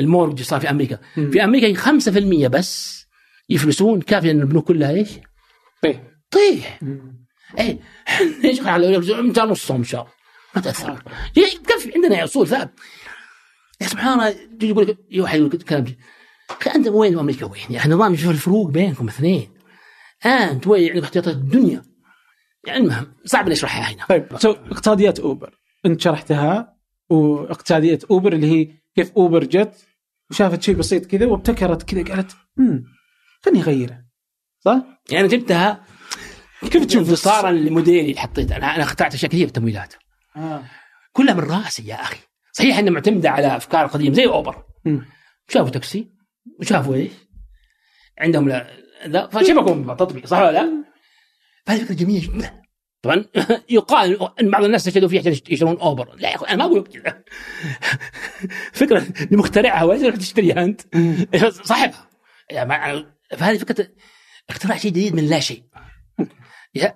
المورج صار في أمريكا. مم. في أمريكا 5% بس يفلسون كافي ان البنوك كلها إيش؟ طيح. مم. اي إيش على متى نصهم شهر ما تأثر. يكفي عندنا أصول ثابت يا سبحان الله يقول لك يوحى يقول كلام أنت وين؟ وامريكا وين؟ يا أخي النظام يشوف الفروق بينكم اثنين. آه أنت وين؟ عندك احتياطات الدنيا. يعني المهم صعب نشرحها هنا. طيب سو اقتصاديات أوبر. أنت شرحتها واقتصاديه أوبر اللي هي كيف أوبر جت وشافت شيء بسيط كذا وابتكرت كذا قالت امم خليني اغيره صح؟ يعني جبتها كيف تشوف انتصارا لموديلي اللي حطيته أنا أنا اخترعت أشياء كثير في التمويلات. آه. كلها من راسي يا أخي. صحيح إنها معتمدة على أفكار قديمة زي أوبر. مم. شافوا تاكسي وشافوا إيش؟ عندهم لا, لا فشبكوا تطبيق صح ولا لا؟ فهذه فكرة جميلة جدا. طبعا يقال إن بعض الناس استشهدوا فيها عشان يشترون أوبر. لا يا أخي أنا ما أقول كذا. فكرة اللي مخترعها وليس تروح تشتريها أنت؟ صاحبها. يعني فهذه فكرة اختراع شيء جديد من لا شيء.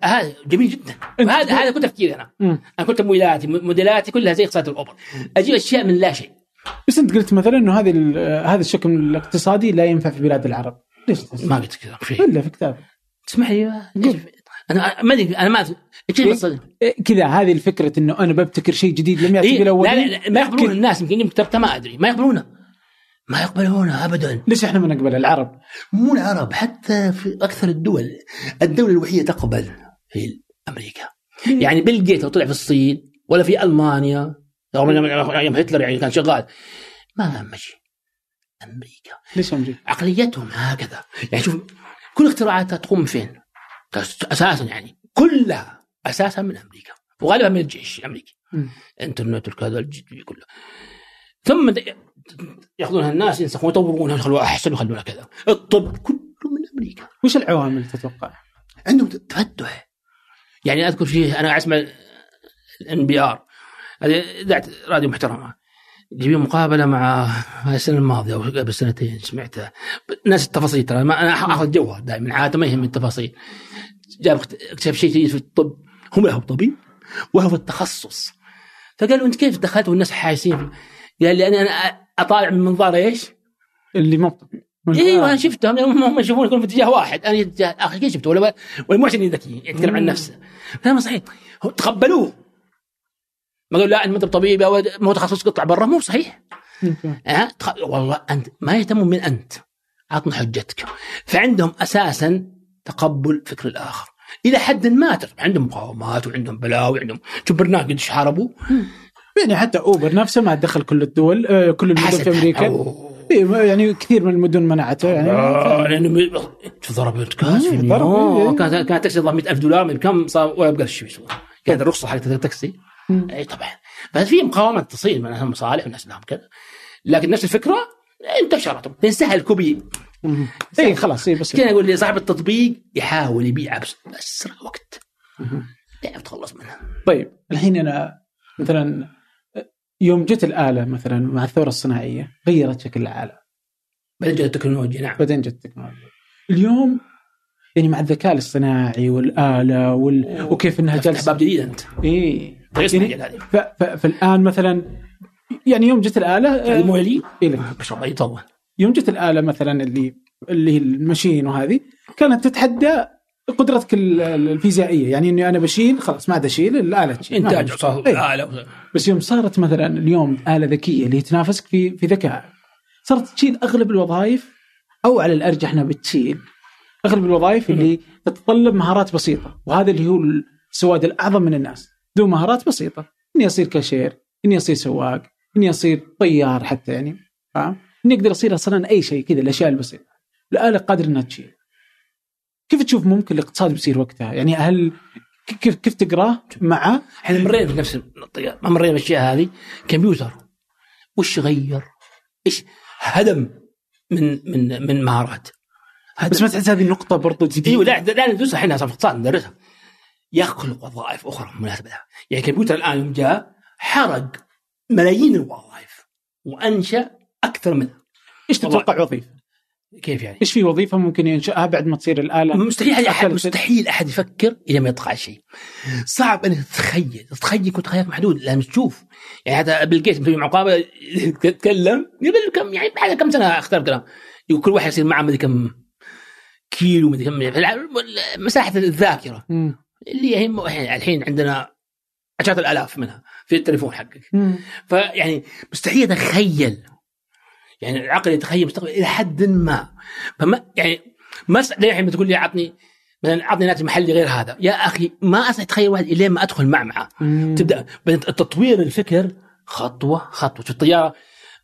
هذا جميل جدا. هذا هذا كنت تفكيري أنا. أنا كنت تمويلاتي موديلاتي كلها زي اقتصاد الأوبر. أجيب أشياء من لا شيء. بس أنت قلت مثلا إنه هذه هذا الشكل الاقتصادي لا ينفع في بلاد العرب. ليش؟ ما قلت كذا شيء إلا في كتاب. تسمح لي أنا ما أدري أنا ما إيه؟ إيه كذا هذه الفكرة إنه أنا ببتكر شيء جديد لم يأتي إيه؟ في لا, لا, لا ما يقبلون الناس يمكن كتبتها ما أدري. ما يقبلونه. ما يقبلونه ابدا. ليش إحنا ما نقبل؟ العرب؟ مو العرب حتى في أكثر الدول. الدولة الوحيدة تقبل هي أمريكا. يعني بيل جيت لو طلع في الصين ولا في ألمانيا. رغم ان أيام هتلر يعني كان شغال. ما مشي. أمريكا. ليش أمريكا؟ عقليتهم هكذا. يعني شوف كل اختراعاتها تقوم من فين؟ أساسا يعني. كلها اساسها من أمريكا. وغالبا من الجيش الأمريكي. إنترنت والكذا كله. ثم ياخذونها الناس ينسخون يطورونها يخلوها أحسن ويخلونها كذا. الطب كله من أمريكا. وش العوامل تتوقع؟ عندهم تفتح يعني أذكر شيء أنا أسمع ال NPR. هذه اذاعه راديو محترمة. جيبين مقابلة مع السنة الماضية أو قبل سنتين سمعتها. ناس التفاصيل ترى أنا أخذ جوها دائما عادة ما يهم التفاصيل. جاب اكتشف شيء جديد في الطب. هم له طبيب وهو في التخصص. فقالوا أنت كيف دخلت والناس حايسين قال لي أنا أطالع من منظار إيش؟ اللي مو أيوه أنا شفتهم هم يشوفون يكونوا في اتجاه واحد. أنا اتجاه اخر كيف شفته ولا ولا محسن ذكي يتكلم عن نفسه. كلامه صحيح. تقبلوه. ما قالوا لا أنت ما انت طبيب أو مو تخصص قطع برا. مو صحيح. تخ... والله أنت ما يهتمون من أنت. عطنا حجتك. فعندهم أساسا تقبل فكر الآخر. إلى حد ما عندهم مقاومات وعندهم بلاوي عندهم شوف برنامج حاربوا يعني حتى أوبر نفسه ما دخل كل الدول آه، كل المدن في أمريكا. أوه. إيه، يعني كثير من المدن منعته يعني. لأنه ضرب كاس في مم، ضرب، نيويورك. إيه. كانت كانت تاكسي ضرب 100000 دولار من كم صار؟ ولا بقى شيء كانت الرخصة حقت التاكسي. اي طبعا. ففي مقاومات تصير من مصالح والناس لهم كذا. لكن نفس الفكرة انتشرت. انسهل copy. اي خلاص اي بس كان أقول لي صاحب التطبيق يحاول يبيعها بس بأسرع وقت. تعرف تخلص منها. طيب الحين أنا مثلا يوم جت الآلة مثلا مع الثورة الصناعية غيرت شكل العالم بعدين جت التكنولوجيا نعم. بعدين جت التكنولوجيا. اليوم يعني مع الذكاء الاصطناعي والآلة وال... وكيف إنها جالسه باب جديد أنت. اي يعني ف... ف... فالآن مثلا يعني يوم جت هذه آه، مو لي إيه لك. بس الله يطول. يوم جت الآلة مثلا اللي اللي هي المشين وهذه كانت تتحدى قدرتك ال- ال- الفيزيائية. يعني إني أنا بشيل خلاص ما عاد أشيل الاله تشيل إنتاج صار إيه. بس يوم صارت مثلا اليوم آلة ذكية اللي تنافسك في في ذكاء صارت تشيل أغلب الوظائف أو على الأرجح أنها بتشيل. أغلب الوظائف اللي تتطلب مهارات بسيطة وهذا اللي هو السواد الأعظم من الناس. ذو مهارات بسيطة. إني أصير كاشير إني أصير سواق إني أصير طيار حتى يعني فاهم؟ إني أقدر أصير أصلا أي شيء كذا الأشياء البسيطة. الآلة قادرة أنها تشيل. كيف تشوف ممكن الاقتصاد بيصير وقتها؟ يعني هل كيف كيف تقراه مع إحنا مرينا بنفس ما مرينا بالأشياء هذه. كمبيوتر وش غير؟ إيش هدم من من من مهارات. هدم. بس ما تحس هذه النقطة برضو جديدة؟ إيوه لا لا ندرسها إحنا في اقتصاد ندرسها. يخلق وظائف أخرى مناسبة. لها يعني الكمبيوتر الآن يوم جاء حرق ملايين الوظائف وأنشأ أكثر منها. إيش تتوقع وظيفة؟ كيف يعني؟ إيش في وظيفة ممكن ينشأها بعد ما تصير الآلة؟ مستحيل احد مستحيل أحد يفكر إلى ما يطلع شيء. صعب انك تتخيل. تتخيل يكون تخيلك محدود. لأن تشوف. يعني هذا بيل جيتس مسوي مقابله يتكلم. قبل كم يعني بعد كم سنة أختار كلام يقول كل واحد يصير معه مدري كم كيلو مدري كم مساحة الذاكرة. مم. اللي هي م- الحين عندنا عشرات الآلاف منها في التليفون حقك. فيعني مستحيل أتخيل. يعني العقل يتخيل مستقبل إلى حد ما. فما يعني ما الحين بتقول لي عطني مثلا عطني ناتج محلي غير هذا. يا أخي ما استطيع أتخيل واحد إلين ما أدخل معمعة. تبدأ تطوير الفكر خطوة خطوة. شوف الطيارة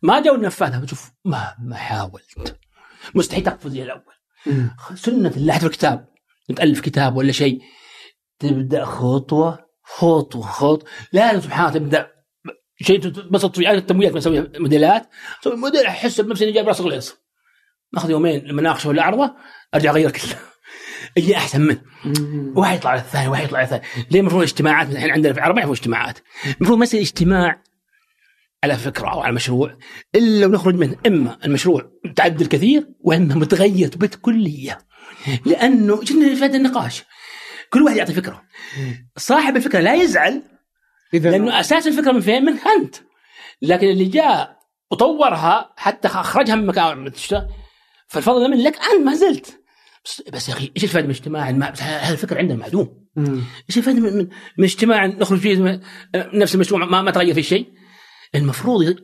ما جو النفاذه بتشوف مهما حاولت. مستحيل تقفز زي الأول. سنة الله حتى في الكتاب تالف كتاب ولا شيء. تبدأ خطوة خطوة خطوة. لا سبحان الله تبدأ شيء بس تطوير التمويلات بنسوي موديلات. أسوي موديل أحس بنفسي إني جايب راس غليظ. ناخذ يومين المناقشه ولا عرضه أرجع أغير كله. أجي أحسن منه. واحد يطلع على الثاني واحد يطلع على الثاني. ليه المفروض اجتماعات؟ الحين عندنا في العرب ما يعرفوا اجتماعات. المفروض ما يصير اجتماع على فكرة أو على مشروع إلا لو نخرج منه. إما المشروع متعدل كثير وإما متغير بالكلية. لأنه في هذا النقاش؟ كل واحد يعطي فكره. صاحب الفكرة لا يزعل لأنه أساس الفكرة من فين؟ منك انت لكن اللي جاء وطورها حتى اخرجها من مكان فالفضل من لك انت ما زلت. بس, بس يا أخي إيش الفائدة من اجتماع؟ الم- هذا الفكر عندنا معدوم. إيش الفائدة من, من, من اجتماع نخرج فيه من- نفس المشروع ما, ما تغير فيه شيء؟ المفروض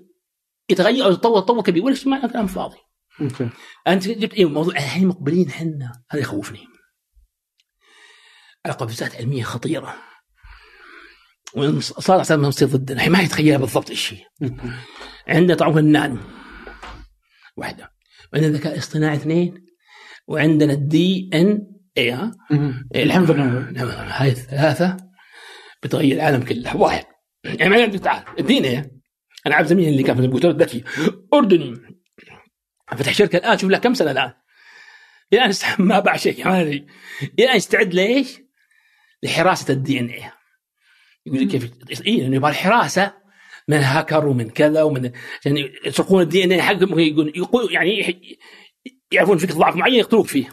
يتغير أو يتطور تطور كبير والاجتماع كلام فاضي. أوكي. أنت جبت إيه موضوع الحين مقبلين إحنا هذا يخوفني. على قفزات علمية خطيرة. وصار صار تصير ضدنا الحين ما يتخيلها بالضبط إيش هي. عندنا طبعا النانو واحدة. وعندنا الذكاء الاصطناعي اثنين. وعندنا ال DNA ها. الحمد لله. نعم هاي الثلاثة بتغير العالم كله. واحد. يعني ما عندك تعال ال DNA أنا عارف زميلي اللي كان في الدكتور ذكي. أردني. فتح شركة الآن شوف له كم سنة الآن؟ الان ما باع شيء ما أدري. الان يستعد ليش؟ لحراسة ال DNA يقول لك كيف؟ اي لأنه يبغى الحراسة. من هاكر ومن كذا ومن عشان يسرقون ال DNA حقهم يقول يقول يعني يعرفون فيك ضعف معين يقتلوك فيه.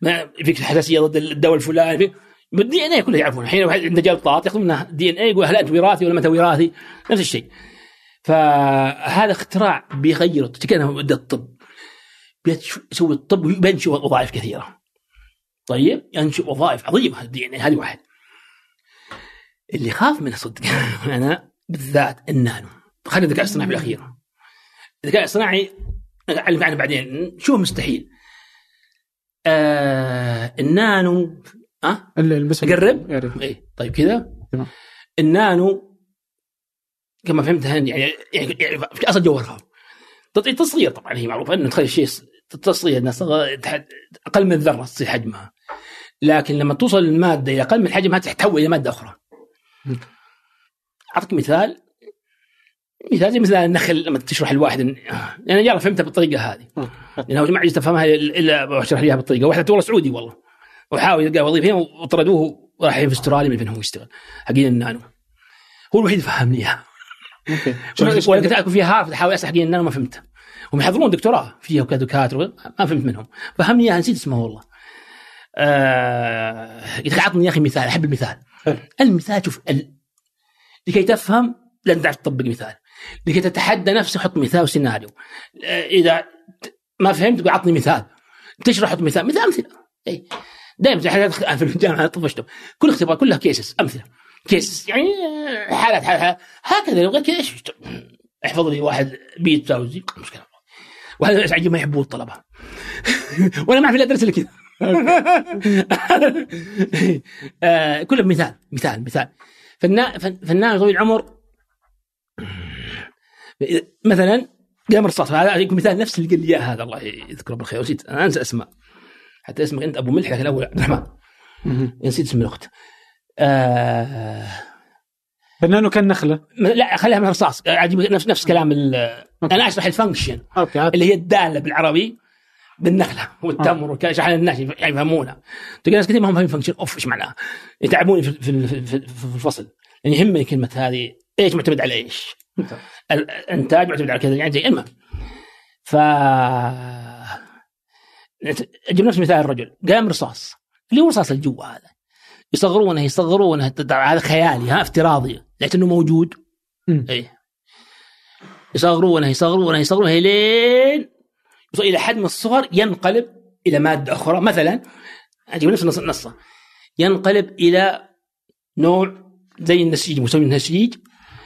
ما فيك حساسية ضد الدواء الفلاني بال DNA كله يعرفون. الحين واحد عنده جلطات ياخذون منه DNA يقول هل أنت وراثي ولا ما أنت وراثي؟ نفس الشيء. فهذا اختراع بيغير كان مبدا الطب. بيسوي الطب وبينشئ وظائف كثيرة. طيب ينشئ وظائف عظيمة. يعني هذه واحد. اللي خاف من صدق أنا بالذات النانو. خلينا الذكاء الاصطناعي بالاخير الذكاء الاصطناعي اعلم عنه بعدين. شو مستحيل. آه النانو ها أه؟ بس اقرب اي طيب كذا. النانو كما فهمت يعني يعني, يعني في أصل جوهرها. تصغير طبعا هي معروفة إنه تخلي الشيء تصغير إنها أقل من الذرة تصير حجمها. لكن لما توصل المادة إلى أقل من حجمها تتحول إلى مادة أخرى. أعطيك مثال. مثال زي مثل النخل لما تشرح الواحد يعني يلا فهمتها بالطريقة هذه. لأنه ما عجزت افهمها الا أشرح لي بالطريقة. واحد والله سعودي والله. وحاول يلقى وظيفة. هنا وطردوه وراح في أستراليا من فين هو يشتغل. حقين النانو. هو الوحيد فهمني إياها. كنت اكل فيها؟ هارفرد احاول اسال حقين النانو ما فهمت هم يحضرون دكتوراه. فيها دكاترة. ما فهمت منهم. فهمني إياها نسيت اسمه والله. آه قلت أعطني يا أخي مثال. أحب المثال. المثال شوف ال... لكي تفهم لازم تعرف تطبق مثال. لكي تتحدى نفسك حط مثال وسيناريو. آه إذا ما فهمت اعطني مثال. تشرح حط مثال؟ مثال أمثلة. اي دائما في الجامعة طفشتهم كل اختبار كلها كيسز أمثلة. كيسز يعني حالات حالات هكذا لو كذا إيش؟ احفظ لي واحد بيت تاوزي مشكله وهذا ما يحبوه الطلبة. وأنا ما أعرف إلا أدرس لك كذا. آه كله مثال مثال مثال. فنان طويل العمر مثلا قام رصاص هذا يكون مثال نفس اللي قال لي إياه هذا الله يذكره بالخير نسيت أنا أنسى اسماء حتى اسمك انت أبو ملح الأول عبد الرحمن. نسيت اسم الأخت. آه فنانه كان نخلة. لا خليها من رصاص عجيب نفس نفس كلام أنا أشرح ال function. Okay. اللي هي الدالة بالعربي. بالنخلة والتمر اشرح الناس يفهمونها. تلقى ناس كثير ما هم فاهمين function of إيش معناها؟ يتعبوني في, في, في, في الفصل. يعني يهمني كلمة هذه إيش معتمد على إيش؟ الإنتاج معتمد على كذا يعني زي المهم ف أجيب نفس مثال الرجل. قام رصاص. اللي هو رصاص الجو هذا. يصغرونه يصغرونه هذا خيالي ها افتراضي. لكنه موجود. اي يصغرونه يصغرونه يصغرونه لين يوصل إلى حجم الصغر ينقلب إلى مادة أخرى. مثلا أجيب نفس النصه ينقلب إلى نوع زي النسيج مسوي النسيج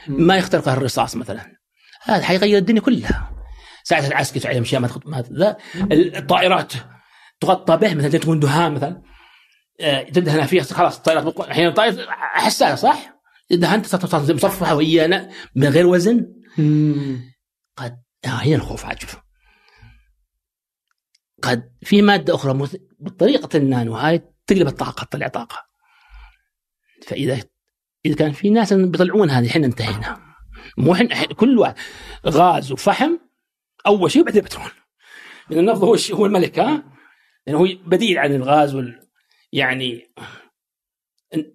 ما يخترقه الرصاص مثلا. هذا حيغير الدنيا كلها. ساعة العسكر تعلم اشياء ما ما ذا الطائرات تغطى به مثلا تكون دهان مثلا. آه، تدهن فيها خلاص الطائرات أحيانا الطائرة حساسة صح؟ دهنت مصفحة وهي من غير وزن. قد آه هنا الخوف عاد شوف. قد في مادة أخرى بطريقة النانو هاي تقلب الطاقة تطلع طاقة. فإذا إذا كان في ناس بيطلعون هذه إحنا انتهينا. مو إحنا كل واحد غاز وفحم أول شيء بعدين بترول. لأن النفط هو هو الملك ها؟ لأنه هو بديل عن الغاز وال يعني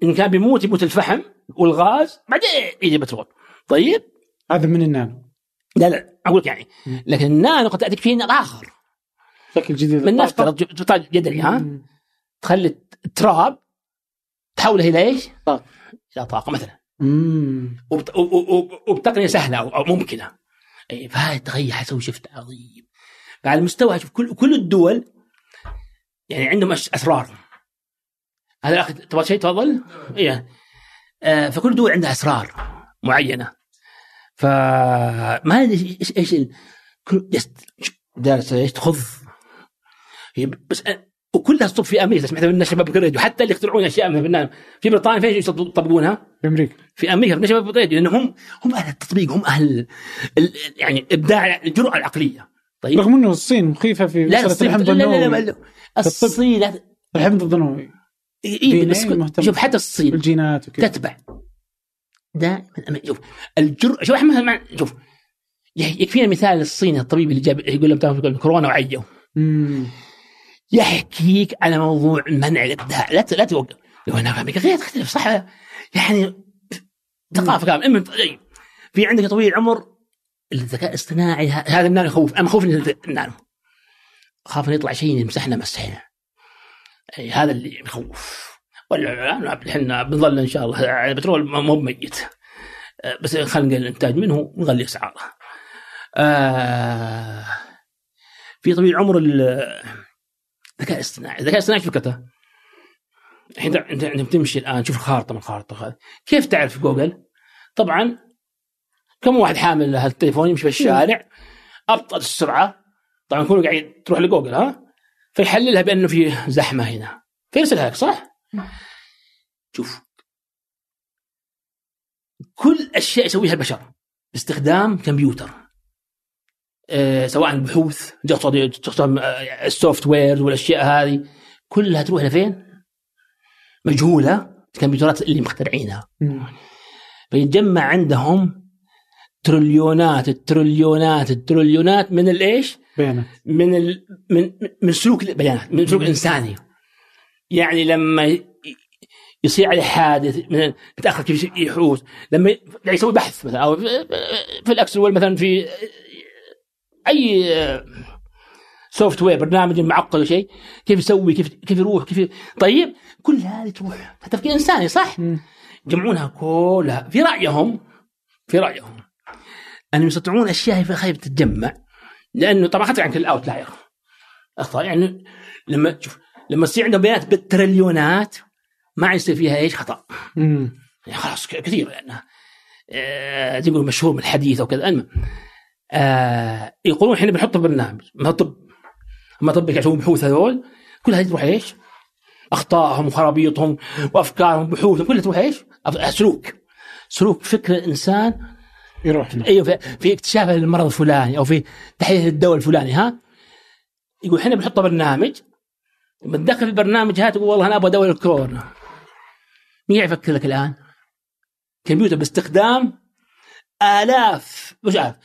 ان كان بيموت يموت الفحم والغاز بعدين يجي بترول. طيب؟ هذا من النانو. لا لا أقول لك يعني. لكن النانو قد تاتيك فيه آخر. شكل جديد من نفترض جدري ها؟ تخلي التراب تحوله إلى إيش؟ طاقة. إلى طاقة مثلا. وبتقنية سهلة أو ممكنة. إيه، فهذا تغير حيسوي شفت عظيم فعلى المستوى شوف كل كل الدول يعني عندهم أسرار. هذا الأخ تبغى شيء تفضل؟ إيه. آه فكل دول عندها أسرار معينة. فما أدري إيش إيش دارس إيش تخض هي بس وكلها تصب في أمريكا سمعت من شباب الراديو حتى اللي يخترعون أشياء من في بريطانيا فين يطبقونها؟ في أمريكا. في أمريكا من شباب الراديو لانهم هم هم أهل التطبيق هم أهل يعني إبداع الجرأة العقلية. طيب؟ رغم إنه الصين مخيفة في لا مسألة الحمض لا لا لا, لا الصين الحمض النووي. اي بس شوف حتى الصين الجينات وكذا تتبع. دائما شوف الجرأة شوف احمد شوف يكفينا مثال الصيني الطبيب اللي جاب يقول لهم كورونا وعيوا. يحكيك على موضوع منع الابداع. لا لا توقف. لو أنا غير تختلف صح؟ يعني ثقافة كاملة. إما في عندك طويل العمر الذكاء الاصطناعي هذا النانو يخوف. أنا خوف النانو أخاف إنه يطلع شيء يمسحنا مسحنا. هذا اللي يخوف. ولا إحنا بنظل إن شاء الله. البترول مو ميت آه، بس خلينا الانتاج منه ونغلي أسعاره. آه في طويل العمر الذكاء الاصطناعي، الذكاء الاصطناعي فكرته الحين انت انت بتمشي الآن. شوف الخارطة من الخارطة. هذه كيف تعرف جوجل؟ طبعا كم واحد حامل هالتليفون يمشي في الشارع أبطأ السرعة. طبعا كله قاعد تروح لجوجل ها؟ فيحللها بأنه في زحمة هنا. فيرسلها لك صح؟ شوف. كل أشياء يسويها البشر باستخدام كمبيوتر. سواء البحوث تقصد آه، ال software والأشياء هذه كلها تروح لفين؟ مجهولة الكمبيوترات اللي مخترعينها. فيتجمع عندهم تريليونات التريليونات التريليونات من الايش؟ بيانات من ال... من من سلوك البيانات من سلوك الانساني يعني لما يصير عليه حادث مثلا يتأخر كيف يحوس لما يسوي بحث مثلا أو في الاكسل مثلا في أي software برنامج معقد ولا شيء كيف يسوي كيف كيف يروح كيف ي- طيب كل هذه تروح تفكير انساني صح؟ يجمعونها كلها. في رأيهم في رأيهم ان يستطيعون أشياء في خايف تتجمع لأنه طبعا خطر عن كل ال outlier اخطاء يعني لما شوف لما تصير عندهم بيانات بالتريليونات ما يصير فيها إيش خطأ. يعني خلاص كثير لانها آه، زي ما يقولون مشهور من الحديث أو كذا. المهم آه يقولون إحنا بنحط برنامج ما طب ما طب يسوون بحوث هذول كل هذه تروح إيش؟ أخطائهم وخرابيطهم وأفكارهم بحوثهم كلها تروح إيش؟ أف- سلوك سلوك فكر الانسان يروح. إيوه في, في اكتشاف المرض الفلاني أو في تحديث الدواء الفلاني ها يقول إحنا بنحط برنامج لما تدخل البرنامج هذا تقول والله أنا أبغى دواء الكورونا مين يفكر لك الآن؟ كمبيوتر باستخدام آلاف مش عارف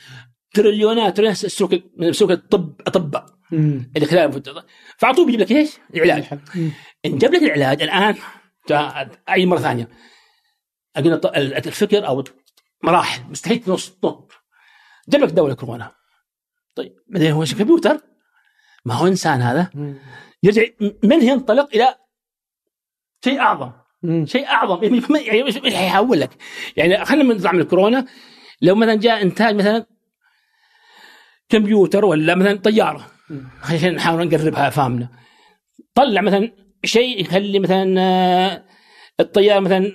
تريليونات تريليونات سلوك من سلوك الطب أطباء. اللي خلال فاعطوه بيجيب لك إيش؟ العلاج. إن جاب لك العلاج الآن أي مرة ثانية قلنا الفكر أو مراحل مستحيل تنص نط جاب لك دواء الكورونا طيب بعدين هو كمبيوتر ما هو إنسان هذا. يرجع منه ينطلق إلى شيء أعظم. شيء أعظم يعني يعني حيحول لك؟ يعني خلينا نطلع من الكورونا لو مثلا جاء إنتاج مثلا كمبيوتر ولا مثلا طيارة. عشان نحاول نقربها فهمنا طلع مثلا شيء يخلي مثلا آه، الطيارة مثلا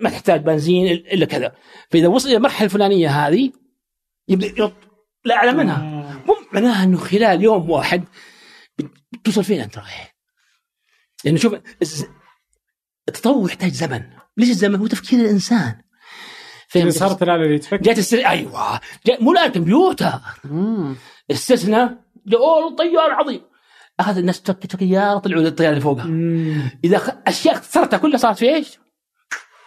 ما تحتاج بنزين إلا كذا فإذا وصل إلى المرحلة الفلانية هذه يبدأ لا اعلى منها. مو معناها إنه خلال يوم واحد بتوصل فين أنت رايح؟ لأنه شوف الز- التطور يحتاج زمن، ليش الزمن؟ هو تفكير الإنسان. إذا صارت الآلة اللي تفكر. جات السر... أيوه. جاء مو الان كمبيوتر. مم. استثنى. اوه طيار عظيم. أخذ الناس تفك طياره طلعوا للطياره اللي فوقها مم. إذا خ... أشياء اختصرتها كلها صارت في إيش؟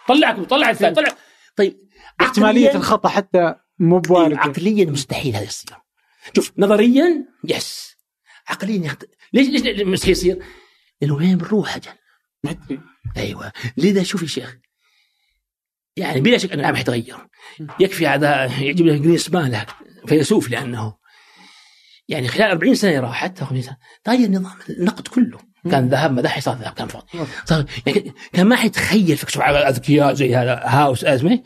طلعك طلع طلع طيب احتمالية عقلياً- الخطأ حتى مو بوارده عقليا مستحيل هذا يصير. شوف نظريا يس. عقليا يخت... ليش ليش ليش مستحيل يصير؟ لأنه وين بنروح أجل؟ ما ادري أيوه. لذا شوف يا شيخ يعني بلا شك أن العالم حيتغير. يكفي هذا يعجب له جريسمان له فيلسوف لأنه يعني خلال 40 سنة راحت أو 50 سنة. تغير نظام النقد كله. كان ذهب ما صار ذهب كان فاضي. صار يعني كان ما حيتخيل فيك على الاذكياء زي هذا هاوس اسمه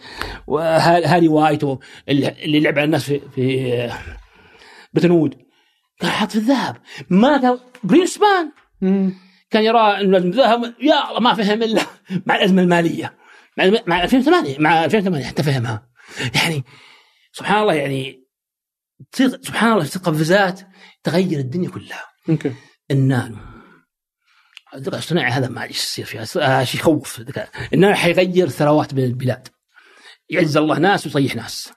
وهاري وايت اللي لعب على الناس في في بتنود كان حاط في الذهب. ما كان جرينسمان مم. كان يرى إنه الذهب يا الله ما فهم إلا مع الأزمة المالية. مع مع 2008 مع 2008 حتى فهمها. يعني سبحان الله يعني تصير سبحان الله تصير قفزات تغير الدنيا كلها. ممكن النانو الذكاء الاصطناعي هذا ما إيش يصير فيها. هذا شيء يخوف. الذكاء النانو حيغير ثروات بين البلاد. يعز الله ناس ويصيح ناس.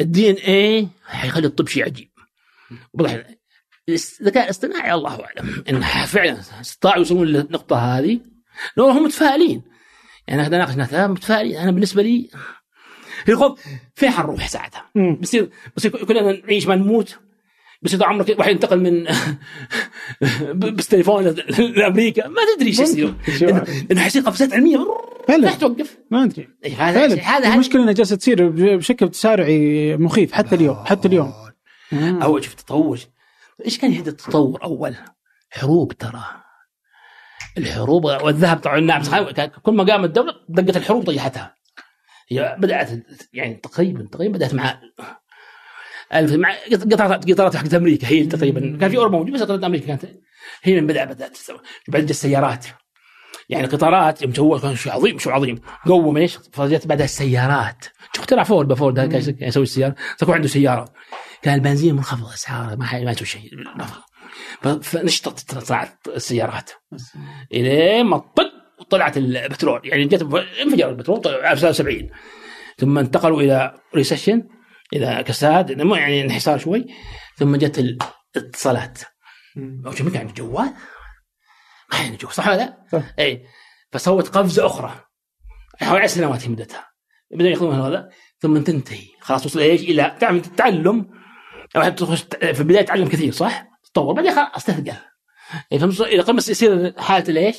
الدي ان اي حيخلي الطب شيء عجيب. وضح الذكاء الاصطناعي الله أعلم. إن فعلا استطاعوا يوصلون للنقطة هذه. لو هم متفائلين. يعني أنا ناقش ناس متفائلين. أنا بالنسبة لي في الخوف فين حنروح ساعتها؟ بصير بصير كلنا نعيش ما نموت بصير عمرك واحد ينتقل من بس تليفون لأمريكا ما تدري إيش يصير. لأنه حيصير قفزات علمية. فعلا. توقف. ما أدري. إيه، هذا هذا المشكلة إنها جالسة تصير بشكل تسارعي مخيف حتى اليوم حتى اليوم. أول شوف تطور. إيش كان يهدي التطور أول؟ حروب ترى. الحروب والذهب طبعا نعم. كل ما قامت الدولة دقت الحروب طيحتها. هي بدأت يعني تقريبا تقريبا بدأت مع الف مع قطارات قطارات حقت أمريكا. هي تقريبا كان في أوروبا موجود بس قطارات أمريكا كانت هي من بدا بدأت بعد السيارات. يعني القطارات يوم سووا كان شيء عظيم شيء عظيم. قوم إيش؟ فجت بعدها السيارات. شوف اخترع فورد بفورد كان يسوي السيارة. تكون عنده سيارة. كان البنزين منخفض أسعاره. ما ما يسوي شيء. فنشطت طلعت السيارات. إلين ما طق طلعت البترول. يعني جت انفجر البترول طلع 70 ثم انتقلوا إلى recession إلى كساد يعني انحسار شوي. ثم جت الاتصالات. ما كان جوال؟ ما عندي جوال صح ولا لا؟ اي فسوت قفزة أخرى. حوالي 10 سنوات مدتها. بدأوا ياخذون هذا ثم تنتهي. خلاص وصل إيش؟ إلى تعمل التعلم في البداية تعلم كثير صح؟ تطور. بعدين خلاص تثقل إلى قمه يصير حالة الإيش؟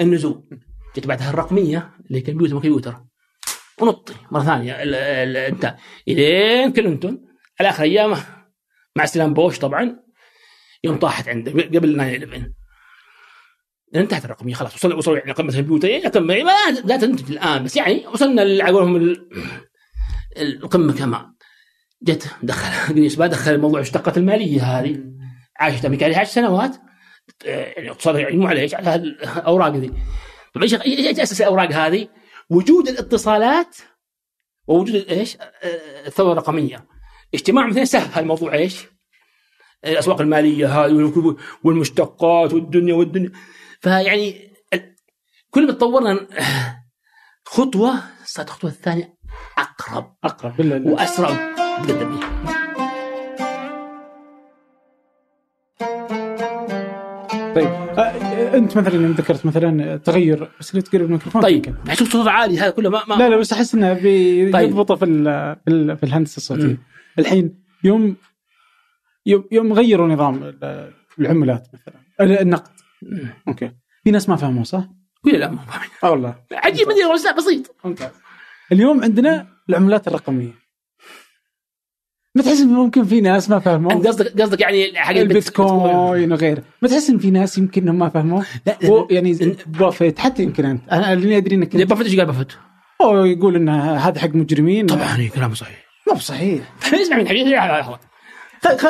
النزول. جت بعدها الرقمية اللي كمبيوتر كمبيوتر. ونطي مرة ثانية. أنت. الين كلينتون على آخر أيامه مع استلام بوش طبعا يوم طاحت عنده قبل 9 11 انتهت الرقمية خلاص. وصل وصلوا يعني قمة الكمبيوتر. يعني ما لا تنتج الآن بس يعني وصلنا على قولهم القمة كمان جت دخل جريس دخل الموضوع اشتقت المالية هذه. عاشت أمريكا عليها 10 سنوات. يعني اقتصاد يعني مو على إيش على الأوراق ذي طيب إيش إيش أساس الأوراق هذه؟ وجود الاتصالات ووجود إيش؟ الثورة الرقمية. اجتماع مثلا سهل الموضوع إيش؟ الأسواق المالية هذه والمشتقات والدنيا والدنيا. فيعني كل ما تطورنا خطوة صارت الخطوة الثانية أقرب. أقرب. وأسرع. تقدم طيب. أه انت مثلا ذكرت مثلا تغير بس لو تقرب الميكروفون. طيب شوف صوت عالي هذا كله ما, ما لا لا بس أحس إنه بيضبطه طيب. في في الهندسة الصوتية. الحين يوم يوم يوم غيروا نظام العملات مثلا. النقد. أوكي. في ناس ما فهموا صح؟ ولا لا ما فاهمين آه والله. عجيب مدري بسيط. ممتاز اليوم عندنا العملات الرقمية. ما تحس انه ممكن في ناس ما فهموا؟ أنت قصدك قصدك يعني حق البيتكوين وغيره. ما تحس إن في ناس يمكن إنهم ما فهموا؟ لا يعني بافيت حتى يمكن أنت. أنا اللي أدري إنك بافيت إيش قال بافيت؟ هو يقول إن هذا حق مجرمين. طبعا كلامه صحيح. ما هو صحيح. اسمع من حبيبي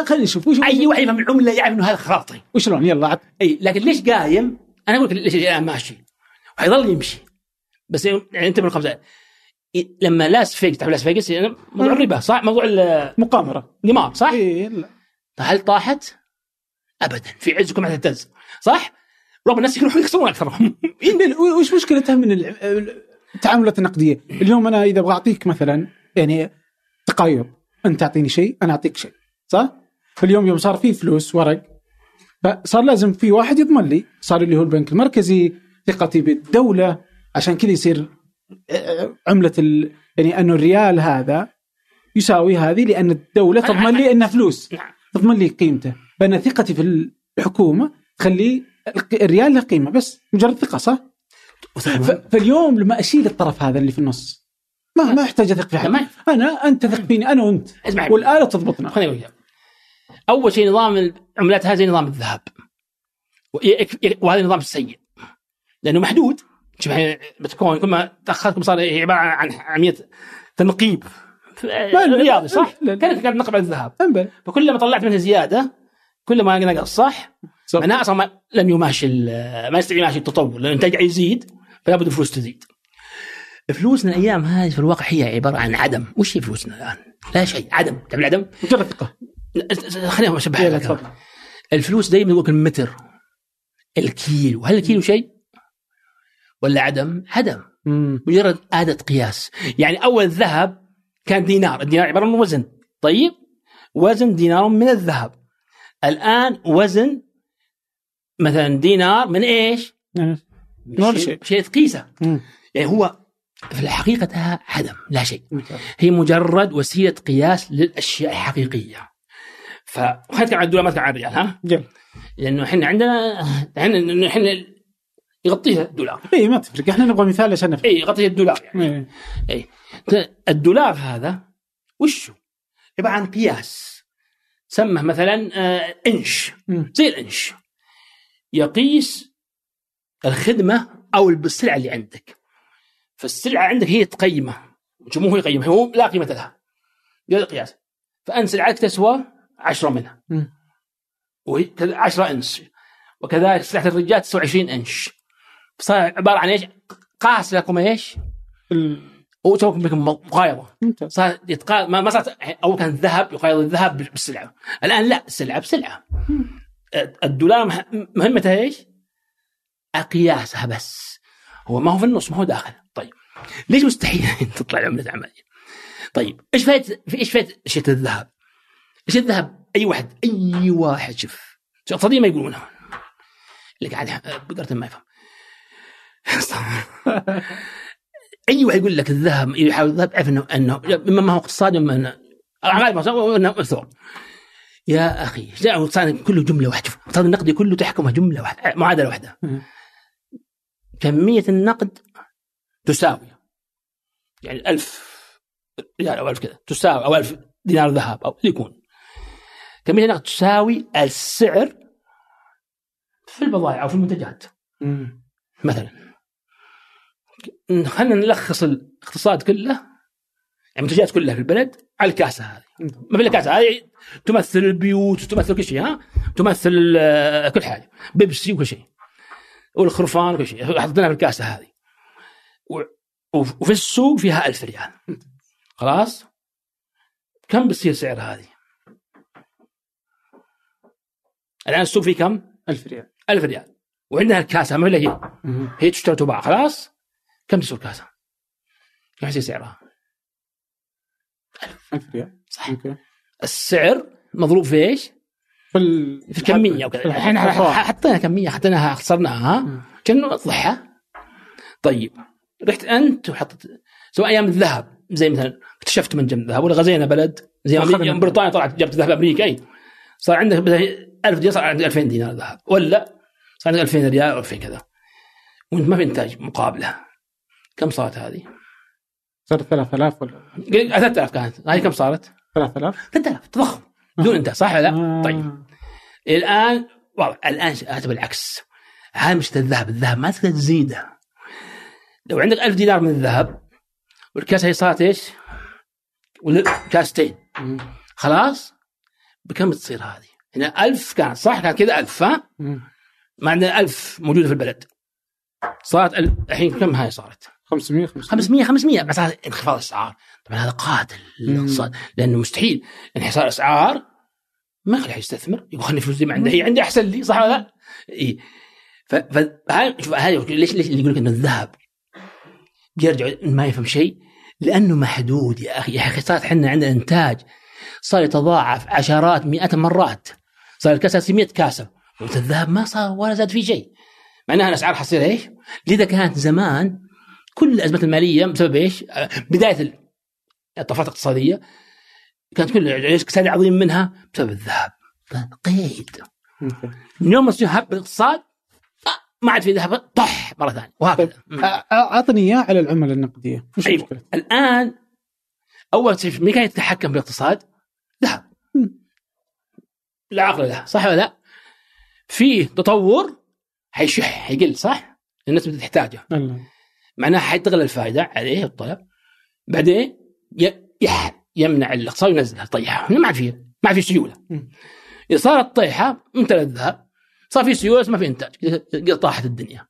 خلينا نشوف وش أي واحد يفهم العملة يعرف إنه هذا خرافي. وشلون؟ يلا عط. إي لكن ليش قايم؟ أنا أقول لك ليش الان ماشي. وحيظل يمشي. بس يعني أنت من الخمسه لما لاس فيجاس تعرف لاس فيجاس يعني موضوع الربا صح؟ موضوع المقامره قمار صح؟ إي لا هل طاحت؟ ابدا في عزكم ما تهتز صح؟ رغم الناس يروحوا يكسرون أكثرهم وش مشكلتها من التعاملات النقدية؟ اليوم أنا إذا أبغى أعطيك مثلا يعني تقايض أنت تعطيني شيء أنا أعطيك شيء صح؟ فاليوم يوم صار في فلوس ورق فصار لازم في واحد يضمن لي صار اللي هو البنك المركزي ثقتي بالدولة عشان كذا يصير عملة ال... يعني انه الريال هذا يساوي هذه لأن الدولة تضمن لي أنها فلوس. نعم. تضمن لي قيمته. فانا ثقتي في الحكومة تخلي الريال له قيمة. بس مجرد ثقة صح؟ فاليوم لما أشيل الطرف هذا اللي في النص ما ما احتاج أثق في حد. أنا أنت تثق فيني أنا وأنت. والآلة تضبطنا. خليني أقول أول شيء نظام العملات هذا زي نظام الذهب وهذا النظام السيء. لأنه محدود. شوف بتكون كل ما تاخركم صار عبارة عن عملية تنقيب رياضي صح؟ كانك قاعد تنقب على الذهب فكلما طلعت منها زيادة كلما نقص صح؟ معناها أصلا ما لم يماشي ما يستطيع يماشي التطور لأن الانتاج يزيد فلا بد الفلوس تزيد. فلوسنا الأيام هذه في الواقع هي عبارة عن عدم، وش هي فلوسنا الآن؟ لا شيء عدم، تعرف العدم؟ مجرد ثقه خليني أشبهها الفلوس دائما يقول المتر الكيلو، هل الكيلو شيء؟ ولا عدم؟ عدم. مجرد آلة قياس. يعني أول الذهب كان دينار. الدينار عبارة عن وزن. طيب؟ وزن دينار من الذهب. الآن وزن مثلا دينار من إيش؟ من شيء شيء. تقيسه يعني هو في الحقيقة عدم لا شيء. هي مجرد وسيلة قياس للأشياء الحقيقية. فخلينا نتكلم عن الدولار ما نتكلم عن الريال ها؟ جميل. لأنه إحنا عندنا إحنا إحنا يغطيها الدولار. اي ما تفرق. إحنا نبغى مثال عشان نفهم. اي يغطيها الدولار يعني. اي الدولار هذا وشو؟ عباره عن قياس. سمه مثلا آه إنش. زي الإنش. يقيس الخدمة أو السلعة اللي عندك. فالسلعة عندك هي تقيمه مو هو يقيمها هو لا قيمة لها. بهذا القياس فأنت سلعتك تسوى 10 منها. وهي 10 إنش. وكذلك سلعة الرجال تسوى 20 إنش. صار عبارة عن إيش؟ قاس لكم إيش؟ بكم مقايضه ممتاز. صار يتقا... ما ما صارت أول كان الذهب يقايض الذهب بالسلعة. الآن لا السلعة بسلعة. الدولار مه- مهمته إيش؟ قياسها بس. هو ما هو في النص ما هو داخل. طيب. ليش مستحيل تطلع العمله عملية؟ طيب. إيش فائده إيش فائده اشياء الذهب؟ اشياء الذهب أي واحد أي واحد شوف. اقتصاديا ما يقولونها اللي قاعد بقرة ما يفهم. أي واحد يقول لك الذهب يحاول الذهب اعرف انه انه إما ما هو اقتصادي اما انه غالبا إنه يا أخي جاء كله جملة واحدة شوف، الاقتصاد النقدي كله تحكمه جملة واحدة معادلة واحدة. كمية النقد تساوي. يعني ألف ريال أو ألف كذا تساوي أو ألف دينار ذهب أو اللي يكون. كمية النقد تساوي السعر في البضائع أو في المنتجات. مثلا. خلينا نلخص الاقتصاد كله يعني المنتجات كلها في البلد على الكاسة هذه. ما في كاسة هذه تمثل البيوت وتمثل كل شيء ها؟ تمثل آه، كل حاجة بيبسي وكل شيء والخرفان وكل شيء حطيناها في الكاسة هذه. وفي السوق فيها ألف ريال. خلاص؟ كم بتصير سعر هذه؟ الآن السوق فيه كم؟ 1000 ريال. ألف ريال. وعندها الكاسة ما هي. هي تشتري وتباع خلاص؟ كم تسوي الكاسة؟ كم يصير سعرها؟ 1000 ريال. صح. أوكي. السعر مضروب في إيش؟ في في الكمية وكذا الفوائد. حطينا كمية حطيناها خسرناها. كان نوضحها طيب. رحت أنت وحطت سواء أيام الذهب. زي مثلا اكتشفت منجم الذهب ولا غزينا بلد. زي. أمريكا- بريطانيا طلعت جابت ذهب أمريكا. أي. صار عندك مثلا 1000 دينار صار عندك 2000 دينار ذهب. ولا صار عندك 2000 ريال أو 2000 كذا. وأنت ما في إنتاج مقابله كم صارت هذه؟ صار 3000 ولا 3000 كانت هذه كم صارت؟ 3000 3000 تضخم بدون انتاج صح ولا لا؟ آه. طيب الآن واضح الآن شاهدت بالعكس هذا مش الذهب الذهب ما تقدر تزيده لو عندك ألف دينار من الذهب والكاسه هي صارت إيش؟ كاستين. خلاص بكم تصير هذه؟ هنا ألف كانت صح كان كذا ألف ها؟ مم. ما عندنا ألف موجودة في البلد صارت الحين كم هاي صارت؟ 500 500 500 500 بس هذا انخفاض الأسعار. طبعا هذا قاتل للاقتصاد لأنه مستحيل. انحسار الأسعار ما أحد يستثمر. يقول خلني فلوس دي ما عندي هي عندي أحسن لي صح ولا لا؟ إي. ف فهاي شوف هاي ليش ليش اللي يقول لك إنه الذهب بيرجع ما يفهم شيء؟ لأنه محدود يا أخي. يا أخي صارت إحنا عندنا إنتاج صار يتضاعف عشرات مئات المرات. صار الكاسه 100 كاسه الذهب ما صار ولا زاد فيه شيء. معناها الأسعار حتصير إيش؟ لذا كانت زمان كل الأزمات المالية بسبب إيش؟ آه، بداية ال- الطفرات الاقتصادية كانت كل اقتصاد عظيم منها بسبب الذهب قيد. من يوم ما هب الاقتصاد آه، ما عاد في ذهب طح مرة ثانية وهكذا مم. أ- أ- أعطني إياه على العمله النقدية وش أيوة. المشكلة؟ الآن أول شيء مين كان يتحكم في الاقتصاد؟ ذهب. لا عقل له صح ولا لا؟ في تطور حيشح حيقل صح؟ الناس بدها تحتاجه الله. معناها حتغلى الفائدة عليه الطلب بعدين يمنع الاقتصاد وينزلها يطيحها ما في ما في سيولة. صارت طيحة امتلأ الذهب صار في سيولة ما في إنتاج طاحت الدنيا.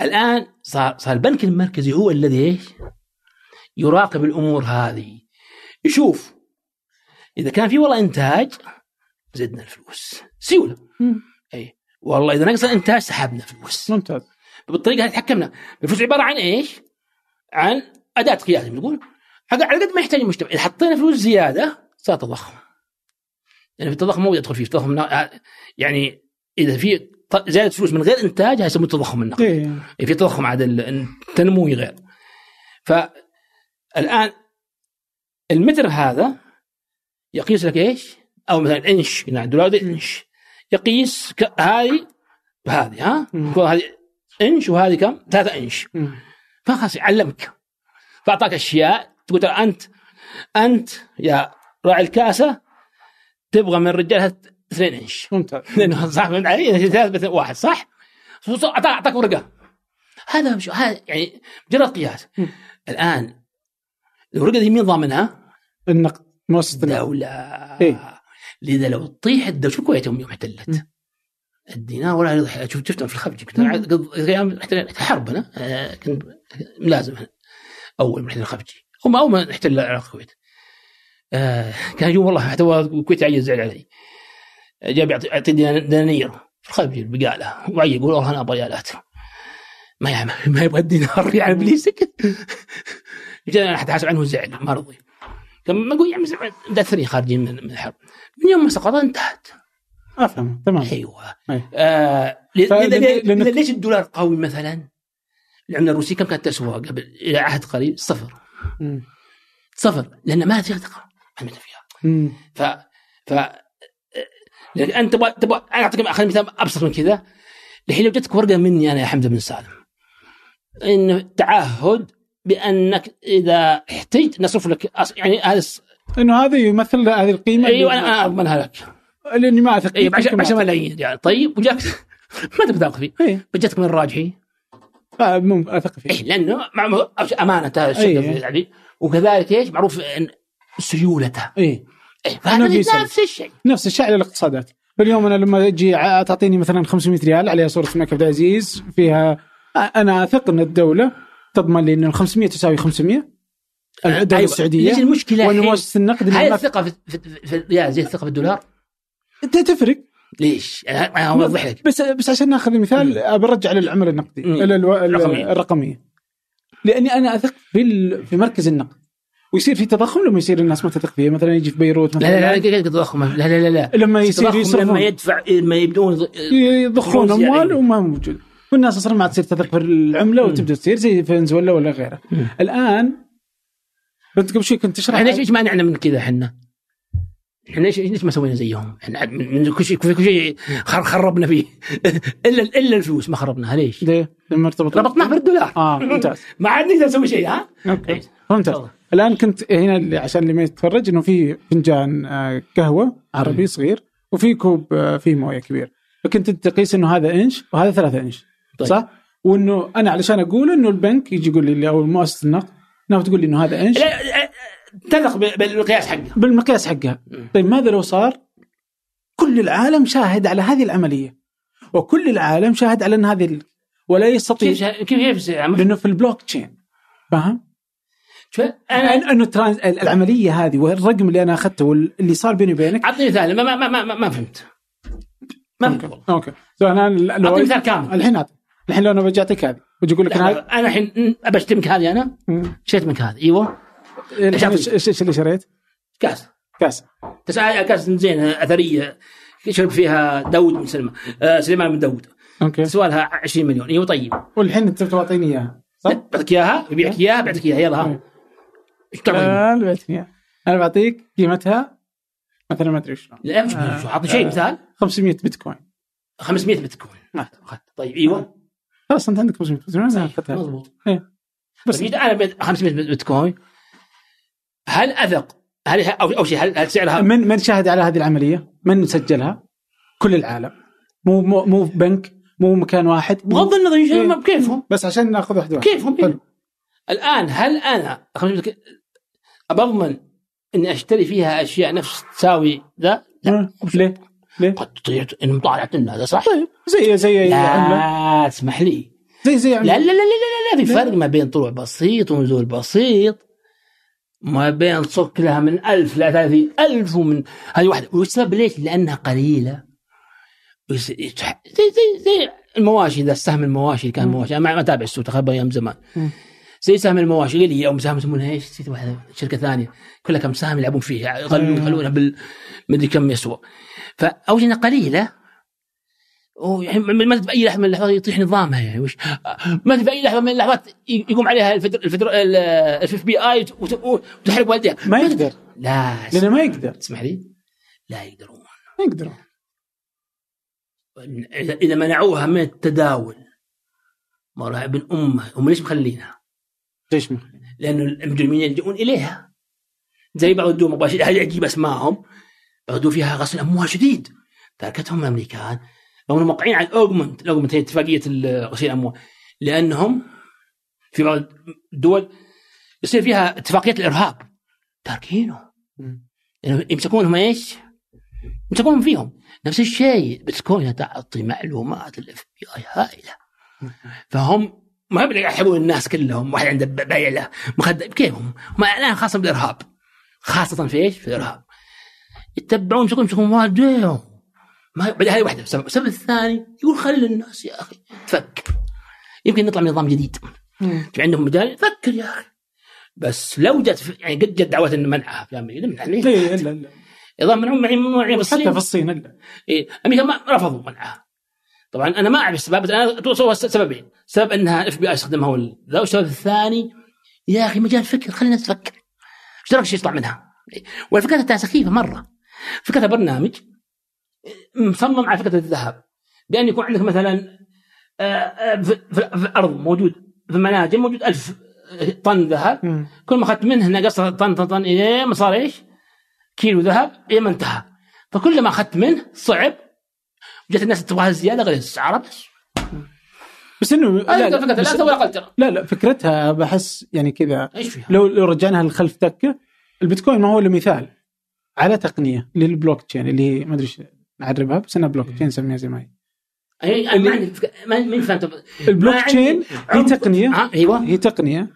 الآن صار صار البنك المركزي هو الذي إيش؟ يراقب الأمور هذه. يشوف إذا كان في والله إنتاج زدنا الفلوس. سيولة. اي والله إذا نقص الإنتاج سحبنا فلوس ممتاز. بالطريقة هذه تحكمنا. الفلوس عبارة عن إيش؟ عن أداة قياس بنقول. على قد ما يحتاج المجتمع إذا حطينا فلوس زيادة صار تضخم. يعني في التضخم مو يدخل فيه. التضخم نا- يعني إذا في زياده فلوس من غير إنتاج هذا يسموه التضخم النقدي يعني في تضخم عاد ال- التنموي غير. فالآن المتر هذا يقيس لك إيش؟ أو مثلا إنش يعني دولار ده إنش يقيس هذه بهذه ها؟ هذه إنش وهذه كم؟ ثلاثة إنش. فخلاص يعلمك فأعطاك أشياء تقول ترى أنت أنت يا راعي الكاسة تبغى من الرجال 2 إنش ممتاز لأنه صح فهمت علي؟ ثلاثة واحد صح؟ اعطاك ورقة هذا مش هذا يعني مجرد قياس. الآن الورقة دي مين ضامنها؟ النقد مؤسسة الدولة إيه. لذا لو تطيح الدولة شوف الكويت يوم احتلت مم. الدينار ولا شوف شفتهم في الخفج كنت. أنا أيام حرب أنا آه، كنت ملازم هنا. أول من احتلال الخفجي هم أول ما احتل العراق الكويت. آه، كان يجون والله حتى الكويت عيل زعل علي. جاب يعطي يعطي دنا- دنانير في الخفجي البقاله وعي يقول والله أنا أبغى ريالات ما ما يبغى الدينار يعني ابليسك جاء أنا حتى حاسب عنه زعل ما رضي كان ما أقول يا عمي مدثرين خارجين من من الحرب. من يوم ما سقط انتهت. أفهم تمام أيوه أي. آه ل- فلأن- ل- ل- لأنك- ليش الدولار قوي مثلا؟ العمله الروسيه كم كانت تسوى قبل إلى عهد قريب؟ صفر مم. صفر لأن ما فيها ثقه ما فيها. ف ف لأن أنت تبغى تبغى أنا أعطيك خليني مثال أبسط من كذا الحين لو جتك ورقة مني أنا يا حمزة بن سالم إن تعهد بأنك إذا احتجت نصرف لك يعني هذا إنه هذا يمثل هذه القيمة أيوه أنا أضمنها لك لأني ما أثق أيوه فيك، 10 يمكن ما 10 أثق. ملايين يعني طيب وجاك ما تبغى تاخذ فيه؟ إيه. جتك من الراجحي؟ آه، مو أثق فيك. إيه لأنه أمانة الشركة أي. يعني. وكذلك إيش؟ معروف إن سيولته. إيه. إيه فهذا بيسأل. نفس الشيء. نفس الشيء على الاقتصادات. فاليوم أنا لما أجي تعطيني مثلا 500 ريال عليها صورة الملك عبد العزيز فيها أنا أثق إن الدولة تضمن لي إن ال 500 تساوي 500 الدولة أيوة. السعودية. ليش المشكلة وان؟ مؤسسه النقد هل الثقة في, في, في زي الثقة في الدولار؟ أنت تفرق ليش؟ أنا أوضح لك بس بس عشان ناخذ مثال برجع للعمله النقدي مم. إلى الو- الرقمية. الرقمية لأني أنا أثق في ال- في مركز النقد ويصير في تضخم لما يصير الناس ما تثق فيه مثلا يجي في بيروت لا مثلا لا لا كيف تضخم لا لا لا لا لما يصير يصرفون لما يدفع لما يبدون يضخون فلوس أموال يعني. وما موجود والناس أصلا ما تصير تثق في العملة مم. وتبدأ تصير زي فنزويلا ولا غيره مم. الآن انت قبل شوي كنت تشرح إحنا إيش مانعنا من كذا إحنا؟ إحنا إيش ليش ما سوينا زيهم؟ إحنا من كل شيء كل شيء خر- خربنا فيه الا إلا الفلوس ما خربناها ليش؟ ليه؟ لما ارتبط ربطناه بالدولار آه ممتاز ما عاد نقدر نسوي شيء ها؟ أوكي إيه. ممتاز. الآن كنت هنا اللي عشان اللي ما يتفرج إنه في فنجان آه، قهوة عربي صغير وفي كوب آه، فيه موية كبير فكنت أنت تقيس إنه هذا إنش وهذا ثلاثة إنش طيب. صح؟ وإنه أنا علشان أقول إنه البنك يجي يقول لي أو مؤسسه النقد تقول لي إنه هذا إنش تلق ب- بالقياس حقه. بالمقياس حقها. طيب ماذا لو صار؟ كل العالم شاهد على هذه العملية وكل العالم شاهد على أن هذه ال- ولا يستطيع كيف كيف؟ لأنه في البلوك تشين. فاهم؟ أنا أنه trans... العملية هذه والرقم اللي أنا أخذته واللي صار بيني وبينك اعطني مثال ما ما ما ما, ما فهمت. ما فهمت أوكي. so أنا لو اعطني مثال كامل. الحين أعطي. الحين لو أنا بجاتك هذه وجي أقول لك أنا الحين ابى اشتري هذه أنا؟ مم. شريت منك هذه. أيوه. إيش إيش اللي شريت؟ كاس. كاس. تسعة كاس زينه أثرية. شرب فيها داود بن سلمى آه سليمان بن داود أوكي. تسوى لها 20 مليون. أيوه طيب. والحين انت تعطيني إياها صح؟ بعطيك إياها يبيعك إياها بعطيك إياها. يلا ها. إيش بعتني إياها. أنا بعطيك قيمتها مثلا ما أدري شلون. لا مش آه. اعطني شيء مثال. 500 بيتكوين. 500 بتكون نعم. طيب إيوه. خلاص أنت عندك 500 بيتكوين. أنا أخذتها. مضبوط إيه. بس. اذا أنا بيت- 500 بتكوين هل اثق هل أو أو شيء هل هل سعرها من من شاهد على هذه العملية؟ من سجلها؟ كل العالم مو مو مو بنك مو مكان واحد بغض النظر إيه. إيه. كيفهم بس عشان ناخذ واحدة واحدة كيفهم حلو. الآن هل أنا 500 بت- أضمن إني أشتري فيها أشياء نفس تساوي ذا آه، ليه؟ ليه؟ قد تطيع إن مطالعة هذا صح طيب زي زي لا اسمح لي زي زي لا عملة لا لا لا لا, لا في لا. فرق ما بين طلوع بسيط ونزول بسيط ما بين صك لها من ألف ثلاثين ألف ومن هذه واحدة والسبب ليش؟ لأنها قليلة زي زي زي المواشي ذا السهم المواشي اللي كان. مواشي أنا ما أتابع السوق تخيل أيام زمان. زي سهم المواشي قليل أو سهم يسمونها إيش؟ نسيت واحدة شركة ثانية كلها كم سهم يلعبون فيه يغلون. يخلونها بال مدري كم يسوى فأول شيء قليلة ما في اي لحظة من اللحظات يطيح نظامها يعني وش ما في اي لحظة من اللحظات يقوم عليها الفدر الفدر ال FBI وتحرق والديها. ما يقدر. لا لأنه ما يقدر. تسمح لي. لا يقدرون. ما يقدر اذا منعوها من التداول مرة ابن أمة هم ليش مخلينها؟ ليش ما؟ لأنه المجرمين يلجؤون إليها. زي بعض الدول هذه أجيب أسمائهم. بعض الدول فيها غسل أموال شديد. تركتهم الامريكان هم موقعين على ال Egmont ال Egmont هي اتفاقية غسيل الأموال. لأنهم في بعض الدول يصير فيها اتفاقية الإرهاب. تاركينه. يعني يمسكونهم إيش؟ يمسكونهم فيهم. نفس الشيء بتكون تعطي معلومات ال FBI هائله فهم ما يحبون الناس كلهم. واحد عنده بايع له مخدر كيفهم؟ هم اعلان خاصة بالإرهاب. خاصة في إيش؟ في الإرهاب. يتبعون يمسكون يمسكون. والديهم ما بعد هذه واحدة. السبب السبب الثاني يقول خلي الناس يا أخي تفكر. يمكن نطلع من نظام جديد. في عندهم مجال فكر يا أخي. بس لو جت في- يعني قد جت دعوات إنه منعها في أمريكا منعها ليه؟ إيه، لا لا نظام منعهم منعهم منعهم بس حتى الصين في الصين لا إيه أمريكا ما رفضوا منعها طبعا أنا ما أعرف السبب بس أنا أتوقع سببين. سبب إنها ال FBI استخدمها والسبب الثاني يا أخي مجال فكر خلي الناس تفكر. إيش رايك يطلع منها؟ إيه. والفكرة تاعها سخيفة مرة. فكرة برنامج مصمم على فكرة الذهب. بأن يكون عندك مثلا آه، آه، في, الأرض موجود في المناجم موجود ألف طن ذهب. كل ما أخذت منه نقص طن طن طن إلى ما صار إيش؟ كيلو ذهب إلى ما انتهى. فكل ما أخذت منه صعب. جت الناس تبغاها زيادة غير السعر بس بس انه لا لا, بس- لا لا فكرتها بحس يعني كذا؟ لو لو رجعناها للخلف تكه البيتكوين ما هو إلا مثال على تقنية للبلوك تشين اللي هي ما أدري إيش نعربها بس انها بلوك تشين نسميها زي ما هي. هي ما عندي ما فهمت البلوك تشين هي تقنية ها أيوه. هي تقنية.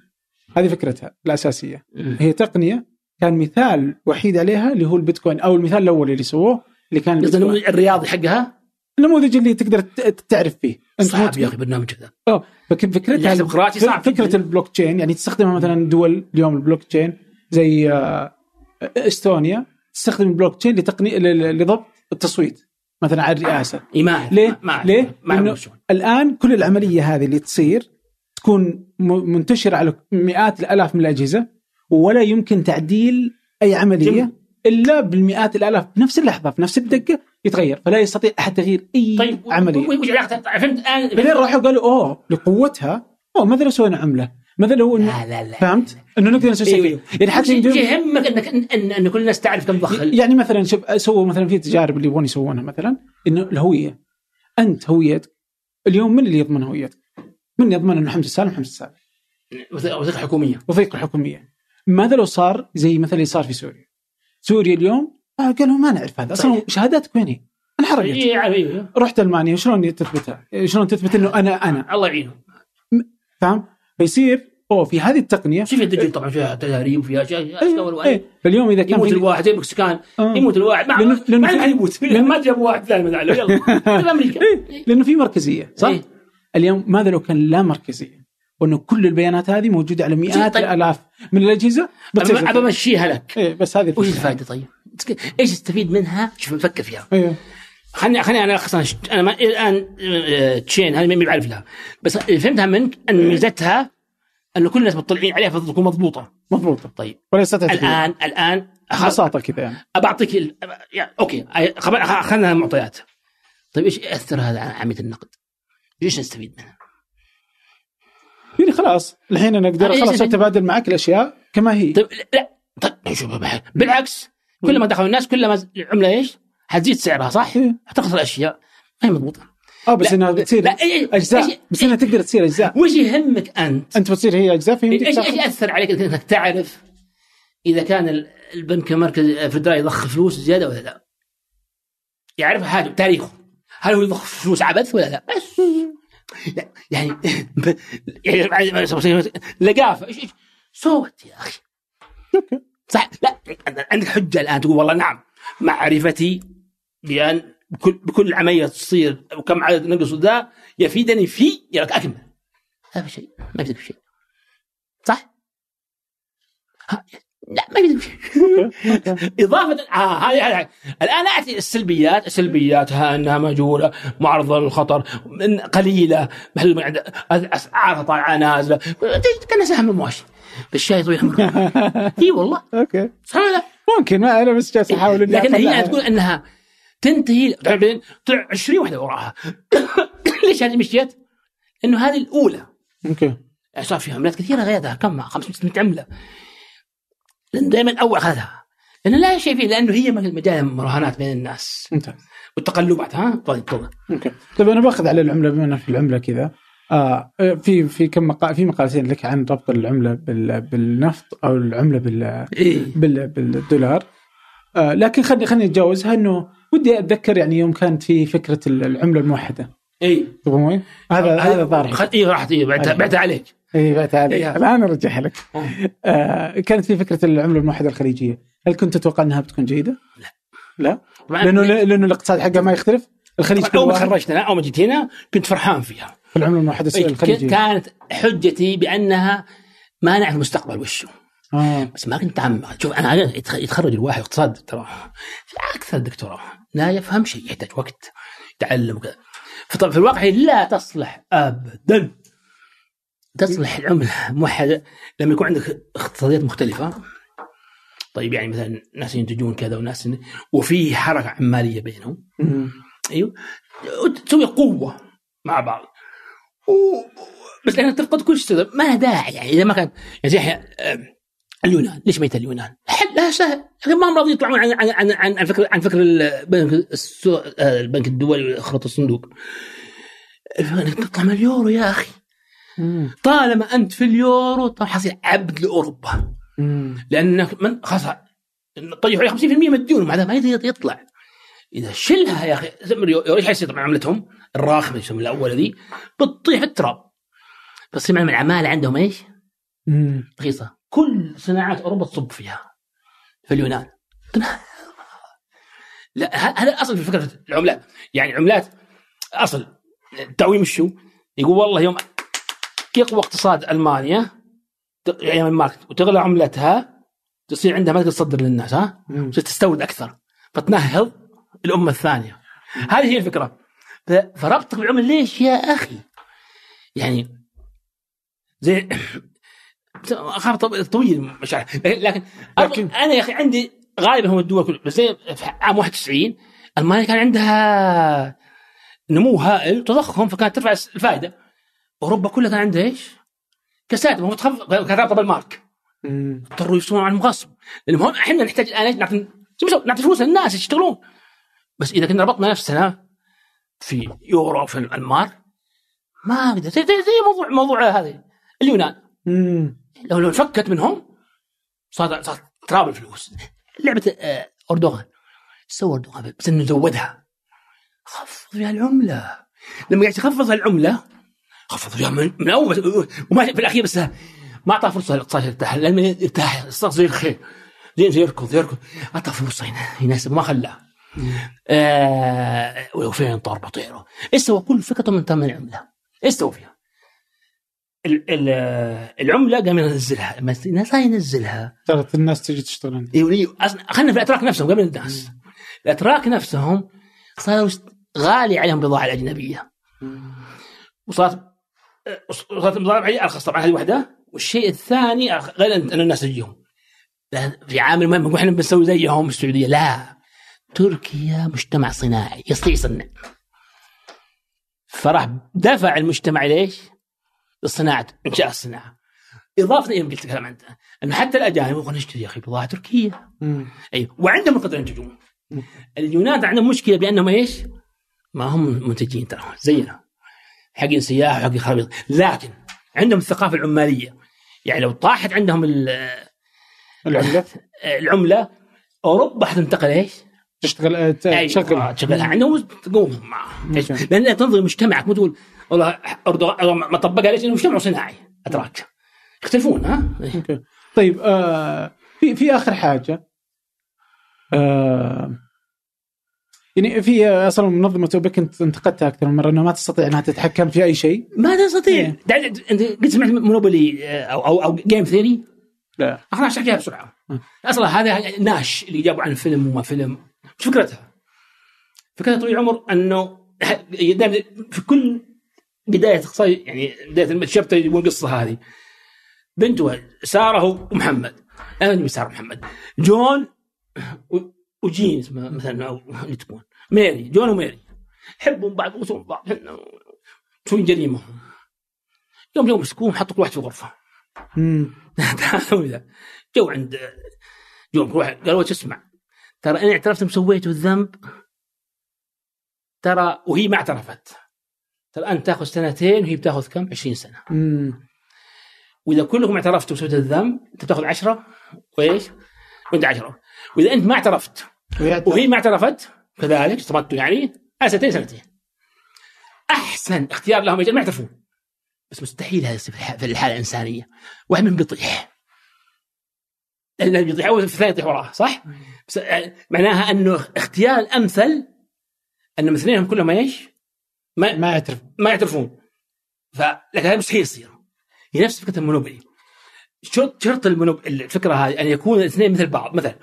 هذه فكرتها الأساسية. هي تقنية كان مثال وحيد عليها اللي هو البيتكوين أو المثال الأول اللي سووه اللي كان الرياضي حقها؟ النموذج اللي تقدر تعرف فيه. أنت صعب يا أخي برنامج كذا آه فكرتها قراءتي صعب. فكرة البلوك تشين يعني تستخدمها مثلا دول اليوم البلوك تشين زي آه، إستونيا تستخدم البلوك تشين لتقنيه ل- لضبط التصويت مثلا على الرئاسة إيه ما أعرف. ليه؟ ما. ليه؟ ما. الآن كل العملية هذه اللي تصير تكون منتشرة على مئات الألاف من الأجهزة ولا يمكن تعديل أي عملية جميل. إلا بالمئات الألاف بنفس اللحظة في نفس الدقة يتغير فلا يستطيع أحد تغيير أي طيب عملية وش علاقتها فهمت الان بعدين راحوا قالوا أوه لقوتها أوه ماذا لو سوينا عملة؟ ماذا لو انه لا لا لا فهمت؟ أنه نقدر نسوي أيوة. سفينة يعني حتى يهمك انك ان, إن كل الناس تعرف كم دخل يعني مثلا شوف سووا مثلا في تجارب اللي يبغون يسوونها مثلا إنه الهوية أنت هويتك اليوم من اللي يضمن هويتك؟ من يضمن إنه حمزة سالم حمزة سالم؟ وثيقة حكومية وثيقة حكومية ماذا لو صار زي مثلا اللي صار في سوريا؟ سوريا اليوم آه قالوا ما نعرف هذا أصلا. شهاداتك وين هي؟ انحرقت عارف أيوه رحت ألمانيا شلون تثبتها؟ شلون تثبت إنه أنا أنا الله يعينهم فاهم؟ فيصير أوه في هذه التقنية شوف الدجل طبعا فيها تداريب وفيها أشياء والوان إيه فاليوم إذا كان يموت الواحد زي باكستان آه. يموت الواحد ما لأنه- لأنه ما يموت ما جاب واحد ثاني من عليه يلا أمريكا إيه، لأنه في مركزية صح؟ إيه. اليوم ماذا لو كان لا مركزية؟ وأنه كل البيانات هذه موجودة على مئات طيب. الآلاف من الأجهزة بتصير ابى أمشيها لك إيه بس هذه وش. الفائده طيب؟ إيش تستفيد منها؟ شوف نفكر فيها إيه خليني خليني أنا الخص أنا ما الآن آه، chain هذه ما بعرف لها. بس اللي فهمتها منك أن ميزتها انه كل الناس مطلعين عليها فتكون مضبوطة. مضبوطة. طيب. ولا يستطيع الان الآن ببساطة كذا يعني. بعطيك ال... يعني أوكي. اخذنا المعطيات. طيب إيش يأثر هذا على عملية النقد؟ إيش نستفيد منها؟ يعني خلاص الحين أنا أقدر خلاص أتبادل معك الأشياء كما هي. طيب لا. طيب شوف بالعكس. كل ما دخلوا الناس كل ما العملة إيش؟ حتزيد سعرها صح؟ حتخسر أشياء. ما هي مضبوطة. آه بس إنها بتصير لا، أجزاء. بس إنها تقدر تصير أجزاء. وش يهمك أنت؟ أنت بتصير هي أجزاء إيش فيمديك إيش يأثر عليك؟ إنك تعرف إذا كان ال- البنك المركزي فدرالي يضخ فلوس زيادة ولا لا؟ يعرف حاجة تاريخه. هل هو يضخ فلوس عبث ولا لا؟ يعني يعني لقافة. إيش إيش؟ سوت يا أخي. صح؟ لا عندك حجة الآن تقول والله نعم معرفتي بأن بكل بكل عملية تصير وكم عدد نقص ذا يفيدني في يراك أكمل. هذا شيء ما يفيدك بشيء صح؟ ها، لا ما يفيدك أوكي أوكي. إضافة آه هذه الآن اتي السلبيات السلبياتها إنها مجهوله معرضة للخطر من قليلة محل عند اسعارها طالعة نازلة. كأنها سهم المواشي بالشاي طويل عمرها إي والله. أوكي. صح ولا لا؟ ممكن ما أنا بس جالس أحاول لكن هي تقول إنها تنتهي بعدين طلع 20 واحدة وراها. ليش هذه مشيت؟ إنه هذه الأولى. أوكي. صار في عملات كثيرة غيرها. كم؟ 500 عملة. لأن دائما أول أخذها. لأنه لا شيء فيه لأنه هي مجال مراهنات بين الناس. ممتاز والتقلبات ها طيب تفضل أوكي. طيب أنا باخذ على العملة بما في العملة كذا. آه في في كم مقال في مقالتين لك عن ربط العملة بال بالنفط أو العملة بال إيه. بال بالدولار. آه لكن خليني خليني أتجاوزها إنه ودي أتذكر يعني يوم كانت في فكرة العملة الموحدة. إي. تبغون هذا هذا ظاهر. خل... إي راحت إي بعتها أيوة. بعتها عليك. إي بعت هذه إيه. الآن أرجعها لك. آه. كانت في فكرة العملة الموحدة الخليجية. هل كنت تتوقع أنها بتكون جيدة؟ لا. لا؟ لأنه لأنه الاقتصاد حقها ما يختلف. الخليج كل أول ما أنا أول ما جيت هنا كنت فرحان فيها. في العملة الموحدة إيه، الخليجية. كانت حجتي بأنها ما نعرف المستقبل وشه آه. بس ما كنت متعمق شوف أنا يتخ- يتخرج الواحد اقتصاد ترى. أكثر دكتوراه لا يفهم شيء يحتاج وقت يتعلم. وكذا فطبعا في الواقع لا تصلح ابدا. تصلح العمله موحده لما يكون عندك اقتصاديات مختلفة طيب يعني مثلا ناس ينتجون كذا وناس وفي حركة عمالية بينهم. أيوه. تسوي قوة مع بعض. و... بس لأن تفقد كل شيء. ما لها داعي يعني إذا ما كان يعني زي اليونان ليش ميت اليونان؟ حلها سهل لكن ما هم راضيين يطلعون عن عن عن عن, عن فكر عن فكر البنك. آه، البنك الدولي وخرط الصندوق تطلع من اليورو يا أخي مم. طالما أنت في اليورو طبعا حصير عبد لأوروبا. لانك من خلاص طيب عليه 50% من الديون مع ذلك ما يقدر يطلع إذا شلها يا أخي إيش حيصير طبعا عملتهم الراخمة يسمى الأول ذي بتطيح التراب بس مع العمالة عندهم إيش؟ رخيصة كل صناعات أوروبا تصب فيها. في اليونان. لا هذا أصل في فكرة العملات. يعني عملات أصل. التعويم شو؟ يقول والله يوم يقوى اقتصاد ألمانيا أيام الماركت وتغلى عملتها تصير عندها ما تقدر تصدر للناس ها؟ تستورد أكثر. فتنهض الأمة الثانية. هذه هي الفكرة. فربطك بالعمل ليش يا أخي؟ يعني زي اخاف طو- طويل مشاعر لكن, لكن لكن- أنا يا أخي عندي غالبا هم الدول كلها بس زي في عام 91 المانيا كان عندها نمو هائل تضخم فكانت ترفع الفائدة أوروبا كلها كان عندها إيش؟ كساد ما هو تخفض كانت رابطه بالمارك. اضطروا يصورون عن المغصب لأن هون إحنا نحتاج الان؟ نعطي؟ نعطي فلوس للناس يشتغلون بس إذا كنا ربطنا نفسنا في يورو في المارك ما أقدر زي, موضوع موضوع هذا اليونان مم. لو لو انفكت منهم صار صار تراب الفلوس. لعبة آه، أردوغان. سوى أردوغان بس إنه زودها. خفض فيها العملة. لما قاعد يخفض العملة خفض فيها من, من أول وما في الأخير بس ما اعطى فرصة للاقتصاد يرتاح. لما يرتاح. الصاغ زي الخير. زي زي يركض يركض. اعطى فرصة هنا. يناسب ما خلاه. آه وفين طار بطيره. إيش سوى؟ كل فكرته من ثمن العملة. إيش سوى فيها؟ ال- ال- العملة قام ينزلها الناس لا ينزلها. ترى الناس تجي تشتغل عندي أيوه خلينا في الأتراك نفسهم قبل الناس. الأتراك نفسهم صاروا غالي عليهم البضاعه الأجنبية. وصارت وصارت البضاعه الأجنبية أرخص طبعا هذه واحدة والشيء الثاني غير ان الناس تجيهم. في عامل مهم نقول إحنا بنسوي زيهم السعودية. لا. تركيا مجتمع صناعي يستطيع يصنع فراح دفع المجتمع ليش؟ للصناعه إنشاء الصناعه إضافة إلى قلت الكلام انت إنه حتى الأجانب يبغون نشتري يا أخي بضاعة تركية. أي وعندهم القدره ينتجون. اليونان عندهم مشكلة بأنهم إيش؟ ما هم منتجين ترى زينا. حقين سياح وحقين خرابيط. لكن عندهم الثقافة العمالية. يعني لو طاحت عندهم ال- العملة؟ العملة أوروبا حتنتقل إيش؟ تشتغل آه، آه، تشغلها. عندهم تقوم. لأن تنظر مجتمعك مو تقول والله اردوغان ما طبقها ليش؟ لأنه مجتمع صناعي اتراك يختلفون ها؟ إيه. أوكي طيب آه في في آخر حاجة آه يعني في أصلا منظمة أوبك انت انتقدتها أكثر من مرة انها ما تستطيع إنها تتحكم في أي شيء ما تستطيع إيه. أنت قد سمعت monopoly آه، أو أو أو game theory لا خليني اشرح بسرعة م. أصلا هذا ناش اللي جابوا عن فيلم وما فيلم إيش فكرتها؟ فكرتها طويل العمر إنه في كل بداية يعني بداية ال chapter يبون القصة هذه. بنته سارة ومحمد. أنا أدري سارة محمد جون وجين اسمها مثلا أو تكون. ميري. جون وميري. يحبون بعض ويسوون بعض. مسوين جريمة. يوم يوم مسكوهم حطوا كل واحد في غرفة. تعالوا ذا جو عند جو كل واحد. قالوا تسمع ترى أنا اعترفت سويت الذنب. ترى وهي ما اعترفت. ترى أنت تاخذ سنتين وهي بتاخذ كم 20 سنة مم. وإذا كلكم اعترفتوا بسبب الذنب أنت بتاخذ 10 وايش؟ وأنت 10 وإذا أنت ما اعترفت. وهي ما اعترفت كذلك اصطمتوا يعني سنتين سنتين أحسن اختيار لهم؟ ما يعترفون بس مستحيل هذا في الح- في الحالة الإنسانية واحد منهم بيطيح اللي بيطيح أول الثاني يطيح وراه صح؟ بس آه، معناها أنه اختيار الامثل ان اثنينهم كلهم إيش؟ ما ما يعترف ما يعترفون. ف لكن هذا مستحيل يصير. هي نفس فكرة المونوبولي شرط شرط المونوب الفكرة هذه أن يكون الاثنين مثل بعض. مثلا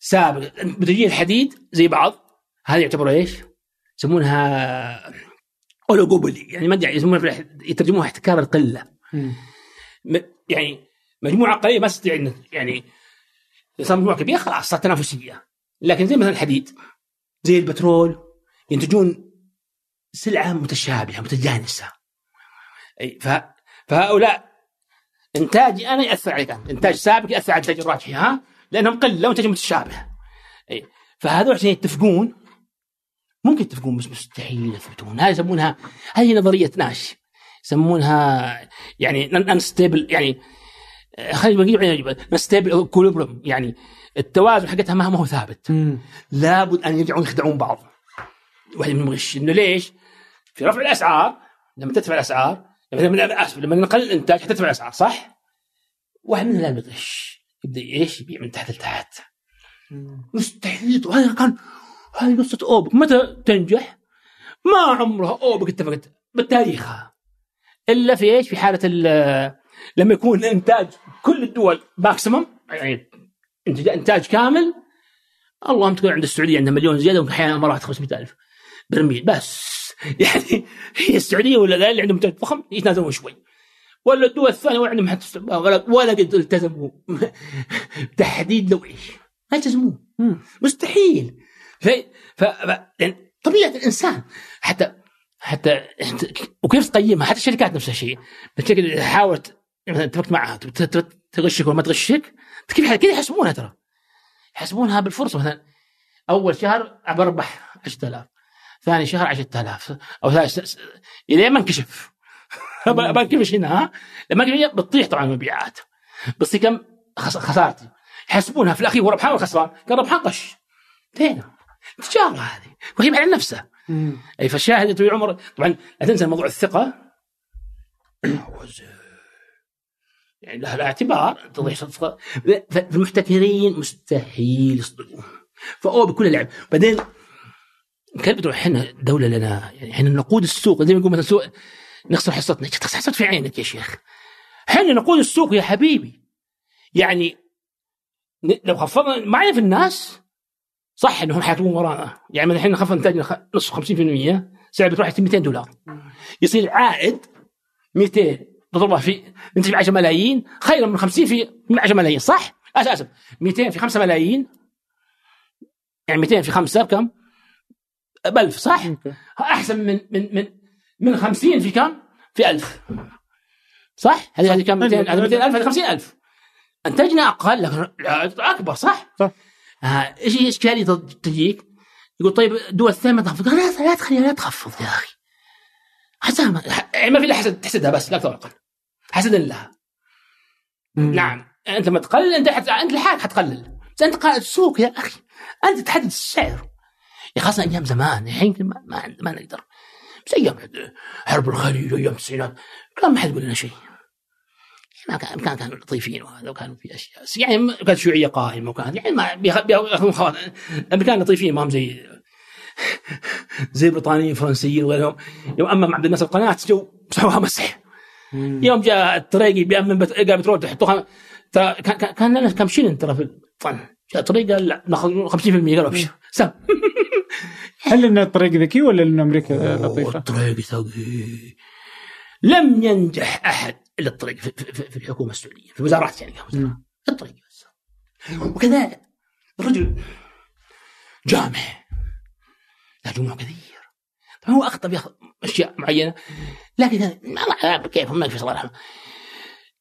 سابق منتجين الحديد زي بعض. هذه يعتبروا إيش؟ يسمونها اولوجوبولي يعني ما أدري يسمونها يترجموها احتكار القلة. م- يعني مجموعة قليله ما تستطيع يعني اذا صار مجموعة كبيرة خلاص صارت تنافسية. لكن زي مثلا الحديد زي البترول ينتجون سلعة متشابهة متجانسة. إي ف... فهؤلاء انتاجي أنا يأثر عليك أنت. إنتاج سابق يأثر على الانتاج الراجحي ها؟ لأنهم قلة وانتاج متشابه. إي فهذول عشان يتفقون ممكن يتفقون بس مستحيل يثبتون. هذه يسمونها هذه نظرية ناش. يسمونها يعني unstable يعني خلينا نقول unstable equilibrium يعني التوازن حقتها ما هو ثابت. لابد أن يرجعون يخدعون بعض. واحد منهم غش. إنه ليش؟ في رفع الأسعار لما تدفع الأسعار لما لما آسف لما نقلل الإنتاج حتدفع الأسعار صح؟ واحد منهم لازم يغش يبدأ إيش؟ يبيع من تحت لتحت مستحيل وهذا كان هذه قصة أوبك متى تنجح؟ ما عمرها أوبك اتفقت بالتاريخ إلا في إيش؟ في حالة ال- لما يكون إنتاج كل الدول ماكسيمم يعني انتاج كامل اللهم تكون عند السعودية عندها مليون زيادة واحيانا ما راحت 500 ألف برميل بس يعني هي السعودية ولا ذا اللي عندهم انتاج ضخم يتنازلون شوي. ولا الدول الثانية ولا عندهم حتى ولا ولا قد التزموا. تحديد لو إيش ما يلتزمون. مستحيل. ف... ف... يعني طبيعة الإنسان. حتى حتى وكيف تقيمها؟ حتى الشركات نفس الشيء حاولت مثلا اتفقت معها. تغشك ولا ما تغشك؟ كيف كيف يحسبونها ترى؟ يحسبونها بالفرصة. مثلا أول شهر بربح 10000 ثاني شهر 10000 أو ثالث الين ما انكشف. بنكفش هنا ها؟ لما انكشف بتطيح طبعا المبيعات. بس كم خس- خسارتي. يحسبونها في الأخير هو ربحان ولا خسران؟ كان ربحان قش انتهينا. التجاره هذه. وهي على نفسه مم. أي فالشاهد يا طويل العمر طبعا لا تنسى موضوع الثقة. يعني لها لها اعتبار تضيع فالمحتكرين مستحيل يصدقون. فهو بكل لعب بعدين كيف بتروح إحنا دولة لنا يعني إحنا نقود السوق زي ما يقول مثلا سوق نخسر حصتنا. تخسر حصت في عينك يا شيخ. إحنا نقود السوق يا حبيبي. يعني لو خفضنا معنا في الناس. صح انهم حيكونوا ورانا. يعني مثلا إحنا خفض انتاجنا نصف 50% سعر بتروح 200 دولار. يصير عائد 200 تضربها في ننتج 10 ملايين خير من 50 في 10 ملايين. صح؟ أسف أسف. 200 في 5 ملايين. يعني 200 في 5 بكم؟ ب 1000 صح؟ أحسن من من من من 50 في كم؟ في 1000 صح؟ هذه هذه كم 200 هذه 200000 هذه 50000 أنتجنا أقل لكن أكبر صح؟ صح. آه إيش هي اشكاليه تجيك؟ يقول طيب الدول الثانية ما تخفض لا لا تخليها لا تخفض يا أخي حسها ما يعني ما في إلا حسد تحسدها بس لا أكثر ولا أقل حسدا لها مم. نعم أنت ما تقلل أنت حت... أنت لحالك حتقلل بس أنت قائد السوق يا أخي أنت تحدد السعر يا خاصة أيام زمان الحين ما ما, ما نقدر. بس أيام حرب الخليج وأيام التسعينات كان ما حد يقول لنا شيء. ما كان كان كانوا لطيفين وهذا وكانوا في أشياء. يعني كانت شيوعية قائمة وكان يعني ما بياخ- بياخذون خوات الامريكان لطيفين ما هم زي زي البريطانيين الفرنسيين وغيرهم. يوم أمم عبد الناصر القناه جو مسحوها مسح. يوم جاء الطريقي بيأمن بت... قال بترول تحطوها ترى كان كان- لنا كم شيلن ترى في الطن. جاء طريق قال لا ناخذ 50% قالوا أبشر. سم. هل لأن الطريق ذكي ولا لأن أمريكا لطيفة؟ الطريق ثقيل لم ينجح أحد إلا الطريق في, في, في الحكومة السعودية في الوزارات يعني مم. الطريق بس وكذلك الرجل جامع له جموع كثير. طبعا هو أخطأ في أشياء معينة لكن ما كيف ما في الله يرحمه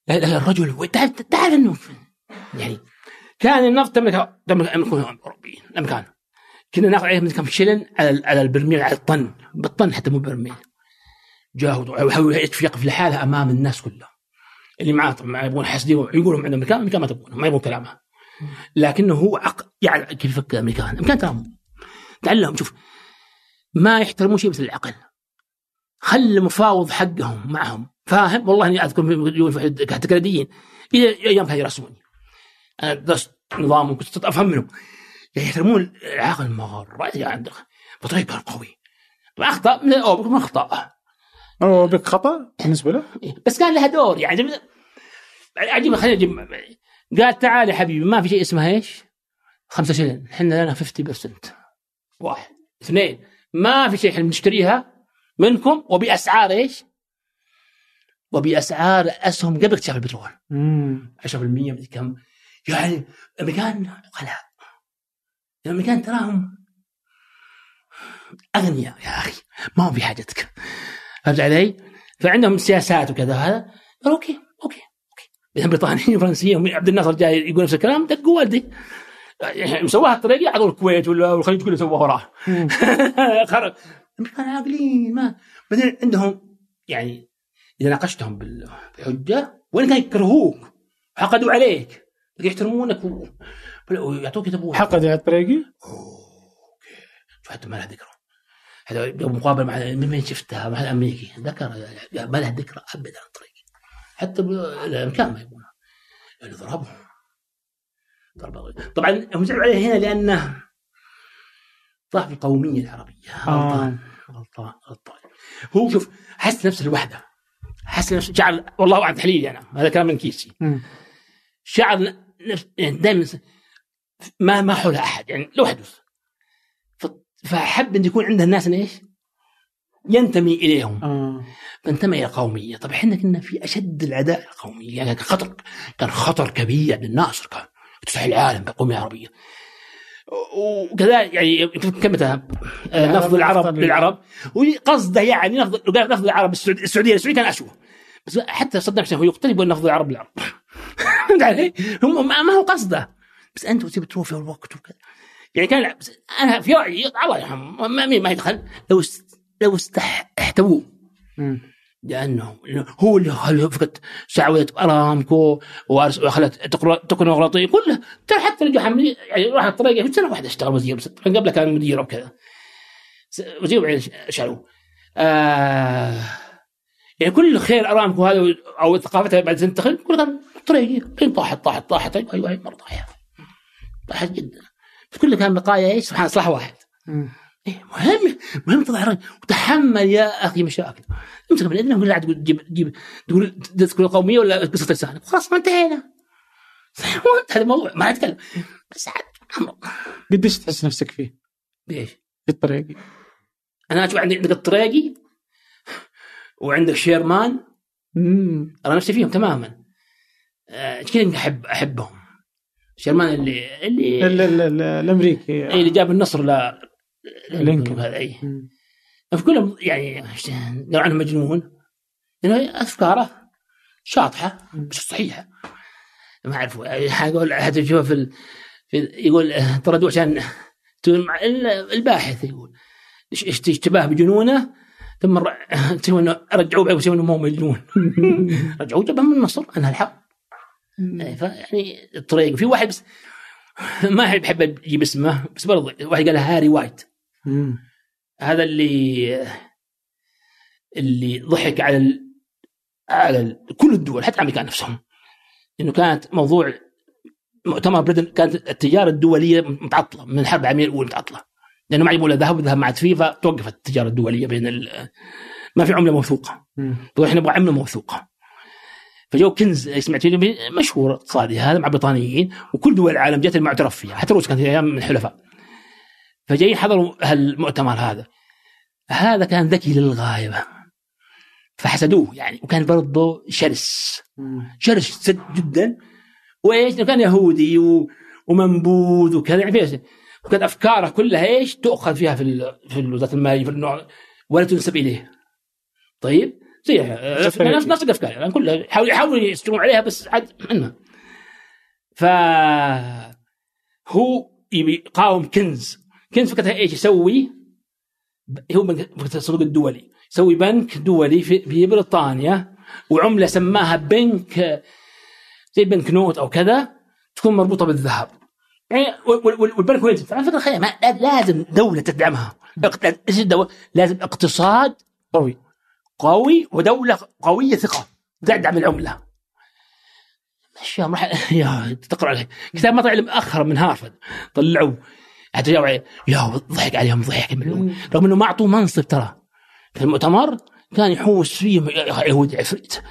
الرجل تعرف تعرف أنه يعني كان النفط تملك تملك أمريكا الاوروبيين الامريكان كنا ناخذ عليهم كم شلن على على البرميل على الطن بالطن حتى مو برميل. جاهد يقف لحاله أمام الناس كلها اللي معاه طبعا يبغون حسدي يقولون عندهم مكان مكان ما تبغونه ما يبغون كلامه. لكنه هو عق... يعني كيف يفكر الامريكان الامريكان ترى تعلم شوف ما يحترمون شيء مثل العقل. خل المفاوض حقهم معهم. فاهم؟ والله إني أذكر حتى كنديين إلى أيام كانوا يرسموني أنا درست نظام كنت أفهم منهم. يحترمون العقل مره يعني بطريقة قوي اخطا من اوبك ما أخطأ. اوبك خطأ بالنسبة له؟ بس كان لها دور يعني عجيب خلينا نجيب. قال تعال يا حبيبي ما في شيء اسمه إيش؟ خمسة شلن إحنا لنا 50% واحد. اثنين. ما في شيء إحنا بنشتريها منكم وبأسعار إيش؟ وبأسعار أسهم قبل اكتشاف البترول. 10% مدري كم. يعني الامريكان الامريكان تراهم. أغنياء يا أخي ما هم في حاجتك. فهمت علي؟ فعندهم سياسات وكذا هذا. أوكي أوكي أوكي. اذا بريطانيين وفرنسيين عبد الناصر جاي يقول نفس الكلام دقوا والدي. مسواها الطريقة عطوا الكويت ولا الخليج كله سواه وراه خرج الامريكان عاقلين ما. بعدين عندهم يعني إذا ناقشتهم بالحجة وين كانوا يكرهوك؟ حقدوا عليك. يحترمونك ويعطوك يتبوك حقدوا على الطريقي؟ أوكي. حتى ما لها ذكر هذا مقابله مع من شفتها مع الامريكي ذكر ما لها ذكر ابدا الطريقي حتى الامريكان ما يبغونها لأنه ضربهم ضرب طبعا هم زعلوا عليه هنا لأنه ضعف القومية العربية. غلطان. غلطان. غلطان. هو شوف حس نفسه الوحده حس نفسه. شعر والله اعلم تحليلي أنا. هذا كلام من كيسي. شعر يعني دائما ما ما حوله أحد يعني لوحده. فحب أن يكون عنده الناس إيش؟ ينتمي إليهم. آه. فانتمى إلى القوميه، طب إحنا كنا في أشد العداء القومية. يعني كان خطر كان خطر كبير للناصر كان تفتح العالم بالقوميه العربية. وكذا يعني كم نفض العرب للعرب. وقصده يعني نفض نفض العرب السعودية السعودية كان اسوء بس حتى صدام حسين هو يقتل يقول نفض العرب للعرب. فهمت علي؟ هم ما هو قصده. بس أنتم تبي تروفي الوقت وكذا. يعني كان أنا في رأيي الله يرحمه ما ما يدخل. لو لو احتووه لأنه هو اللي فكت سعودة أرامكو وخلت تكنوقراطيه كلها. ترى حتى رجع يعني راح الطريقة في سنة واحدة اشتغل وزير. بس قبله كان مدير وكذا وزير بعدين شالوه آه يعني كل خير أرامكو هذا أو ثقافتها بعد تنتقل كل كان طريقي. طاحت طاحت طاحت. أيوه أيوه مرة طاحت. طاحت جدا. كله كان بقايا إيش؟ سبحان صلاح واحد. إيه مهم مهم تضع وتحمل يا أخي مشاكل. امسك من اذنه ولا تقول تجيب تجيب تقول تذكر القومية ولا قصه لسانك خلاص ما انتهينا. هذا الموضوع ما اتكلم بس عاد قديش تحس نفسك فيه؟ بإيش؟ في الطريقي أنا أشوف عندي عندك الطريقي وعندك شيرمان. أنا نفسي فيهم تماما. إيش كذا أحب أحبهم؟ شيرمان اللي اللي ال ال ال الأمريكي. اي اللي جاب النصر ل لينكولن. هذا اي في كلهم يعني لو عنه مجنون. لأنه أفكاره شاطحة بس صحيحة. ما أعرف أقول هذا تشوف في, في يقول طردوه عشان الباحث يقول. اشتباه بجنونه ثم رجعوه بعد إنه مو مجنون. رجعوه جابه من مصر أنهى الحق يعني الطريق في واحد بس ما احب احب أجيب اسمه بس برضه واحد قال هاري وايت. هذا اللي اللي ضحك على ال... على ال... كل الدول حتى الامريكان نفسهم. إنه كانت موضوع مؤتمر بريدن كانت التجارة الدولية متعطلة من الحرب العالميه الأولى متعطلة. لأنه ما يبغوا ذهب ذهب مع فيفا توقفت التجارة الدولية بين ال... ما في عملة موثوقة. إحنا نبغى عملة موثوقة. فجو كنز سمعت مشهور اقتصادي هذا مع بريطانيين وكل دول العالم جت المعترف فيها حتى روسيا كانت في أيام من الحلفاء. فجايين حضروا هالمؤتمر هذا. هذا كان ذكي للغاية. فحسدوه يعني وكان برضه شرس. شرس جدا. وإيش؟ كان يهودي و... ومنبوذ وكذا يعني وكانت أفكاره كلها إيش؟ تؤخذ فيها في في وزاره الماليه في النوع ولا تنسب إليه. طيب؟ زي نفس نفس الأفكار. يعني كلها يحاولوا يحاولوا يستمرون عليها بس عاد منها. ف هو يبي يقاوم كنز. كنت فكرتها إيش يسوي؟ هو فكره الصندوق الدولي. يسوي بنك دولي في, في بريطانيا وعملة سماها بنك زي بنك نوت أو كذا تكون مربوطة بالذهب. يعني وال- وال- والبنك يدفع على فكرة خير لازم دولة تدعمها؟ لازم اقتصاد قوي. قوي ودولة قوية ثقة. تدعم العملة. اشياء راح يا تقرأ عليه. كتاب ما طلع مؤخرا من هارفرد طلعوا. حتى عليه يا ضحك عليهم ضحك رغم إنه ما أعطوه منصب ترى. في المؤتمر كان يحوس فيهم يا يهود عفريت.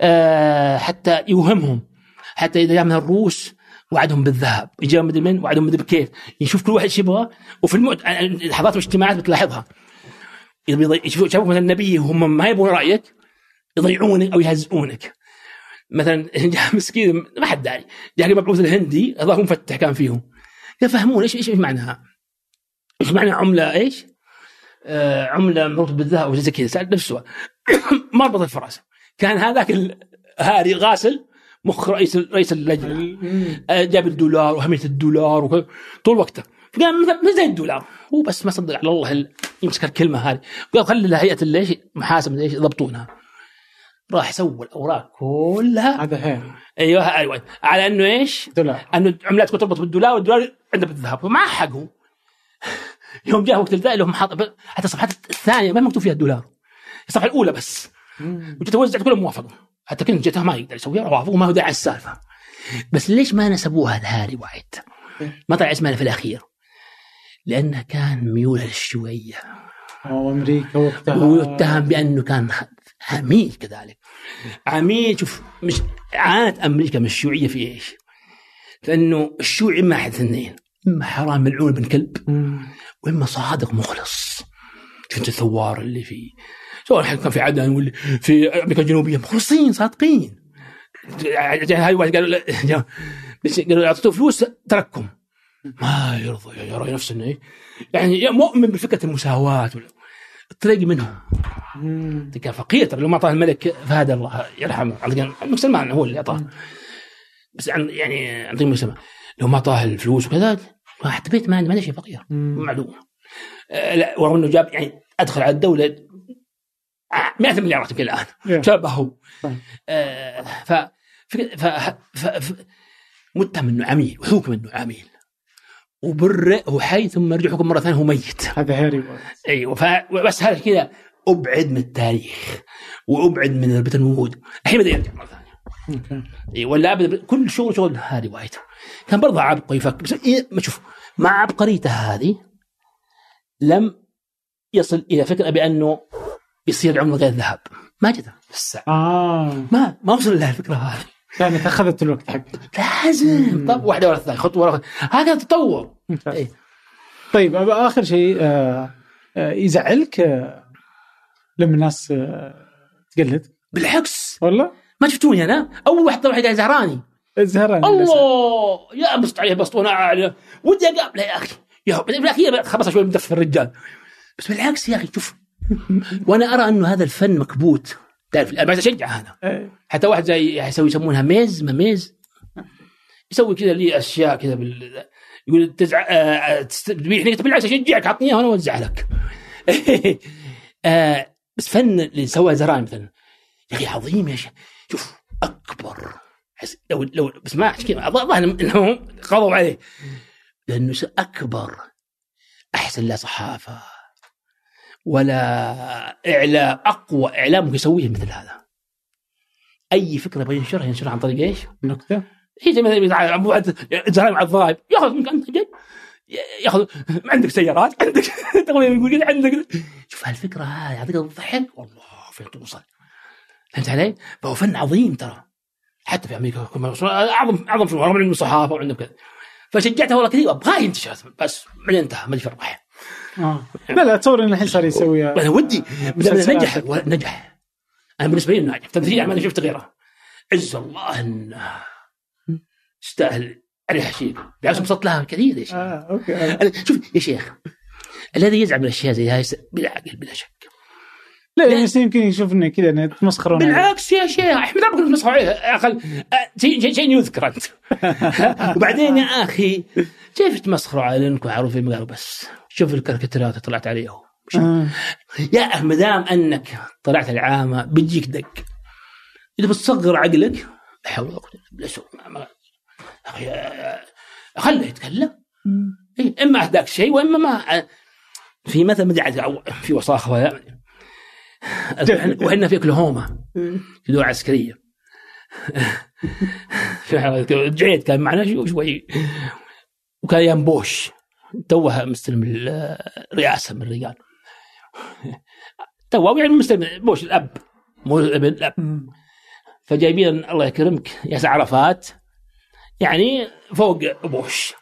آه حتى يوهمهم. حتى إذا جاء من الروس وعدهم بالذهب. يجي مدري من وعدهم مدري بكيف. يشوف كل واحد إيش يبغى وفي المؤت... لحظات الاجتماعات بتلاحظها. شافوك مثلا النبي هم ما يبغون رأيك يضيعونك أو يهزئونك. مثلا جاء مسكين ما حد داري جاء المبعوث الهندي هذا مفتح كان فيهم. يفهمون إيش إيش معناها؟ إيش معنى عملة؟ إيش؟ آه عملة مربوطة بالذهب أو زي كذا سال نفس السؤال ما ربط الفراسه كان هذاك الهاري غاسل مخ رئيس رئيس اللجنة. آه، جاب الدولار واهميه الدولار طول وقته. فقال مثل زي الدولار. هو بس ما صدق على الله ال- يمسك الكلمة هذه. قال خلي هيئة الليش؟ محاسبه ليش يضبطونها. راح سوى الأوراق كلها. هذا هيري أيوه أيوه على إنه إيش؟ دولار. إنه عملات تكون تربط بالدولار والدولار عنده بالذهب. وما حقه يوم جاء وقت الذهب لهم حاط حتى الصفحات الثانية ما مكتوب فيها الدولار. الصفحة الأولى بس. وتتوزع كلهم موافقه حتى كنت جتها ما يقدر يسويها وافقوا ما هو داعي السالفة. بس ليش ما نسبوها لهاري وايت؟ ما طلع اسمها في الأخير. لأنه كان ميوله للشيوعيه وأمريكا وقتها ويتهم بأنه كان عميل كذلك. عميل شوف مش عانت أمريكا من الشيوعيه في إيش؟ لأنه الشيوعي إما أحد اثنين إما حرام ملعون بن كلب مم. وإما صادق مخلص. شفت الثوار اللي في سواء كان في عدن ولا في أمريكا الجنوبية مخلصين صادقين. هاي واحد قالوا قالوا اعطيته فلوس ترككم ما يرضى يرى نفسه إنه إيه؟ يعني مؤمن بفكرة المساواة. الطريق منهم. كان فقير. ترى لو ما أعطاه الملك فهد الله يرحمه. الملك سلمان هو اللي أعطاه. بس عن يعني عن طريق الملك سلمان. لو ما أعطاه الفلوس وكذا واحد بيت ما عنده شيء فقير. معلومه آه، لا ورغم إنه جاب يعني أدخل على الدولة آه، مئة مليارات يمكن الآن. طيب. آه، ف ف ف ف متهم إنه عميل وحكم إنه عميل. وبرئ وحي ثم رجع حكم مرة ثانية هو ميت. هذا وايت أيوه ف- بس هذا كذا أبعد من التاريخ وأبعد من ال Bretton Woods الحين بدأ يرجع مرة ثانية. okay. اي ولا ابدا كل شغل شغل هاري وايت كان برضه عبقري يفكر بس إيه ما شوف مع عبقريته هذه لم يصل إلى فكرة بأنه يصير العمله غير ذهب. ما في الساعة آه. ما ما وصل لها الفكرة هذه. كانت أخذت الوقت حقه لازم. طب واحدة ورا الثانية خطوه ورا. هكذا تطور. إيه. طيب آخر شيء آه، آه، يزعلك آه، لما الناس تقلد؟ بالعكس. ولا؟ ما شفتوني أنا؟ أول واحد طلع قاعد زهراني زهران الله! يا بسط عليه بسطونه عاليه ودي أقابله يا أخي. يا في الأخير خبص شوي مدفر الرجال. بس بالعكس يا أخي شوف. وأنا أرى أنه هذا الفن مكبوت. تعرف أنا بس اشجع هذا إيه. حتى واحد زي يسوي يسمونها ميز ما ميز؟ يسوي كذا لي أشياء كذا بال يقول تزع آه، تبيعني بالعكس أشجعك عطني إياها وأنا أوزع لك. آه، بس فن اللي سواه زران مثلا. يا أخي عظيم يا شيخ. شوف أكبر. حس- لو لو بس ما الظاهر انهم قضوا عليه. لأنه أكبر. أحسن لا صحافة. ولا إعلام أقوى إعلام ممكن يسويه مثل هذا. أي فكرة يبغى ينشرها ينشرها عن طريق إيش؟ نكتة. هي زي مثلا زعلان مع الضرايب يأخذ منك أنت جد. ياخذ عندك سيارات عندك يقول عندك. شوف هالفكرة هذه الضحك. والله فين توصل فهمت علي؟ فهو فن عظيم ترى. حتى في أمريكا اعظم أعظم فن رغم إنه صحافة وعندهم كذا. فشجعته والله كذا ابغاه ينتشر بس بعدين انتهى ما ادري آه. لا لا تصور انه الحين صار يسوي أنا ودي مسلسلات. نجح نجح أنا بالنسبة لي ناجح. تمثيل ما شفت غيره. عز الله إنه يستاهل. عليها شيء بالعكس انبسطت لها كثير يا شيخ. آه okay أنا شوف يا شيخ الذي يزعم من الأشياء زي هاي بلا عقل بلا شك. لا لا. بس يمكن يشوفنا كذا نتمسخرون عليه. بالعكس يا شيخ. احمد ربك نسخر عليه. أقل شيء شيء- شيء يذكر أنت. وبعدين يا أخي كيف تمسخروا على انكم قالوا بس. شوف الكاريكاتيرات اللي طلعت عليهم. آه. يا ما دام أنك طلعت العامة بيجيك دق. إذا بتصغر عقلك لا حول ولا قوة إلا بالله آه، خله يتكلم. إيه، إما اهداك شيء وإما ما في مثل عاد في وصاخه وحنا في أوكلاهوما في دول عسكرية. جعيد كان معنا شو- شوي. وكان أيام توها مستلم الرئاسه من الرجال. توه يعني مستلم بوش الأب. مو الابن الأب. فجايبين الله يكرمك ياسر عرفات. يعني فوق بوش.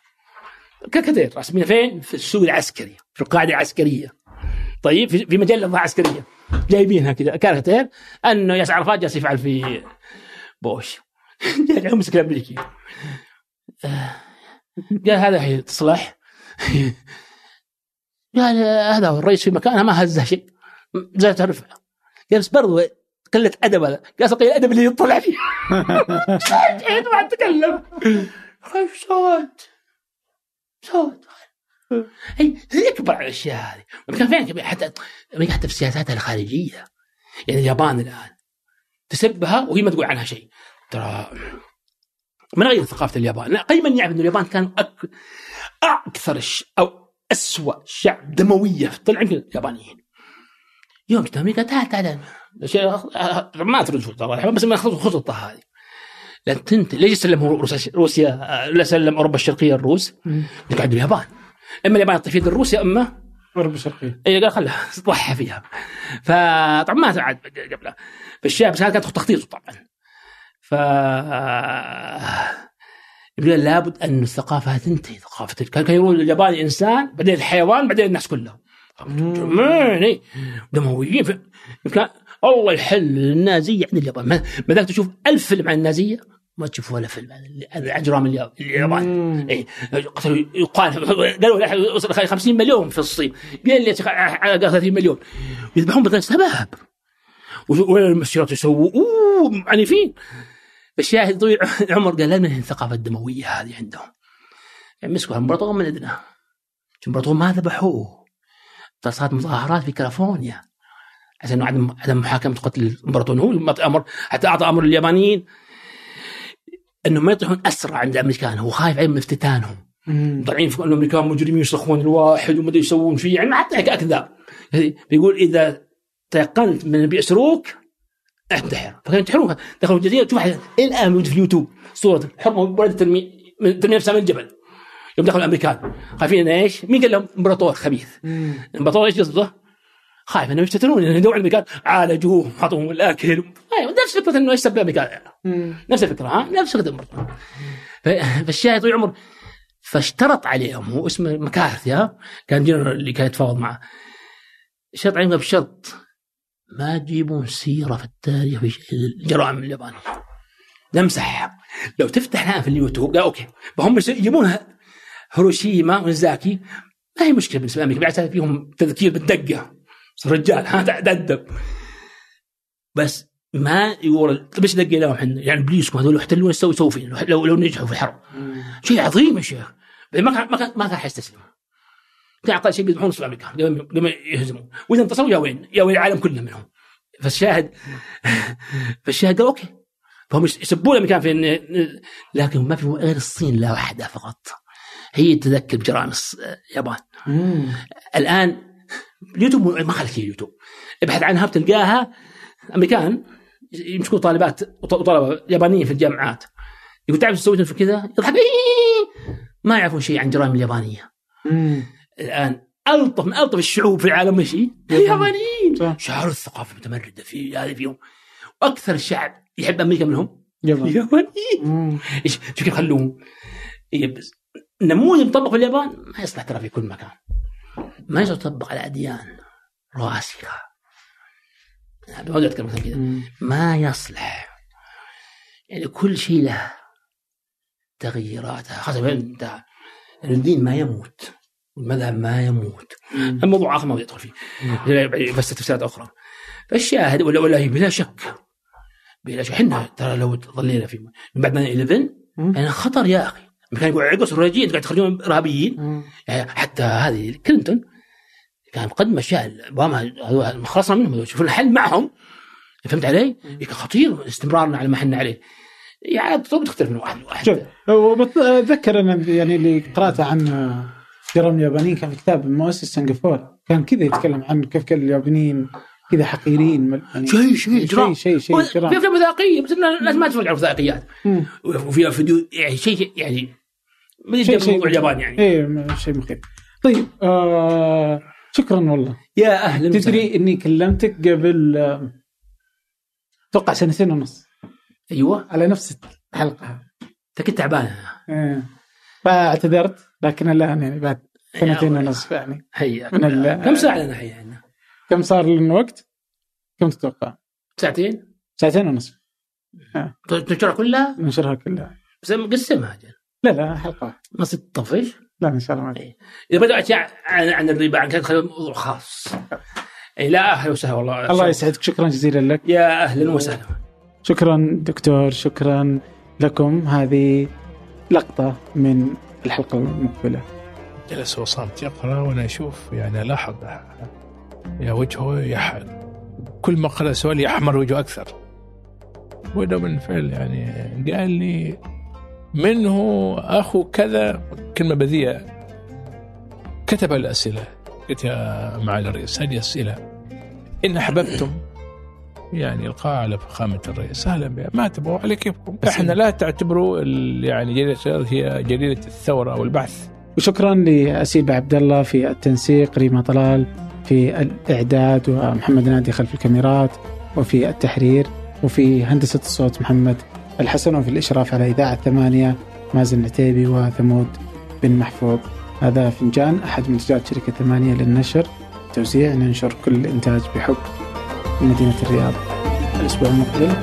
كاريكاتير رسمين فين؟ في السوق العسكري في القاعدة العسكرية. طيب في مجلة عسكرية. جايبينها كذا. كاريكاتير أنه ياسر عرفات جالس يفعل في بوش. جاي مسك الأمريكي. آه، قال هذا تصلح. قال هذا هو الرئيس في مكانها ما هزه شيء. زي تعرف قال بس برضو قلة أدب هذا. قال قليل الأدب اللي يطلع فيه. ما تكلم صوت. صوت. هي اكبر على الأشياء هذه. كان فين حتى حتى في سياساتها الخارجية. يعني اليابان الآن. تسبها وهي ما تقول عنها شيء. ترى من غير ثقافة اليابان. لا قيما يعرف ان اليابان كانوا أك... أكثر الش... أو اسوء شعب دموية طلع يمكن اليابانيين. يوم جت أمريكا تعال تعال ما ترد ترى بس ما ياخذ خططه هذه لأن تنت ليش سلموا روسيا روسيا لا سلم أوروبا الشرقية الروس. قاعد اليابان. أما اليابان تطيح في يد الروس يا أما أوروبا الشرقية. اي قال خلها ضحى فيها. فطبعا ما تعاد قبلها. فالشاب بس هذا كان تخطيطه طبعا. ف يقول لابد أن الثقافة تنتهي ثقافة كان يقول الياباني إنسان بعدين الحيوان بعدين الناس كلهم. جميل إيه. دمويين كان الله يحل النازيه عند اليابان ما دام تشوف ألف فيلم عن النازية ما تشوف ولا فيلم عن اجرام اليابان اليابان. اي قتلوا يقال قالوا وصل 50 مليون في الصين. قال لي على 30 مليون. يذبحون بغير سبب. والمسيرات يسووا اوه عنيفين فالشاهد طويل عمر قال لا من الثقافة الدموية هذه عندهم. يعني مسكوا الامبراطور من ادنى الامبراطور ما ذبحوه ترى صارت مظاهرات في كاليفورنيا. عشان انه عدم عدم محاكمة قتل الامبراطور هو أمر حتى أعطى أمر لليابانيين انهم ما يطيحون اسرى عند الأمريكان هو خايف عليهم من افتتانهم مم. ضايعين في انه الأمريكان مجرمين يصرخون الواحد وما أدري يسوون فيه يعني حتى حكايه كذاب بيقول إذا تيقنت من بيأسروك انتحر فكانوا ينتحرون دخلوا الجزيرة. تشوف الآن موجود في اليوتيوب. صورة حرمه ولد ترمي ترمي نفسها من الجبل. يوم دخلوا الأمريكان. خايفين انه إيش؟ مين قال لهم؟ إمبراطور خبيث؟ مم. الامبراطور إيش قصده؟ خايف إنهم يفتتنون لأن دول الأمريكان عالجوه حطوهم الأكل. أيوه نفس فكرة إنه يسب الأمريكان. مم. نفس الفكرة ها؟ نفس فكرة الامبراطور فالشاهد طول عمر فاشترط عليهم هو اسمه مكارثي ها؟ كان جنرال اللي كان يتفاوض معه. شرط عليهم بشرط ما تجيبون سيرة في التاريخ في الجرائم اليابانيه نمسحها لو تفتح الآن في اليوتيوب قال okay. هم يجيبون هيروشيما ونجازاكي. ما هي مشكلة بالنسبة لامريكا بالعكس فيهم تذكير بالدقة. رجال ها تأدب بس ما يقول طيب إيش دقة لهم إحنا؟ يعني إبليسكم هذول يحتلون إيش يسوي يسوي فينا. لو لو نجحوا في الحرب. شيء عظيم يا شيخ. ما كان ما كان ما كان حيستسلم. كان أقل شيء بيذبحون نصف الامريكان قبل قبل ما يهزمون. وإذا انتصروا يا وين؟ يا وين؟ العالم كله منهم. فالشاهد فالشاهد قال okay. فهم يسبون الامريكان في إن- لكن ما في غير الصين لا واحدة فقط. هي تذكر بجرائم اليابان. الآن اليوتيوب ما خليك اليوتيوب. ابحث عنها بتلقاها. أمريكان يمسكون طالبات وط- وطلبة يابانيين في الجامعات. يقول تعرف إيش سويت؟ في كذا. يضحك. إيه. ما يعرفون شيء عن جرائم اليابانية. الآن ألطف من ألطف الشعوب في العالم هي؟ اليابانيين. شعار الثقافة المتمردة في هذه فيهم وأكثر الشعب يحب أمريكا منهم؟ اليابانيين. إيش؟ شوف كيف خلوهم؟ بس نموذج مطبق في اليابان ما يصلح ترى في كل مكان. ما يصلح يطبق على أديان راسخة. ما أذكر مثلا كذا. ما يصلح. يعني كل شيء له تغييراته. انت الدين ما يموت. والمذهب ما يموت. الموضوع اخر ما يدخل فيه. بس تفسيرات أخرى. فالشاهد ولا ولا هي بلا شك. بلا شك. إحنا ترى لو ظلينا في من بعد 9 11 يعني خطر يا أخي. كان يقول عقص الرجيم قاعد تخليهم إرهابيين. يعني حتى هذه كلينتون كان مقدم اشياء أوباما خلصنا منهم شوفوا الحل معهم. فهمت علي؟ خطير استمرارنا على ما إحنا عليه. يعني تختلف من واحد لواحد. شوف اتذكر أنا يعني اللي قرأته عن جرم اليابانيين كان في كتاب مؤسس سنغافور كان كذا يتكلم عن كيف كان اليابانيين كذا حقيرين يعني شيء شيء شيء شيء شيء في أفلام وثائقية بس الناس ما تتفرج على وثائقيات. وفيها فيديو يعني شيء يعني ما شيء موضوع اليابان يعني. إيه شيء مخيف. طيب آه شكرا والله. يا أهلا تدري إني كلمتك قبل أتوقع سنتين ونص. أيوه. على نفس الحلقة. أنت كنت تعبان. إيه. فاعتذرت. لكن الآن يعني بعد سنتين ونص يعني. حياك من كم ساعه لنا حيانا؟ كم صار لنا وقت؟ كم تتوقع؟ ساعتين؟ ساعتين ونص تنشرها كلها؟ ننشرها كلها. بس مقسمها لا لا حلقة. نص تطفش؟ لا إن شاء الله ما إيه. إذا بدأ اشياء عن, عن الربا عن كذا موضوع خاص. اي لا أهلا وسهلا والله. الله يسعدك. شكرا جزيلا لك. يا أهلا وسهلا. شكرا دكتور شكرا لكم. هذه لقطة من الحلقة المقبلة. جلس وصمت. يقرأ وأنا أشوف يعني ألاحظ. يا وجهه يح... كل ما قرأ سؤال يحمر وجهه أكثر. وده بالفعل يعني قال لي منه أخو كذا. كلمة بذيئة. كتب الأسئلة. قلت يا معالي الرئيس هذه أسئلة. إن أحببتم يعني القاء على فخامه الرئيس. أهلا بها. ما تبغوا على كيفكم إحنا لا تعتبروا يعني جريدة هي جريدة الثورة أو البعث وشكرا لاسيب عبد الله في التنسيق ريما طلال في الإعداد ومحمد نادي خلف الكاميرات وفي التحرير وفي هندسة الصوت محمد الحسن وفي الإشراف على إذاعة ثمانية مازن العتيبي وثمود بن محفوظ. هذا فنجان أحد منتجات شركة ثمانية للنشر. توزيع ننشر كل الانتاج بحب. في مدينه الرياض الاسبوع المقبل